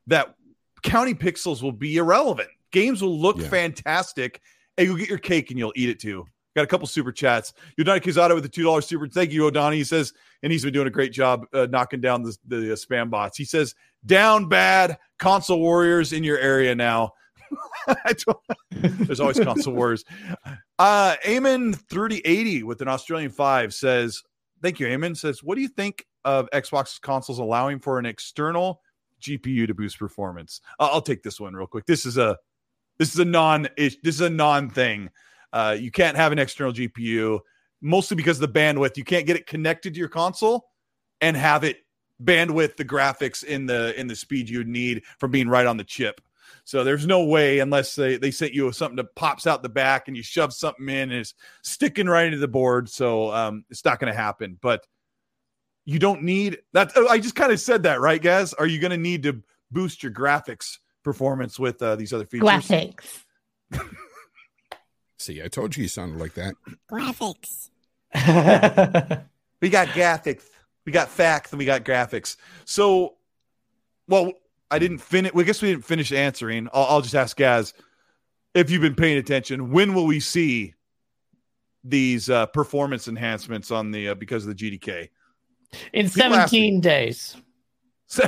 that counting pixels will be irrelevant. Games will look Yeah. fantastic, and you'll get your cake and you'll eat it too. Got a couple super chats. Yodani Kizada with the two dollars super. Thank you, Odani. He says, and he's been doing a great job uh, knocking down the, the uh, spam bots. He says, "Down bad console warriors in your area now." There's always console wars. Uh, Eamon 3080 with an Australian five says, "Thank you, Eamon." Says, "What do you think of Xbox consoles allowing for an external GPU to boost performance?" Uh, I'll take this one real quick. This is a this is a non this is a non thing. Uh, you can't have an external GPU mostly because of the bandwidth. You can't get it connected to your console and have it bandwidth the graphics in the in the speed you'd need from being right on the chip. So there's no way unless they, they sent you something that pops out the back and you shove something in and it's sticking right into the board. So um, it's not going to happen. But you don't need that. oh, I just kind of said that, right, guys? Are you going to need to boost your graphics performance with uh, these other features? Graphics. See, I told you you sounded like that. Graphics. We got graphics, we got facts, and we got graphics. So, well, I didn't finish. Well, I guess we didn't finish answering. I'll, I'll just ask Gaz if you've been paying attention. When will we see these uh, performance enhancements on the uh, because of the GDK? In People 17 days. So,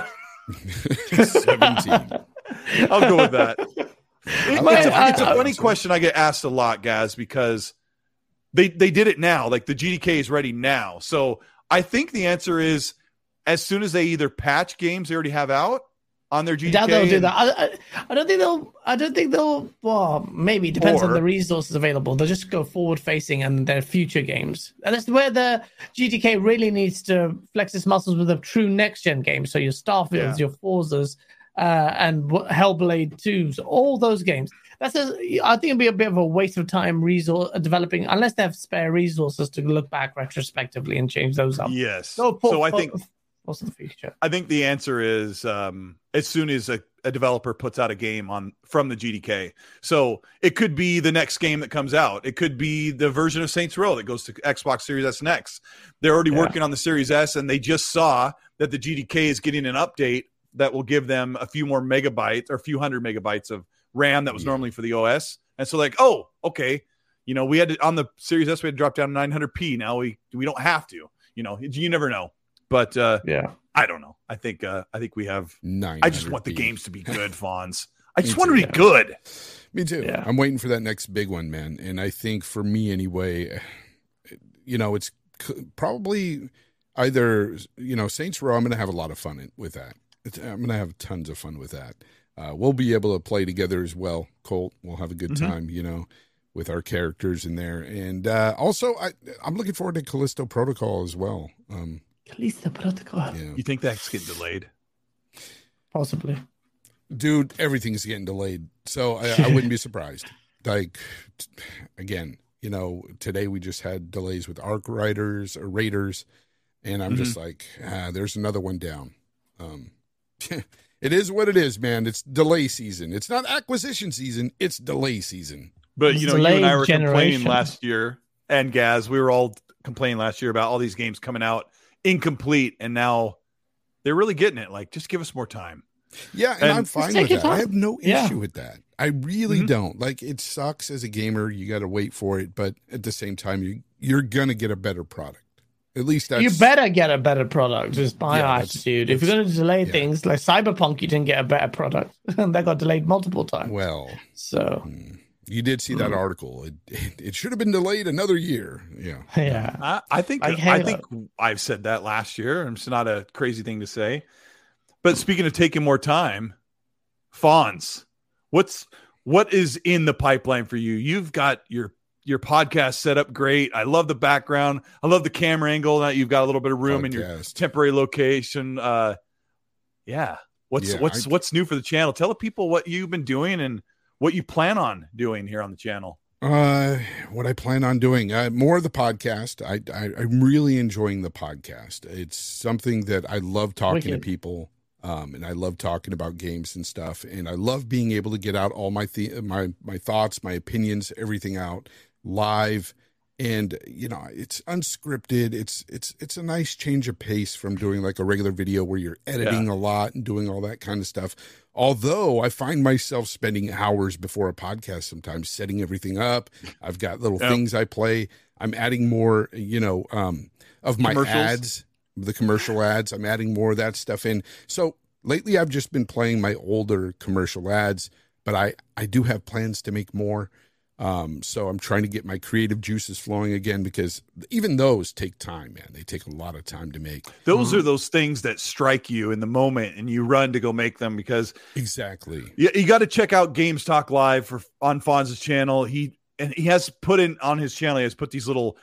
17. I'll go with that. It- it's a, it's a funny question I get asked a lot, guys, because they they did it now. Like the GDK is ready now. So I think the answer is as soon as they either patch games they already have out on their GDK. Doubt they'll do that. I, I, I don't think they'll. I don't think they'll. Well, maybe depends on the resources available. They'll just go forward facing and their future games. And that's where the GDK really needs to flex its muscles with a true next gen game. So your Starfields, Yeah. your Forzas, uh, and Hellblade 2s, all those games. That's a, I think it'd be a bit of a waste of time resource developing unless they have spare resources to look back retrospectively and change those up. Yes. So, So I think what's the future? I think the answer is um, as soon as a, a developer puts out a game on from the GDK. So it could be the next game that comes out. It could be the version of Saints Row that goes to Xbox Series S next. They're already Yeah. working on the Series S, and they just saw that the GDK is getting an update that will give them a few more megabytes or a few hundred megabytes of RAM that was Yeah. normally for the OS. And so like, oh, okay, you know, we had to, on the Series S we had to drop down to 900p. Now we we don't have to. You know, you never know. But uh, Yeah. I don't know. I think uh, I think we have. Nine. I just want the games to be good, Fonz. I just want to be yeah. good. Me too. Yeah. I'm waiting for that next big one, man. And I think for me anyway, you know, it's probably either you know Saints Row. I'm going to have a lot of fun in, with that. It's, I'm going to have tons of fun with that. Uh, we'll be able to play together as well, Colt. We'll have a good Mhm. time, you know, with our characters in there. And uh, also, I, I'm looking forward to Callisto Protocol as well. Um, Callisto Protocol. yeah. You think that's getting delayed? Possibly. dude everything's getting delayed so I, I wouldn't be surprised like t- again you know today we just had delays with arc riders or raiders and i'm just like ah, there's another one down um it is what it is man. It's delay season. It's not acquisition season it's delay season. But It's you know, you and I delayed were complaining last year, and Gaz, we were all complaining last year about all these games coming out incomplete, and now they're really getting it. Like, just give us more time. yeah and, And- i'm fine with your that. I have no Yeah. issue with that. I really Mhm. don't. Like it sucks as a gamer. You got to wait for it but at the same time you you're gonna get a better product at least that's you better get a better product. Just my Yeah, that's- attitude. If you're going to delay yeah. things like Cyberpunk, you didn't get a better product, and that got delayed multiple times. well So Mm. You did see that Mm. article. It, it, it should have been delayed another year. Yeah. yeah, I, I think Like I Halo. think I've said that last year. It's not a crazy thing to say. But speaking of taking more time, Fonz, what's what is in the pipeline for you? You've got your your podcast set up great. I love the background. I love the camera angle. Now you've got a little bit of room in your temporary location. Uh yeah. What's Yeah, what's I- what's new for the channel? Tell the people what you've been doing and what you plan on doing here on the channel. Uh, what I plan on doing, uh, more of the podcast. I, I I'm really enjoying the podcast. It's something that I love talking to people, um, and I love talking about games and stuff, and I love being able to get out all my th- my my thoughts, my opinions, everything out live. And you know, it's unscripted. It's it's it's a nice change of pace from doing like a regular video where you're editing a lot and doing all that kind of stuff. Although I find myself spending hours before a podcast sometimes setting everything up. I've got little things I play. I'm adding more, you know, um, of my ads, the commercial ads. I'm adding more of that stuff in. So lately I've just been playing my older commercial ads, but I, I do have plans to make more. Um, so I'm trying to get my creative juices flowing again because even those take time, man. They take a lot of time to make. Those are those things that strike you in the moment and you run to go make them because Exactly. you, you got to check out Games Talk Live for on Fonz's channel. He and he has put in on his channel, he has put these little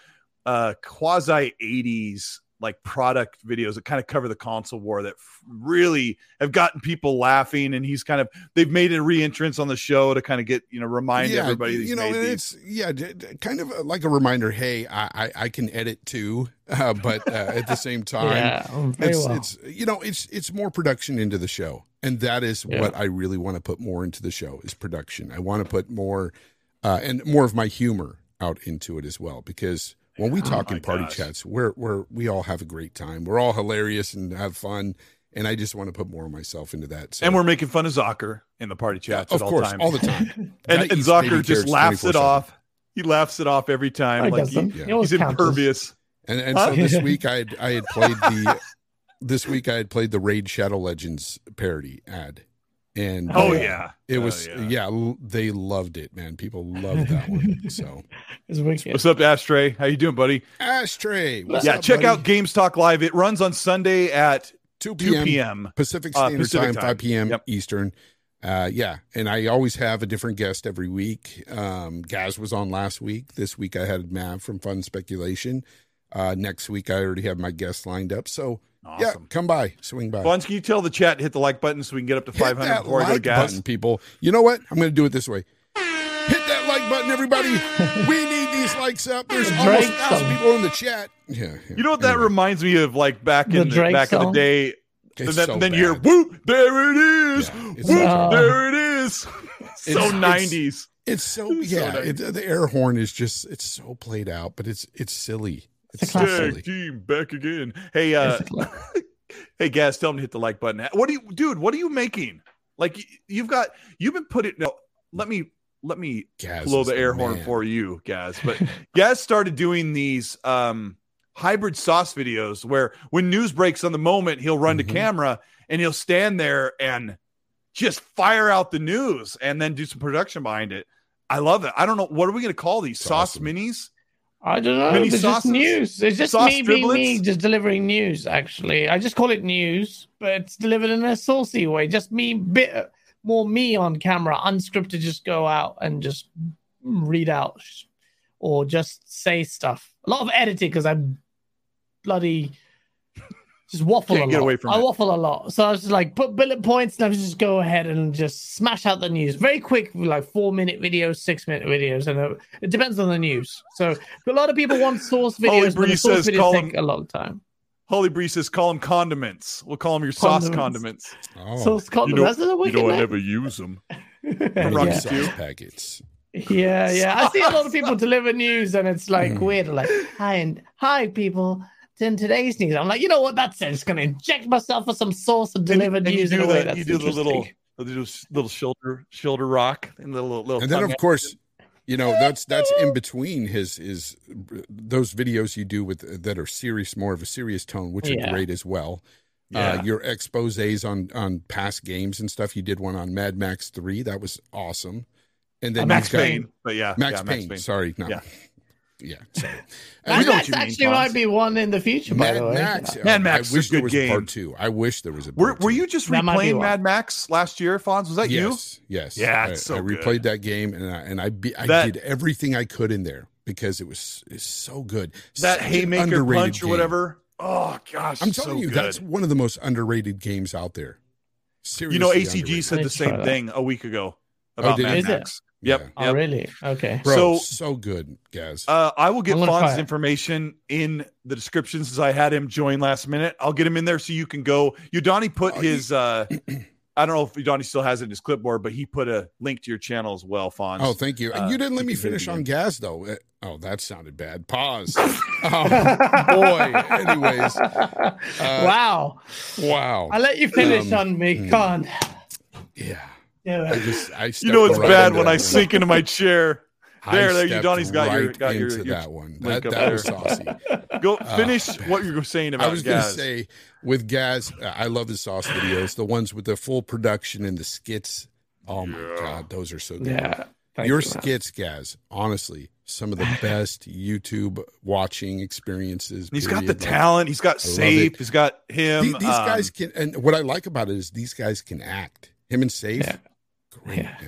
uh quasi 80s like product videos that kind of cover the console war that really have gotten people laughing and he's kind of they've made a re-entrance on the show to kind of get you know remind everybody that he's you know made these. it's yeah d- d- kind of like a reminder hey i i, I can edit too uh, but uh, at the same time Yeah, very it's, well. it's you know it's it's more production into the show and that is Yeah. what i really want to put more into the show is production i want to put more uh, and more of my humor out into it as well because when we talk oh my in party gosh. chats we're we're we all have a great time we're all hilarious and have fun and i just want to put more of myself into that so and we're making fun of Zocker in the party chats of at all course times. all the time and, and eats Zocker just laughs it 24/7. off. He laughs it off every time. I like guess he- yeah. He's counters. impervious. And and Huh? so this week I had I had played the this week I had played the Raid Shadow Legends parody ad, and Oh uh, yeah, it Oh, was yeah. they loved it, man. People loved that one. So What's up, Ashtray? How you doing, buddy? ashtray, what's yeah, up, check buddy? out Games Talk Live. It runs on Sunday at two 2 p.m. p.m. Pacific Uh, Standard Pacific Time, time. five p.m. Yep. Eastern. Uh, yeah, and I always have a different guest every week. Um, Gaz was on last week. This week I had Mav from Fun Speculation. Uh, next week I already have my guests lined up. So yeah, Awesome. come by, swing by. Fonz, can you tell the chat to hit the like button so we can get up to 500 that before I go to Gaz? button, people. You know what? I'm going to do it this way. Hit that like button, everybody. we need these likes up. There's The almost a thousand people in the chat. Yeah. yeah. You know what that Anyway, reminds me of? Like back in the, Drake back in the day. it's And then, so then you hear, whoop, There it is! Yeah, it's Woo! so- there it is!" so It's- 90s. It's so It's so yeah. nice. it, the air horn is just it's so played out, but it's it's silly. It's a classic. Tag team back again. Hey, uh, hey, guys, tell him to hit the like button. What do you, dude? What are you making? Like you've got, you've been putting. No, let me let me Gaz blow the air horn for you, Gaz. But Gaz started doing these um hybrid sauce videos where when news breaks on the moment, he'll run Mhm. to camera and he'll stand there and just fire out the news and then do some production behind it. I love it. I don't know what are we going to call these It's sauce awesome. minis. I don't know. Mini It's just news. It's just Sauce me being me, just delivering news. Actually, I just call it news, but it's delivered in a saucy way. Just me, bit more me on camera, unscripted. Just go out and just read out, or just say stuff. A lot of editing because I'm bloody just waffle Can't a get lot. away from I it. waffle a lot, so I was just like put bullet points and I was just go ahead and just smash out the news very quick, like four minute videos, six minute videos, and it, it depends on the news. So a lot of people want source Holy videos, but the Bree source says call videos take them- a long time. Holy Bree says, call them condiments. We'll call them your sauce Condiments. condiments. Oh, Source content. That's a wicked name. use them. one of Stew. sauce packets. Yeah, yeah. I see a lot of people deliver news, and it's like Mm. weird. Like, hi and hi, people. In today's news, I'm like, you know what? That's it. I'm just gonna inject myself with some sauce and deliver and you news in do a way the, that's you do the little the little, little shoulder shoulder rock and the little little and then tongue of course you know that's that's in between his his those videos you do with that are serious more of a serious tone which Yeah. are great as well Yeah. uh your exposés on on past games and stuff you did one on mad max 3 that was awesome and then Uh, Max got- Payne, but yeah, max yeah, payne sorry no Yeah. Yeah sorry We Mad know what Max you mean, actually might be one in the future, by Mad the way. Max, Mad uh, Max is I a wish there good was a game. part two. I wish there was a. Were, part were two. you just That might be replaying. Mad Max last year, Fonz? Was that you? Yes, yes. Yeah, I, it's so I good. replayed that game and I, and I be, I That- did everything I could in there because it was it's so good. That Such haymaker underrated punch or whatever. Oh gosh, I'm telling so you, good. that's one of the most underrated games out there. Seriously, you know, ACG underrated. said the same thing a week ago about did Mad he? Is it? Max. Yep. Yeah. Oh, yep. really? Okay. Bro, So- so, good, guys. Uh, I will get I'm gonna try Fonz's information in the description since I had him join last minute. I'll get him in there so you can go. Udani put Oh, you- his. uh I don't know if Udani still has it in his clipboard, but he put a link to your channel as well, Fonz. oh, thank you. uh, you didn't let me can hit it finish on again. Gaz though. Uh, Oh, that sounded bad. Pause. oh, boy. Anyways, uh, wow. wow. I let you finish Um, on me. hmm. Yeah. Yeah. I just, I You know it's right bad when that I one. sink into my chair. There, there, you- stepped Donnie's got your- right got your- into your that one. That, that was saucy. Go Uh, finish what you were saying about I was going to say with Gaz, uh, I love his sauce videos, the ones with the full production and the skits. Oh my god, those are so good. Yeah. Your you, man. skits, Gaz, honestly, some of the best YouTube watching experiences. He's got the. Like, talent. He's got Safe. He's got him. the- these um, guys can, and what I like about it is these guys can act. Him and Safe, Yeah. Great Yeah.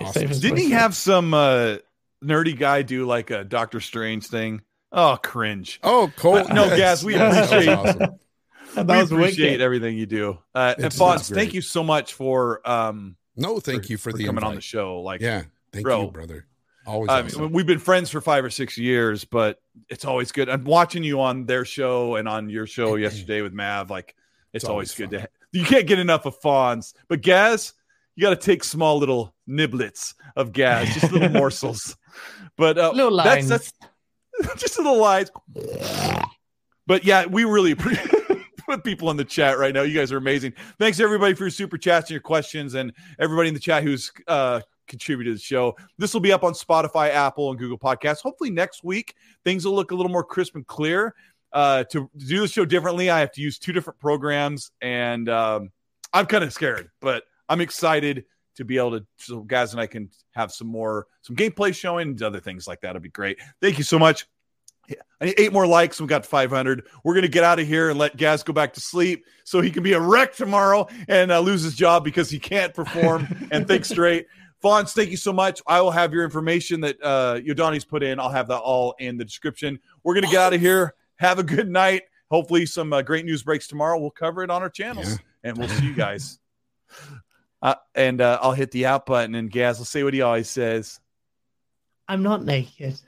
Awesome. Didn't he wicked. have some uh, nerdy guy do like a Doctor Strange thing? Oh, cringe. Oh, Cole. No, Gaz, we That appreciate- awesome. That we appreciate wicked. everything you do. Uh, and It's- Fonz, thank you so much for um No, thank you for, the coming on the show. Like, Yeah, thank bro. you, brother. Always. I awesome. mean, we've been friends for five or six years, but it's always good. I'm watching you on their show and on your show yesterday with Mav. Like, it's, It's always, always good to. You can't get enough of Fonz, but Gaz, you got to take small little niblets of gas, just little morsels. But uh, Little that's, lines. that's just little lines. But yeah, we really appreciate put people in the chat right now. You guys are amazing. Thanks everybody for your super chats and your questions, and everybody in the chat who's uh, contributed to the show. This will be up on Spotify, Apple, and Google Podcasts. Hopefully next week things will look a little more crisp and clear. Uh, to, to do the show differently, I have to use two different programs, and um, I'm kind of scared, but I'm excited to be able to so Gaz and I can have some more some gameplay showing and other things like that. It'd be great. Thank you so much. Yeah, I need eight more likes. We got 500. We're gonna get out of here and let Gaz go back to sleep so he can be a wreck tomorrow and uh, lose his job because he can't perform and think straight. Fonz, thank you so much. I will have your information that uh, Yodani's put in. I'll have that all in the description. We're gonna get out of here. Have a good night. Hopefully, some uh, great news breaks tomorrow. We'll cover it on our channels, Yeah. and we'll see you guys. Uh, and uh, I'll hit the out button, and Gaz will say what he always says. I'm not naked.